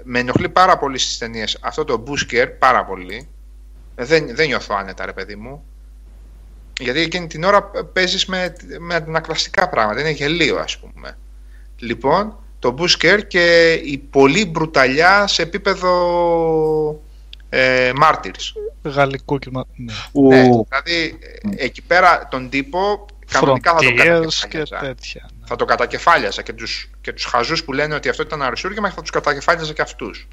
με ενοχλεί πάρα πολύ στις ταινίες αυτό το Μπούσκερ, πάρα πολύ. Ε, δεν, δεν νιώθω άνετα, ρε παιδί μου. Γιατί εκείνη την ώρα παίζεις με, με ανακλαστικά πράγματα. Είναι γελίο, ας πούμε. Λοιπόν, το Μπούσκερ και η πολύ μπρουταλιά σε επίπεδο ε, Martyrs. Γαλλικού και. μα- Ναι. Ου, Ναι, δηλαδή ε, εκεί πέρα τον τύπο κανονικά θα τον Frontiers και κατακεφάλιαζα. τέτοια. ναι. Θα τον κατακεφάλιαζα και τους, και τους χαζούς που λένε ότι αυτό ήταν αριστούργημα θα τους κατακεφάλιαζα και αυτούς.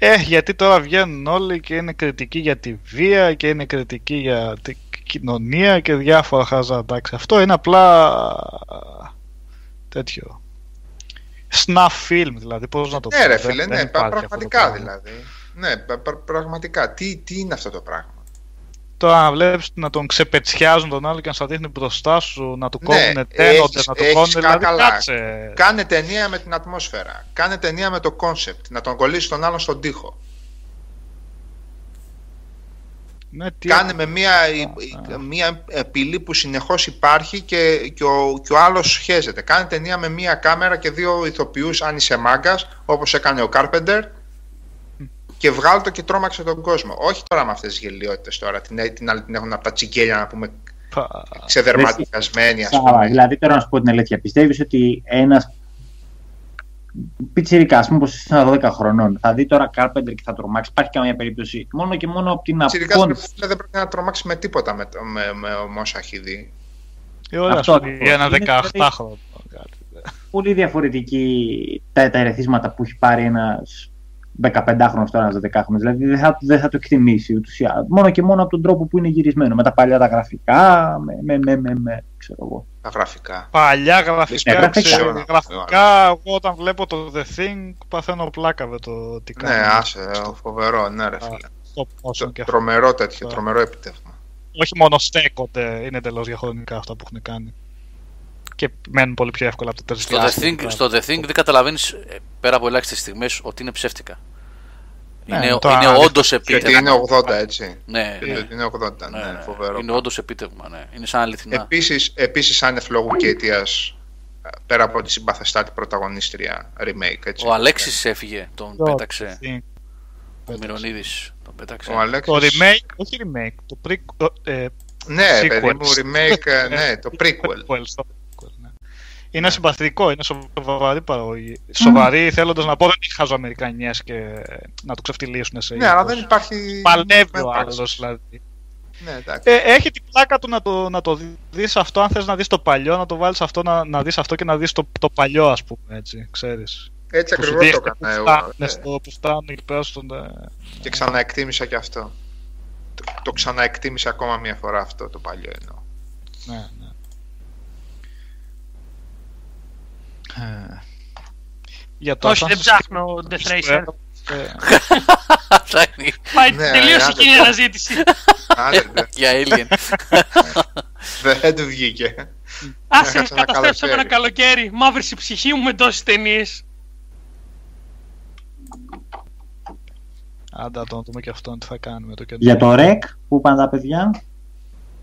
Ε, γιατί τώρα βγαίνουν όλοι και είναι κριτικοί για τη βία και είναι κριτικοί για την κοινωνία και διάφορα χαζά. Εντάξει, αυτό είναι απλά τέτοιο. Snuff film, δηλαδή, πώς να το Ναι, ρε δεν- φίλε, δεν ναι, υπάρχει πρα- αυτό το πραγματικά πράγμα. δηλαδή. Ναι, πρα- πρα- πραγματικά. Τι, τι είναι αυτό το πράγμα; Τώρα να βλέπεις να τον ξεπετσιάζουν τον άλλο και να σου δείχνει μπροστά σου, να του Ναι, κόβουν τένοντες, έχεις- να του έχεις κόβουν, δηλαδή καλά. κάτσε. Κάνε ταινία με την ατμόσφαιρα. Κάνε ταινία με το κόνσεπτ. Να τον κολλήσεις τον άλλον στον τοίχο. Ναι, τι Κάνε με μια, μια πυλή που συνεχώς υπάρχει και, και, ο, και ο άλλος χέζεται. Κάνε ταινία με μια κάμερα και δύο ηθοποιούς αν είσαι μάγκας, όπως έκανε ο Κάρπεντερ και βγάλω το και τρόμαξε τον κόσμο. Όχι τώρα με αυτές τις γελιότητες τώρα. Την, την άλλη την έχουν από τα τσιγκέλια να πούμε πα- ξεδερματικασμένοι ας Σάβα, πούμε. δηλαδή τώρα να σου πω την αλήθεια. Πιστεύεις ότι ένας πιτσιρικά, ας πούμε, πως είσαι 12 χρονών, θα δει τώρα Carpenter και θα τρομάξει. Υπάρχει καμία περίπτωση. Μόνο και μόνο από την Τσιρικάς απόντηση. δεν πρέπει να τρομάξει με τίποτα με, το- με, με, με όσα έχει δει. Ε, ωραία, Αυτό σου πει, ακριβώς. για ένα Είναι 18χρονο. Πολύ διαφορετική τα, τα ερεθίσματα που έχει πάρει ένας 15χρονο τώρα, ένας 12χρονο. Δηλαδή δεν θα, δεν θα το εκτιμήσει ούτως ή άλλως. Μόνο και μόνο από τον τρόπο που είναι γυρισμένο. Με τα παλιά τα γραφικά, με, με, με, με, με ξέρω εγώ. Τα γραφικά. Παλιά γραφικά, Ναι, ξέρεις, γραφικά. γραφικά, εγώ όταν βλέπω το The Thing παθαίνω πλάκα με το τι κάνει. Ναι, άσε, φοβερό, ναι, ρε Α, φίλε. stop motion Το- και αυτό. Τρομερό τέτοιο, Α. τρομερό επιτεύγμα. Όχι μόνο στέκονται, είναι εντελώς διαχρονικά αυτά που έχουν κάνει. Και μένουν πολύ πιο εύκολα από το Στο The, τρισδιάστημα. Thing, στο The Thing δεν καταλαβαίνεις πέρα από ελάχιστες στιγμές ότι είναι ψεύτικα. Ναι, είναι το είναι αλήθεια. όντως Και ότι επίτευγμα. είναι 80, έτσι. Ναι, Και ναι, ότι είναι 80, ναι, ναι, ναι. φοβερό. Είναι όντως επίτευγμα. Ναι. Είναι σαν αληθινά. Επίσης, επίσης άνευ λόγου και αιτίας, πέρα από τη συμπαθεστάτη πρωταγωνίστρια remake, έτσι. Ο Αλέξης έφυγε, τον Το πέταξε. Thing. Ο Μυρονίδης τον πέταξε. Ο Αλέξης... Το remake, όχι remake, το pre, το, ε, Ναι, sequel. παιδί μου, remake, ε, ναι, το [LAUGHS] prequel. prequel, στο prequel, ναι. Είναι συμπαθητικό, είναι σοβαρή παραγωγή. Σοβαρή, θέλοντας να πω, δεν έχει χαζοαμερικανιές και να το ξεφτυλίσουν σε Ναι, αλλά ύφος. δεν υπάρχει... Παλεύει δεν ο υπάρχει. άλλος δηλαδή. Ναι, εντάξει. Ε, έχει την πλάκα του να το, να το δεις αυτό, αν θες να δεις το παλιό, να το βάλεις αυτό, να, να δεις αυτό και να δεις το, το παλιό, ας πούμε, έτσι, ξέρεις. Έτσι Που σου ακριβώς το δείχνει έκανα που εγώ. φτάνουν ναι. στο- που φτάνουν εκεί πέρα στον... ε, Και ξαναεκτίμησα και αυτό. Το, το ξαναεκτίμησα ακόμα μία φορά αυτό το παλιό εννοώ. Ναι, ναι. Ε, για το Όχι, δεν Assassin's ψάχνω Creed, Death Racer. ε, Ψάχνει Πάει, Ναι, τελείωσε άντε. εκείνη η αναζήτηση. Άντε, δε- [LAUGHS] για Alien. δεν του βγήκε. Άσε, Έχασα ένα καταστρέψαμε ένα καλοκαίρι. καλοκαίρι. Μαύρησε η ψυχή μου με τόσες ταινίες. Άντα, το να δούμε και αυτό τι θα κάνουμε το κέντρο. Για το REC που είπαν τα παιδιά.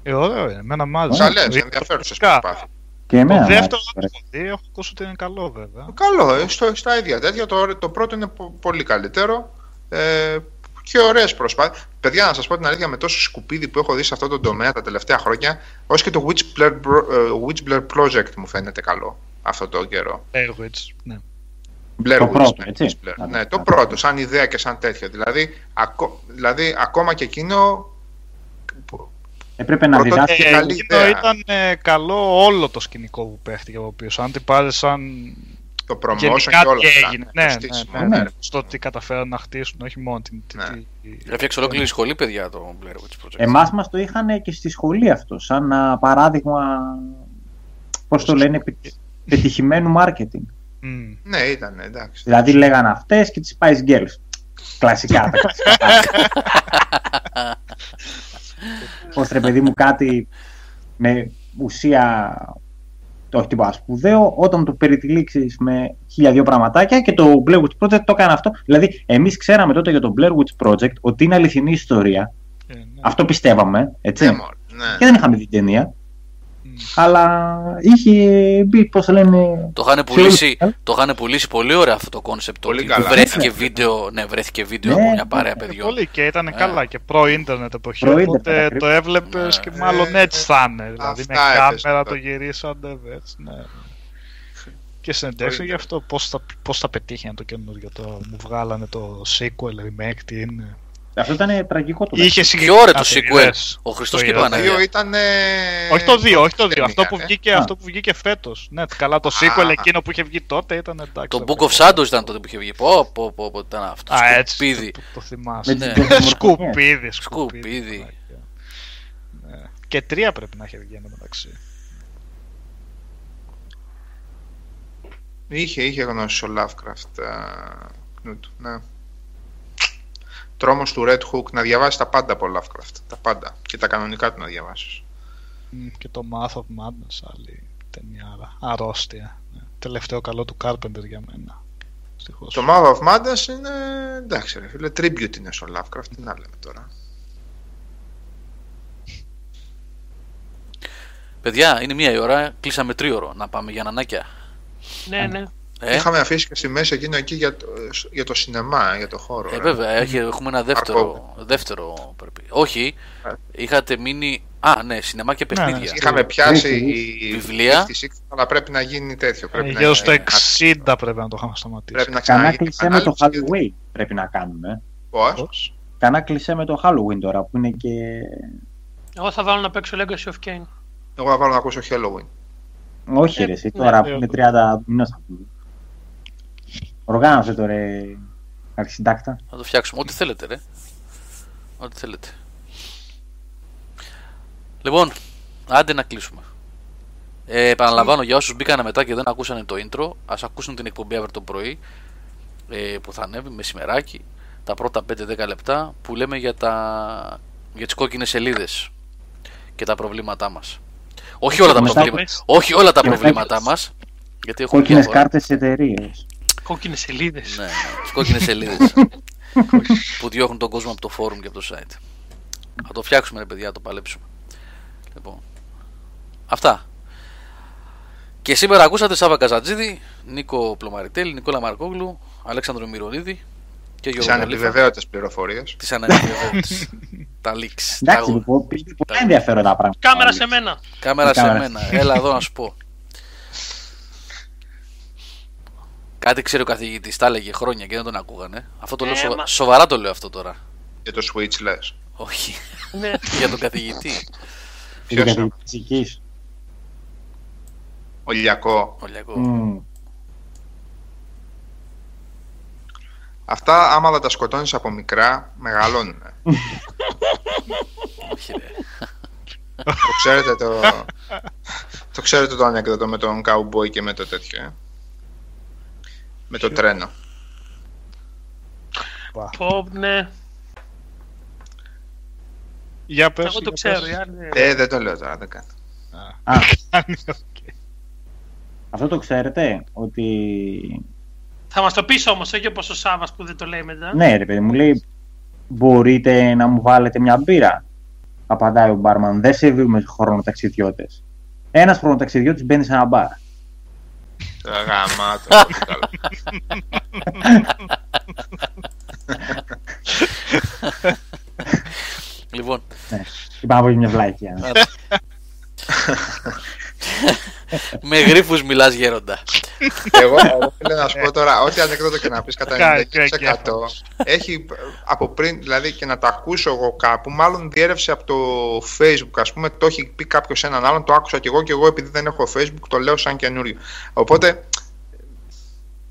Ε, ωραίο είναι, εμένα μ' Καλές, άρεσε. ενδιαφέρουσες Πραγματικά. προσπάθειες. Και εμένα. Το μου δεύτερο άρεσε, δεν το έχω δει, έχω ακούσει ότι είναι καλό βέβαια. Καλό, ε, στο, στα ίδια τέτοια. Το, το πρώτο είναι πο- πολύ καλύτερο. Ε, και ωραίες προσπάθειες. Παιδιά, να σας πω την αλήθεια, με τόσο σκουπίδι που έχω δει σε αυτό το τομέα τα τελευταία χρόνια, ως και το Witchblur, ε, Witchblur Project μου φαίνεται καλό αυτό το καιρό. Blair Witch, ναι. Blair Το Witch, πρώτο, ναι, έτσι. Witchblur. Ναι, Ναι, το ναι. πρώτο, σαν ιδέα και σαν τέτοιο. Δηλαδή, ακό- δηλαδή ακόμα και εκείνο. Που- Έπρεπε να Πρώτο- διδάσκει. Ε, Ε, καλή εκείνο ιδέα. ήταν ε, καλό όλο το σκηνικό που παίχτηκε από πίσω. Αν την πάρει σαν Το promotion γενικά και όλα τι αυτά. έγινε. το Ναι, ναι, στήσιμο, ναι, ναι. ναι. Στο τι καταφέραν να χτίσουν, όχι μόνο την. τη- Ναι. τη- Έφτιαξε ολόκληρη σχολή, παιδιά, το Blair Witch Project. Εμάς μας το είχαν και στη σχολή αυτό, σαν α, παράδειγμα, πώς το λένε, πε- πετυχημένου marketing. Μμ. Ναι, ήταν εντάξει. Δηλαδή λέγανε αυτές και τις Spice Girls. Κλασικά τα κλασικά. [LAUGHS] Πώς ρε παιδί μου κάτι με ουσία όχι τίποτα σπουδαίο, όταν το περιτυλίξεις με χίλια δύο πραγματάκια και το Blair Witch Project το έκανε αυτό. Δηλαδή, εμείς ξέραμε τότε για το Blair Witch Project ότι είναι αληθινή ιστορία. Ε, ναι. Αυτό πιστεύαμε, έτσι. Ναι, μωρέ, ναι. Και δεν είχαμε δει την ταινία. Μμ. Αλλά είχε μπει, πώς το λένε, Το είχαν πουλήσει, το είχαν πουλήσει πολύ ωραία αυτό το κόνσεπτ. Πολύ ότι καλά. βρέθηκε βίντεο, ναι, βρέθηκε βίντεο Ναι, από μια παρέα ναι, Ε, παιδιών. Πολύ και ήταν Ε. καλά και προ-ίντερνετ εποχή. Προ-ίντερνετ, Οπότε ακριβώς. το έβλεπες Ναι. και μάλλον Ε, έτσι θα είναι. Δηλαδή με αυτά έπαιζε κάμερα τότε. το γυρίσανε. Έτσι, ναι. [LAUGHS] Και συνεντεύξει γι' αυτό πώς θα, πώς θα πετύχει το καινούριο. Το, μου βγάλανε το sequel, remake, τι είναι. Αυτό ήταν τραγικό το Είχε Ποιο ωραίο το Α, sequel. είδες. Ο Χριστός Το και η είδα. Το Παναγία. δύο ήταν. Όχι το 2, όχι το 2. ταινία, Αυτό που ε. βγήκε, Α. αυτό που βγήκε φέτος. Ναι, καλά το sequel Α. εκείνο που είχε βγει τότε ήταν εντάξει. Το ρε Book παιδί. of Shadows ήταν τότε που είχε βγει. Πω, πω, πω, πω, ήταν αυτό. Α, έτσι. Σκουπίδι. Το, το, το θυμάσαι. Με Ναι. τις δυο Σκουπίδι, Σκουπίδι. σκουπίδι. μαλακία. Ναι. Και τρία πρέπει να έχει βγει εν τω μεταξύ. Είχε, είχε γνώση ο Lovecraft. α, Κνούτ, ναι. Τρόμος του Red Hook να διαβάσεις τα πάντα από Lovecraft. Τα πάντα. Και τα κανονικά του να διαβάσεις. Μμ, Και το Math of Madness, άλλη ταινία. Αρρώστια. Ναι. Τελευταίο καλό του Carpenter για μένα. Ευτυχώς. Το Mouth of Madness είναι. εντάξει, ρε φίλε. Tribute είναι στο Lovecraft. Τι να λέμε τώρα. Παιδιά, είναι μία η ώρα. Κλείσαμε τρίωρο. Να πάμε για νανάκια. Ναι, ναι. Ε, Είχαμε αφήσει και στη μέση εκείνο εκεί για το, για το σινεμά, για το χώρο. ε, ρε. βέβαια, έχει- έχουμε ένα δεύτερο. δεύτερο πρέπει. Όχι, Ε. είχατε μείνει. Α, ναι, σινεμά και Ναι, ναι. παιχνίδια. Είχαμε πιάσει Έχει η βιβλία. στη σίξ, αλλά πρέπει να γίνει τέτοιο. Πρέπει Ε, να Γύρω στο είναι- 60 πρέπει να το είχαμε σταματήσει. Πρέπει να Κανά ξαναγίνει κλεισέ με το ανάλυση. Halloween πρέπει να κάνουμε. Πώς; Πώς; Κανά κλεισέ με το Halloween τώρα που είναι και. Εγώ θα βάλω να παίξω Legacy of Kane. Εγώ θα βάλω να ακούσω Halloween. Όχι, Ε, ρε, εσύ ναι, τώρα ναι, που είναι ναι. 30 μηνός θα πούμε. Οργάνωσε το ρε αρχισυντάκτα. Να το φτιάξουμε. Ό,τι θέλετε, ρε. Ό,τι θέλετε. Λοιπόν, άντε να κλείσουμε. Ε, επαναλαμβάνω για όσους μπήκανε μετά και δεν ακούσανε το intro, ας ακούσουν την εκπομπή αύριο το πρωί ε, που θα ανέβει μεσημεράκι, τα πρώτα 5-10 λεπτά που λέμε για, τα, για τις κόκκινες σελίδες και τα προβλήματά μας. Όχι όλα τα μετά- προβλήματα, όχι όλα τα και μετά- προβλήματά μας, γιατί έχουμε Κόκκινες διάφορα. κάρτες εταιρείες. Κόκκινες σελίδες. Ναι, ναι, τις κόκκινες σελίδες που διώχνουν τον κόσμο από το forum και από το site. Θα το φτιάξουμε ρε παιδιά, θα το παλέψουμε. Λοιπόν, αυτά. Και σήμερα ακούσατε Σάβα Καζατζίδη, Νίκο Πλωμαριτέλη, Νικόλα Μαρκόγλου, Αλέξανδρο Μυρονίδη και Τις Γιώργο Καλήφα. ανεπιβεβαίωτες πληροφορίες. Τις ανεπιβεβαίωτες. [LAUGHS] τα leaks. Εντάξει, τα... λοιπόν, πήγε πολλά ενδιαφέροντα πράγματα. Κάμερα σε μένα. Κάμερα σε Κάμερα. μένα. Έλα εδώ να σου πω. Κάτι ξέρει ο καθηγητής, τα έλεγε χρόνια και δεν τον ακούγανε. Αυτό το λέω Ε, σοβα- μα- σοβαρά το λέω αυτό τώρα. Για το Switch λες. Όχι, Ναι. [LAUGHS] για τον καθηγητή. Πήγε Ποιος για είναι; την φυσικής. Ολιακό. Ολιακό. Μμμ. Αυτά άμα δεν τα σκοτώνεις από μικρά, μεγαλώνουν. Όχι, ρε. το ξέρετε το... το ξέρετε το ανέκδοτο με τον cowboy και με το τέτοιο, ε; Με το τρένο. Πω, ναι. Για πες. Εγώ το για ξέρω. πες. οι άλλοι- Ε, δεν το λέω τώρα, δεν κάνω. Α, Κάνει, [LAUGHS] οκ. αυτό το ξέρετε, ότι... Θα μας το πεις όμως, όχι όπως ο Σάβα που δεν το λέει μετά. Ναι, ρε παιδί μου λέει, μπορείτε να μου βάλετε μια μπύρα. Απαντάει ο μπάρμαν, δεν σερβίρουμε χρονοταξιδιώτες. Ένας χρονοταξιδιώτης μπαίνει σε ένα μπαρ. Γαμάτο. [LAUGHS] πολύ καλό. λοιπόν. Ναι. Είπα να πω μια βλάκια. [LAUGHS] [LAUGHS] Με γρίφους μιλάς γέροντα. Εγώ, εγώ θέλω να σου πω τώρα, ό,τι ανεκδότο και να πεις κατά 90% έχει από πριν, δηλαδή και να το ακούσω εγώ κάπου, μάλλον διέρευσε από το Facebook, ας πούμε, το έχει πει κάποιος έναν άλλον, το άκουσα και εγώ και εγώ επειδή δεν έχω Facebook το λέω σαν καινούριο. Οπότε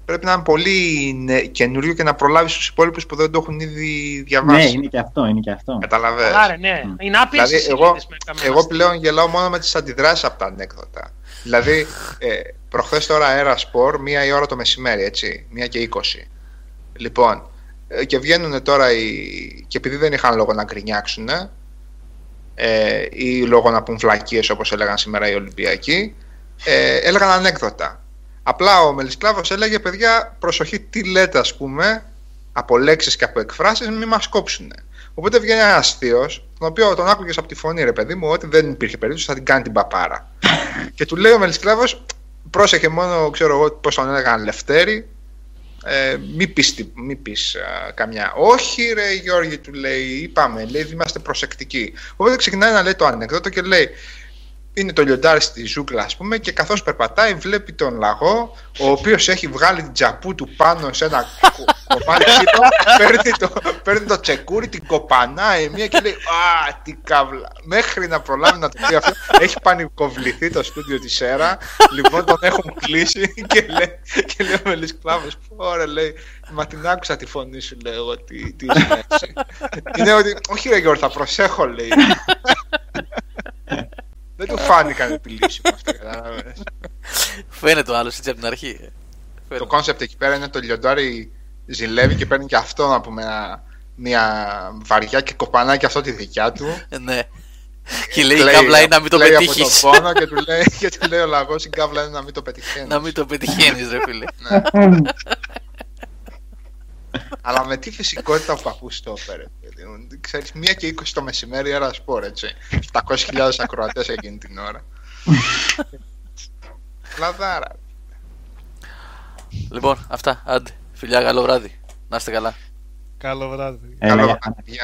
πρέπει να είναι πολύ καινούριο και να προλάβεις τους υπόλοιπους που δεν το έχουν ήδη διαβάσει. Ναι, είναι και αυτό. Είναι και αυτό. Καταλαβαίνεις. Άρα, ναι. Είναι άπειρε δηλαδή, εγώ, εγώ πλέον γελάω μόνο με τις αντιδράσεις από τα ανέκδοτα. δηλαδή, ε, προχθές τώρα αέρα σπορ, μία η ώρα το μεσημέρι, έτσι. Μία και είκοσι. Λοιπόν, ε, και βγαίνουν τώρα οι. και επειδή δεν είχαν λόγο να γκρινιάξουν, ε, ή λόγω να πούν φλακίες όπως έλεγαν σήμερα οι Ολυμπιακοί, ε, έλεγαν ανέκδοτα. Απλά ο Μελισκλάβος έλεγε: Παιδιά, προσοχή, τι λέτε, ας πούμε, από λέξεις και από εκφράσεις, μην μας κόψουν. Οπότε βγαίνει ένα αστείος, τον οποίο τον άκουγες από τη φωνή, ρε παιδί μου, ότι δεν υπήρχε περίπτωση, θα την κάνει την παπάρα. [LAUGHS] και του λέει ο Μελισκλάβος: Πρόσεχε μόνο, ξέρω εγώ πώς τον έλεγαν Λευτέρη, ε, μη πεις, μη πεις καμιά. Όχι ρε Γιώργη του λέει, είπαμε, λέει, είμαστε προσεκτικοί. Οπότε ξεκινάει να λέει το ανεκδότο και λέει, είναι το λιοντάρι στη ζούγκλα, ας πούμε, και καθώς περπατάει, βλέπει τον λαγό, ο οποίος έχει βγάλει την τζαπού του πάνω σε ένα κομμάτι παίρνει, το, παίρνει το τσεκούρι, την κοπανάει μία και λέει Α, τι καύλα. Μέχρι να προλάβει να το πει αυτό, έχει πανικοβληθεί το στούντιο της ΣΕΡΑ. Λοιπόν, τον έχουν κλείσει και λέει, και λέει ο Μελή Κλάβο, Ωραία, λέει, Μα την άκουσα τη φωνή σου, λέει εγώ, τι, τι είναι ότι, Όχι, ρε Γιώργο, θα προσέχω, λέει. Δεν του φάνηκαν επιλύσιμο αυτό, κατάλαβες. Φαίνεται ο άλλος έτσι από την αρχή. Το κόνσεπτ εκεί πέρα είναι το λιοντάρι ζηλεύει και παίρνει και αυτό να πούμε μια βαριά και κοπανά και αυτό τη δικιά του. Ε, ναι. Και λέει η κάβλα είναι να μην το πετύχεις. και του λέει, και του λέει ο λαγός η κάβλα είναι να μην το πετυχαίνεις. Να μην το πετυχαίνεις, ρε φίλε. Ναι. Αλλά με τι φυσικότητα που ακούς το όπερ. Ξέρεις, μία και είκοσι το μεσημέρι ένα σπορ, έτσι. 700.000 ακροατές εκείνη την ώρα. Λαδάρα. Λοιπόν, αυτά. Άντε. Φιλιά, καλό βράδυ. Να είστε καλά. Καλό βράδυ. Καλό βράδυ.